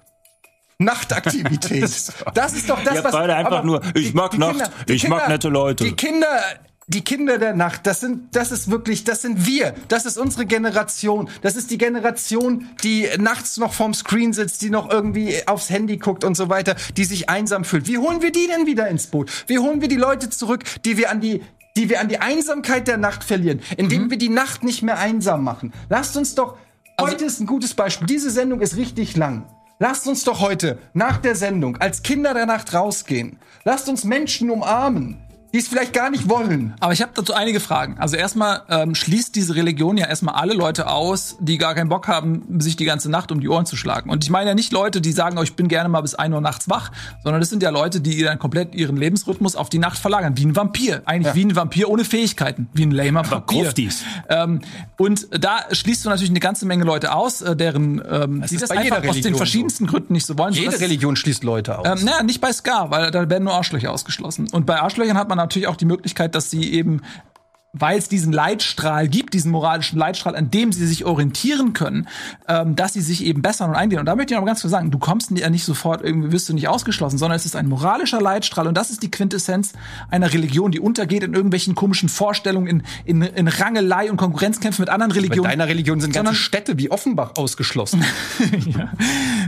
Nachtaktivität. Das ist doch das, Ihr was beide einfach nur, ich mag Nacht, die ich mag nette Leute. Die Kinder, die Kinder der Nacht, das sind, das ist wirklich, das sind wir. Das ist unsere Generation. Das ist die Generation, die nachts noch vorm Screen sitzt, die noch irgendwie aufs Handy guckt und so weiter, die sich einsam fühlt. Wie holen wir die denn wieder ins Boot? Wie holen wir die Leute zurück, die wir an die die wir an die Einsamkeit der Nacht verlieren, indem wir die Nacht nicht mehr einsam machen. Lasst uns doch heute ist ein gutes Beispiel. Diese Sendung ist richtig lang. Lasst uns doch heute nach der Sendung als Kinder der Nacht rausgehen. Lasst uns Menschen umarmen, die es vielleicht gar nicht wollen. Aber ich habe dazu einige Fragen. Also erstmal ähm, schließt diese Religion ja erstmal alle Leute aus, die gar keinen Bock haben, sich die ganze Nacht um die Ohren zu schlagen. Und ich meine ja nicht Leute, die sagen, oh, ich bin gerne mal bis 1 Uhr nachts wach, sondern das sind ja Leute, die dann komplett ihren Lebensrhythmus auf die Nacht verlagern. Wie ein Vampir. Eigentlich wie ein Vampir ohne Fähigkeiten. Wie ein lamer Vampir. Ähm, und da schließt du natürlich eine ganze Menge Leute aus, äh, deren ähm, die ist das bei einfach jeder aus den verschiedensten Gründen nicht so wollen. Jede Religion schließt Leute aus. ähm, naja, nicht bei Ska, weil da werden nur Arschlöcher ausgeschlossen. Und bei Arschlöchern hat man natürlich auch die Möglichkeit, dass sie eben, weil es diesen Leitstrahl gibt, diesen moralischen Leitstrahl, an dem sie sich orientieren können, ähm, dass sie sich eben bessern und eingehen. Und da möchte ich noch ganz klar sagen, du kommst ja nicht sofort, irgendwie wirst du nicht ausgeschlossen, sondern es ist ein moralischer Leitstrahl und das ist die Quintessenz einer Religion, die untergeht in irgendwelchen komischen Vorstellungen, in, in, in Rangelei und Konkurrenzkämpfen mit anderen Bei Religionen. deiner Religion sind ganze Städte wie Offenbach ausgeschlossen. ja,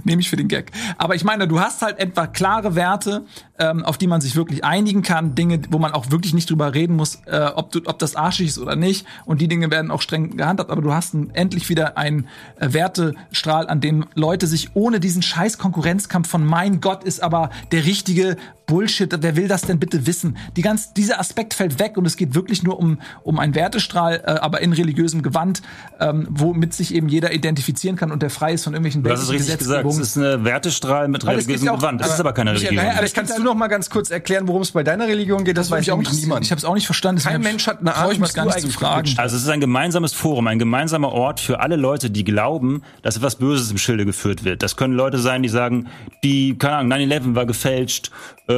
nehme ich für den Gag. Aber ich meine, du hast halt etwa klare Werte, ähm, auf die man sich wirklich einigen kann, Dinge, wo man auch wirklich nicht drüber reden muss, äh, ob, du, ob das arschig ist oder nicht. Und die Dinge werden auch streng gehandhabt, aber du hast endlich wieder einen äh, Wertestrahl, an dem Leute sich ohne diesen scheiß Konkurrenzkampf von mein Gott ist aber der richtige Bullshit. Wer will das denn bitte wissen? Die ganz, dieser Aspekt fällt weg und es geht wirklich nur um, um einen Wertestrahl, äh, aber in religiösem Gewand, ähm, womit sich eben jeder identifizieren kann und der frei ist von irgendwelchen Du hast es richtig gesagt. Es ist eine Wertestrahl mit religiösem ja auch- Gewand. Das ist aber keine Religion. naja, aber kannst du noch mal ganz kurz erklären, worum es bei deiner Religion geht? Das, weiß ich auch niemand. Ich habe es auch nicht verstanden. Kein deswegen Mensch hat eine Ahnung, was gar du nicht zu eigentlich fragen. Also es ist ein gemeinsames Forum, ein gemeinsamer Ort für alle Leute, die glauben, dass etwas Böses im Schilde geführt wird. Das können Leute sein, die sagen, die, keine Ahnung, 9-11 war gefälscht, äh,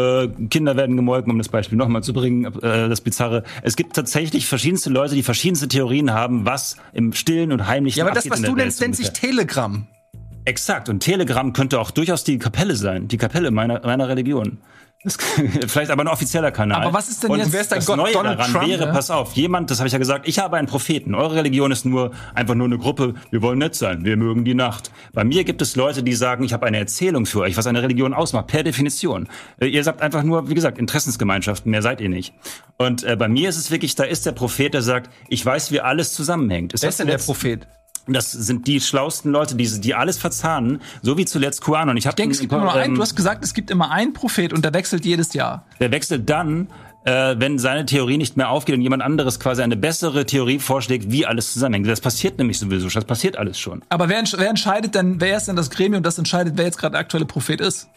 Kinder werden gemolken, um das Beispiel nochmal zu bringen, äh, das Bizarre. Es gibt tatsächlich verschiedenste Leute, die verschiedenste Theorien haben, was im Stillen und Heimlichen Ja, aber das, was du nennst, nennt sich. Telegram. Exakt. Und Telegram könnte auch durchaus die Kapelle sein. Die Kapelle meiner, meiner Religion. Das, vielleicht aber ein offizieller Kanal. Aber was ist denn und jetzt- wer ist dein das Gott? Neue Donald daran Trump, wäre, ja? pass auf, jemand, das habe ich ja gesagt, ich habe einen Propheten. Eure Religion ist nur einfach nur eine Gruppe, wir wollen nett sein, wir mögen die Nacht. Bei mir gibt es Leute, die sagen, ich habe eine Erzählung für euch, was eine Religion ausmacht, per Definition. Äh, Ihr sagt einfach nur, wie gesagt, Interessensgemeinschaften, mehr seid ihr nicht. Und äh, bei mir ist es wirklich, da ist der Prophet, der sagt, ich weiß, wie alles zusammenhängt. Wer ist denn der zuletzt- Das sind die schlausten Leute, die, die alles verzahnen, so wie zuletzt QAnon. Ich, hab Ich denke, es gibt nur einen. Du hast gesagt, es gibt immer einen Prophet und der wechselt jedes Jahr. der wechselt dann, äh, wenn seine Theorie nicht mehr aufgeht und jemand anderes quasi eine bessere Theorie vorschlägt, wie alles zusammenhängt. Das passiert nämlich sowieso schon. Das passiert alles schon. Aber wer, wer entscheidet denn, wer ist denn das Gremium, das entscheidet, wer jetzt gerade der aktuelle Prophet ist?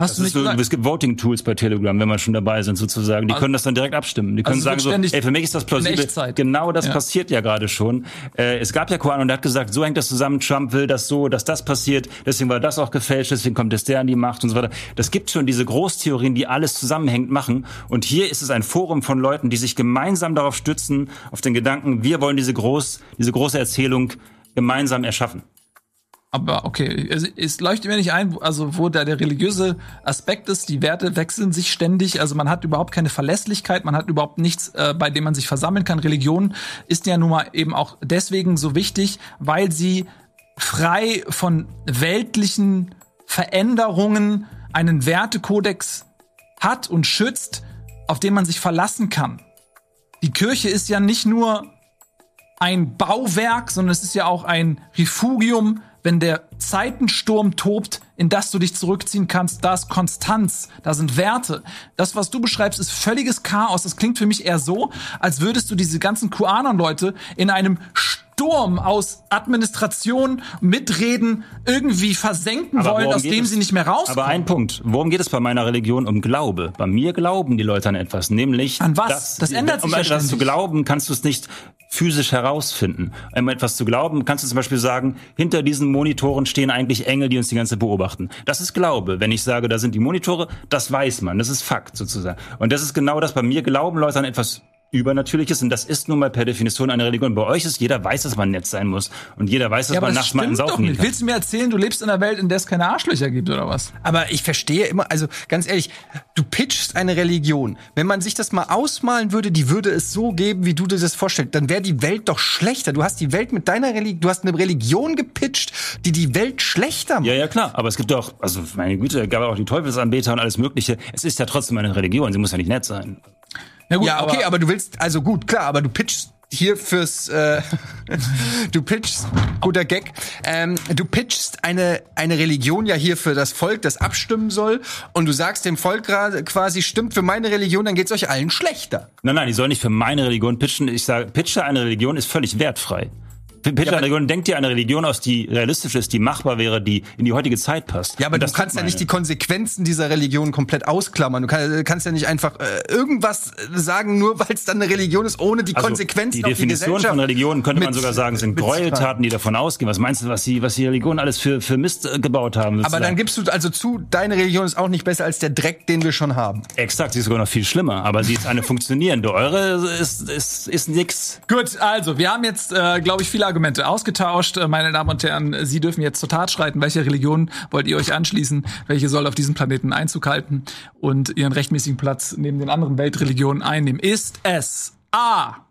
Hast Das du so, es gibt Voting-Tools bei Telegram, wenn wir schon dabei sind, sozusagen. Die können das dann direkt abstimmen. Die können Also sagen so, ey, für mich ist das plausibel. Genau das Ja. passiert ja gerade schon. Äh, es gab ja QAnon und der hat gesagt, so hängt das zusammen, Trump will das so, dass das passiert, deswegen war das auch gefälscht, deswegen kommt jetzt der an die Macht und so weiter. Das gibt schon diese Großtheorien, die alles zusammenhängt machen. Und hier ist es ein Forum von Leuten, die sich gemeinsam darauf stützen, auf den Gedanken, wir wollen diese groß, diese große Erzählung gemeinsam erschaffen. Aber okay, es, es leuchtet mir nicht ein, also wo da der religiöse Aspekt ist, die Werte wechseln sich ständig, also man hat überhaupt keine Verlässlichkeit, man hat überhaupt nichts, äh, bei dem man sich versammeln kann. Religion ist ja nun mal eben auch deswegen so wichtig, weil sie frei von weltlichen Veränderungen einen Wertekodex hat und schützt, auf den man sich verlassen kann. Die Kirche ist ja nicht nur ein Bauwerk, sondern es ist ja auch ein Refugium, wenn der Zeitensturm tobt, in das du dich zurückziehen kannst, da ist Konstanz, da sind Werte. Das, was du beschreibst, ist völliges Chaos. Das klingt für mich eher so, als würdest du diese ganzen QAnon-Leute in einem Sturm aus Administration, Mitreden irgendwie versenken Aber wollen, aus dem es? sie nicht mehr rauskommen. Aber ein Punkt. Worum geht es bei meiner Religion? Um Glaube. Bei mir glauben die Leute an etwas, nämlich An was? dass- Das ändert sich Um ja etwas zu glauben, kannst du es nicht physisch herausfinden. Um etwas zu glauben, kannst du zum Beispiel sagen, hinter diesen Monitoren stehen eigentlich Engel, die uns die ganze beobachten. Das ist Glaube. Wenn ich sage, da sind die Monitore, das weiß man. Das ist Fakt sozusagen. Und das ist genau das. Bei mir glauben Leute an etwas Übernatürliches und das ist nun mal per Definition eine Religion. Bei euch ist jeder weiß, dass man nett sein muss und jeder weiß, dass ja, man das nachts mal doch Saufen nicht. kann. Willst du mir erzählen, du lebst in einer Welt, in der es keine Arschlöcher gibt, oder was? Aber ich verstehe immer, also ganz ehrlich, du pitchst eine Religion. Wenn man sich das mal ausmalen würde, die würde es so geben, wie du dir das vorstellst, dann wäre die Welt doch schlechter. Du hast die Welt mit deiner Religion, du hast eine Religion gepitcht, die die Welt schlechter macht. Ja, ja, klar. Aber es gibt auch, also meine Güte, gab auch die Teufelsanbeter und alles Mögliche. Es ist ja trotzdem eine Religion. Sie muss ja nicht nett sein. Ja, gut, Ja, okay, aber, du willst, also gut, klar, aber du pitchst hier fürs, äh, du pitchst, guter Gag, ähm, du pitchst eine, eine Religion ja hier für das Volk, das abstimmen soll, und du sagst dem Volk gerade quasi, stimmt für meine Religion, dann geht's euch allen schlechter. Nein, nein, die soll nicht für meine Religion pitchen. Ich sage, pitche eine Religion ist völlig wertfrei. Pitche eine Religion, denk dir eine Religion aus, die realistisch ist, die machbar wäre, die in die heutige Zeit passt. Ja, aber du kannst ja nicht die. Konsequenzen dieser Religion komplett ausklammern. Du kann, kannst ja nicht einfach äh, irgendwas sagen, nur weil es dann eine Religion ist, ohne die Also, Konsequenzen die auf Definition die von Religion könnte man mit- sogar sagen, sind Gräueltaten, die davon ausgehen. Was meinst du, was die, was die Religion alles für, für Mist äh, gebaut haben? Aber dann gibst du also zu, deine Religion ist auch nicht besser als der Dreck, den wir schon haben. Exakt, sie ist sogar noch viel schlimmer, aber sie ist eine funktionierende. Eure ist, ist, ist nix. Gut, also wir haben jetzt, äh, glaube ich, viele Argumente ausgetauscht. Äh, Meine Damen und Herren, Sie dürfen jetzt zur Tat schreiten. Welche Religion wollt ihr euch anschließen? Welche soll auf diesem Planeten Einzug halten und ihren rechtmäßigen Platz neben den anderen Weltreligionen einnehmen? Ist es A.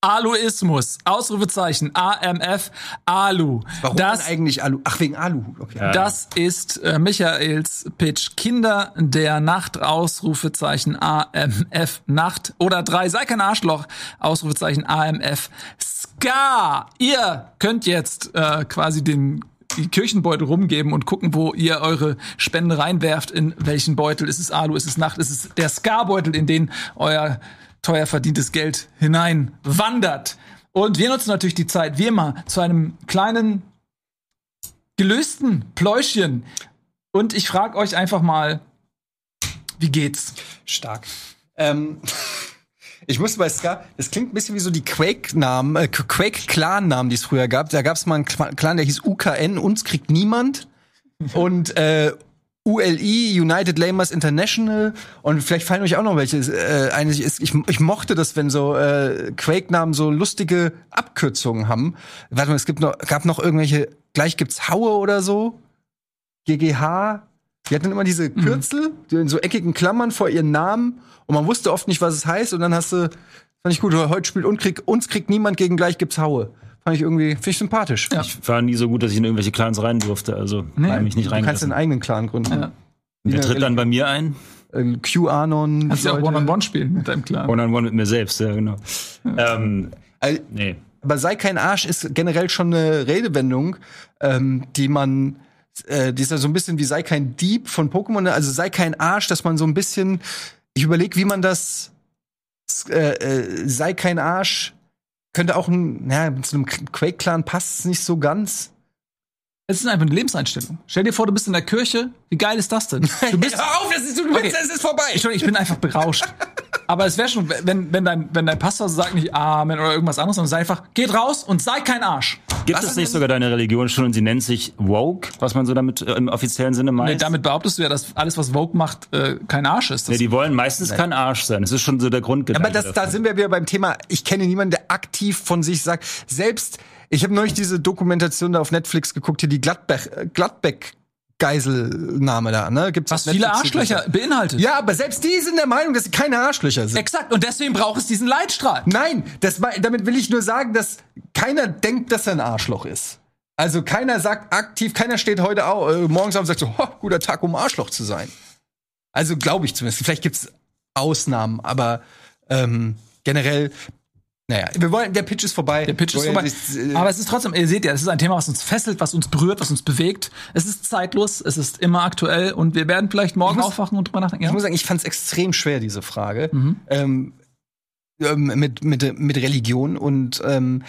Aluismus, Ausrufezeichen, AMF, Alu. Warum das denn eigentlich Alu? Ach, wegen Alu. Okay. das ist äh, Michaels Pitch. Kinder der Nacht, Ausrufezeichen AMF Nacht. Oder drei, sei kein Arschloch, Ausrufezeichen AMF Ska. Ihr könnt jetzt äh, quasi den die Kirchenbeutel rumgeben und gucken, wo ihr eure Spende reinwerft, in welchen Beutel. Ist es Alu, ist es Nacht, ist es der Ska-Beutel, in den euer teuer verdientes Geld hineinwandert. Und wir nutzen natürlich die Zeit, wie immer, zu einem kleinen gelösten Pläuschchen. Und ich frage euch einfach mal, wie geht's? Stark. Ähm, ich musste bei Ska, das klingt ein bisschen wie so die Quake-Namen, äh, Quake-Clan-Namen, die es früher gab. Da gab es mal einen Cla- Clan, der hieß UKN, uns kriegt niemand. Und äh, ULI, United Lamers International. Und vielleicht fallen euch auch noch welche. Äh, eine ist, ich, ich mochte das, wenn so äh, Quake-Namen so lustige Abkürzungen haben. Warte mal, es gibt noch, gab noch irgendwelche, gleich gibt's Haue oder so. GGH. Die hatten immer diese Kürzel, die in so eckigen Klammern vor ihren Namen. Und man wusste oft nicht, was es heißt. Und dann hast du, fand ich gut, heute spielt uns kriegt, uns kriegt niemand gegen gleich gibt's Haue. Fand ich irgendwie, finde ich sympathisch. Ja. Ich war nie so gut, dass ich in irgendwelche Clans rein durfte. Also Nee, mich nicht Du kannst deinen eigenen Clan gründen. Ja. Wer tritt dann bei mir ein? Äh, QAnon. Kannst du auch Leute. One-on-One spielen mit deinem Clan. One-on-one mit mir selbst, ja, genau. Ähm, Also, nee. Aber sei kein Arsch ist generell schon eine Redewendung, ähm, die man, äh, die ist ja so ein bisschen wie sei kein Dieb von Pokémon. Also sei kein Arsch, dass man so ein bisschen, ich überlege, wie man das, äh, äh, sei kein Arsch, könnte auch ein, naja, zu einem Quake-Clan passt es nicht so ganz. Es ist einfach eine Lebenseinstellung. Stell dir vor, du bist in der Kirche. Wie geil ist das denn? Du bist, auf, das ist, du Okay. es ist vorbei. Entschuldigung, ich bin einfach berauscht. Aber es wäre schon, wenn, wenn, dein, wenn dein Pastor sagt nicht Amen oder irgendwas anderes, sondern sei einfach, geht raus und sei kein Arsch. Gibt es nicht sogar deine Religion schon und sie nennt sich Woke, was man so damit äh, im offiziellen Sinne meint? Nee, damit behauptest du ja, dass alles, was Vogue macht, äh, kein Arsch ist. Das ja, die wollen meistens kein Arsch sein. Das ist schon so der Grundgedanke. Aber das, da sind wir wieder beim Thema, ich kenne niemanden, der aktiv von sich sagt, selbst, ich habe neulich diese Dokumentation da auf Netflix geguckt, hier die Gladbeck, äh, Gladbeck Geiselnahme da, ne? Gibt's was viele Arschlöcher beinhaltet. Ja, aber selbst die sind der Meinung, dass sie keine Arschlöcher sind. Exakt. Und deswegen braucht es diesen Leitstrahl. Nein, das, damit will ich nur sagen, dass keiner denkt, dass er ein Arschloch ist. Also keiner sagt aktiv, keiner steht heute au, äh, morgens auf und sagt so, "Ho, guter Tag, um Arschloch zu sein. Also glaube ich zumindest. Vielleicht gibt's Ausnahmen, aber ähm, generell, naja, wir wollen, der Pitch ist vorbei. Der Pitch ist vorbei. jetzt, äh, Aber es ist trotzdem, ihr seht ja, es ist ein Thema, was uns fesselt, was uns berührt, was uns bewegt. Es ist zeitlos, es ist immer aktuell und wir werden vielleicht morgen muss- aufwachen und drüber nachdenken. Ich Ja? muss sagen, ich fand es extrem schwer, diese Frage. Mhm. Ähm, ähm, mit, mit, mit Religion und ähm,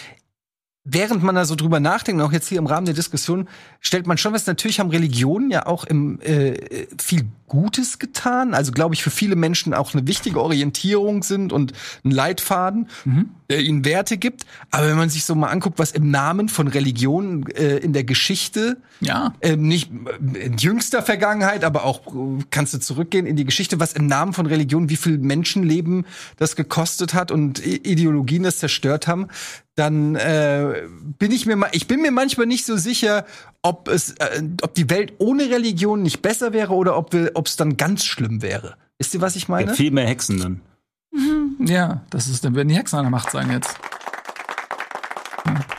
während man da so drüber nachdenkt, auch jetzt hier im Rahmen der Diskussion, stellt man schon fest, natürlich haben Religionen ja auch im, äh, viel Gutes getan. Also glaube ich, für viele Menschen auch eine wichtige Orientierung sind und ein Leitfaden, der ihnen Werte gibt. Aber wenn man sich so mal anguckt, was im Namen von Religionen äh, in der Geschichte Ja. ähm, nicht äh, in jüngster Vergangenheit, aber auch äh, kannst du zurückgehen in die Geschichte, was im Namen von Religion, wie viel Menschenleben das gekostet hat und Ideologien das zerstört haben, dann äh, bin ich mir ich bin mir manchmal nicht so sicher, ob es äh, ob die Welt ohne Religion nicht besser wäre oder ob es dann ganz schlimm wäre. Wisst ihr, was ich Ja, meine? viel mehr Hexen dann. Ja, das ist, dann werden die Hexen an der Macht sein jetzt.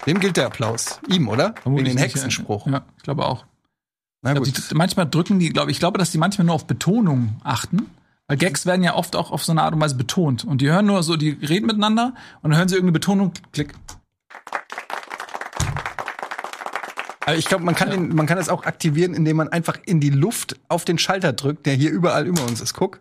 Wem gilt der Applaus? Ihm, oder? Wegen Vermutlich den nicht, Hexenspruch. Ja, ich glaube auch. Na Ich gut. glaub, die, manchmal drücken die, glaube ich, ich glaube, dass die manchmal nur auf Betonung achten. Weil Gags werden ja oft auch auf so eine Art und Weise betont. Und die hören nur so, die reden miteinander und dann hören sie irgendeine Betonung, klick. Also ich glaube, man kann den, man kann das auch aktivieren, indem man einfach in die Luft auf den Schalter drückt, der hier überall über uns ist. Guck.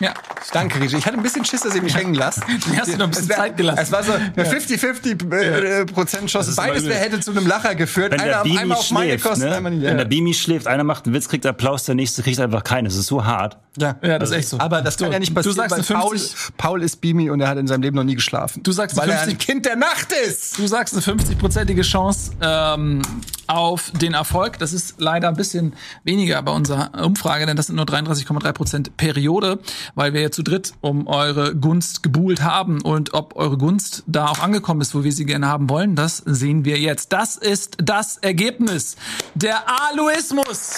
Ja. Danke, Regie. Ich hatte ein bisschen Schiss, dass ihr mich hängen lasst. Du hast dir noch ein bisschen wär- Zeit gelassen. Es war so eine 50-50 äh, Prozent Chance. Beides immer wär, hätte zu einem Lacher geführt. Wenn der Einer, Beamy einmal auf meine schläft, Kosten, ne? einmal nicht. Wenn der Ja. Beamy schläft, einer macht einen Witz, kriegt Applaus, der nächste kriegt einfach keinen. Das ist so hart. Ja. Ja, das ist echt so. Aber das kann So, ja nicht du passieren, sagst weil eine Paul, 50 Paul ist Beamy und er hat in seinem Leben noch nie geschlafen. Du sagst weil er 50 ein Kind der Nacht ist. Du sagst eine 50-prozentige Chance ähm, auf den Erfolg. Das ist leider ein bisschen weniger bei unserer Umfrage, denn das sind nur 33,3 Prozent Periode, weil wir ja zu dritt um eure Gunst gebuhlt haben. Und ob eure Gunst da auch angekommen ist, wo wir sie gerne haben wollen, das sehen wir jetzt. Das ist das Ergebnis. Der Aluismus.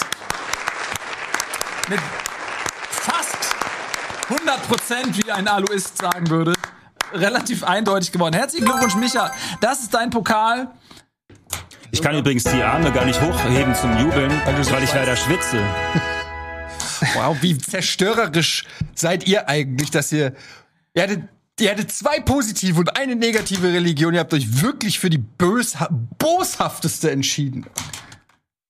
Mit fast 100 Prozent, wie ein Aluist sagen würde. Relativ eindeutig geworden. Herzlichen Glückwunsch, Micha. Das ist dein Pokal. Ich kann übrigens die Arme gar nicht hochheben zum Jubeln, weil ich leider schwitze. Wow, wie zerstörerisch seid ihr eigentlich, dass ihr. Ja, d- ihr hattet zwei positive und eine negative Religion. Ihr habt euch wirklich für die bösha boshafteste entschieden.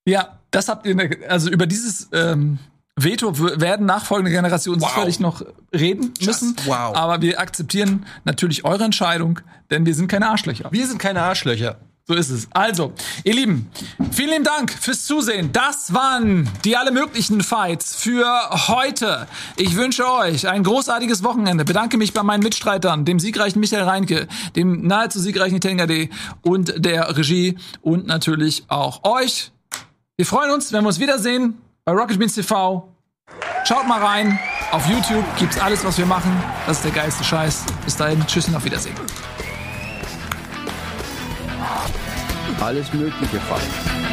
Ja, das habt ihr, also über dieses ähm, Veto werden nachfolgende Generationen Wow. sicherlich noch reden müssen. wow. Aber wir akzeptieren natürlich eure Entscheidung, denn wir sind keine Arschlöcher. Wir sind keine Arschlöcher. So ist es. Also, ihr Lieben, vielen lieben Dank fürs Zusehen. Das waren die alle möglichen Fights für heute. Ich wünsche euch ein großartiges Wochenende. Bedanke mich bei meinen Mitstreitern, dem siegreichen Michael Reinke, dem nahezu siegreichen Tenga D und der Regie und natürlich auch euch. Wir freuen uns, wenn wir uns wiedersehen bei Rocket Beans TV. Schaut mal rein. Auf YouTube gibt's alles, was wir machen. Das ist der geilste Scheiß. Bis dahin, tschüss und auf Wiedersehen. Alles mögliche Fights.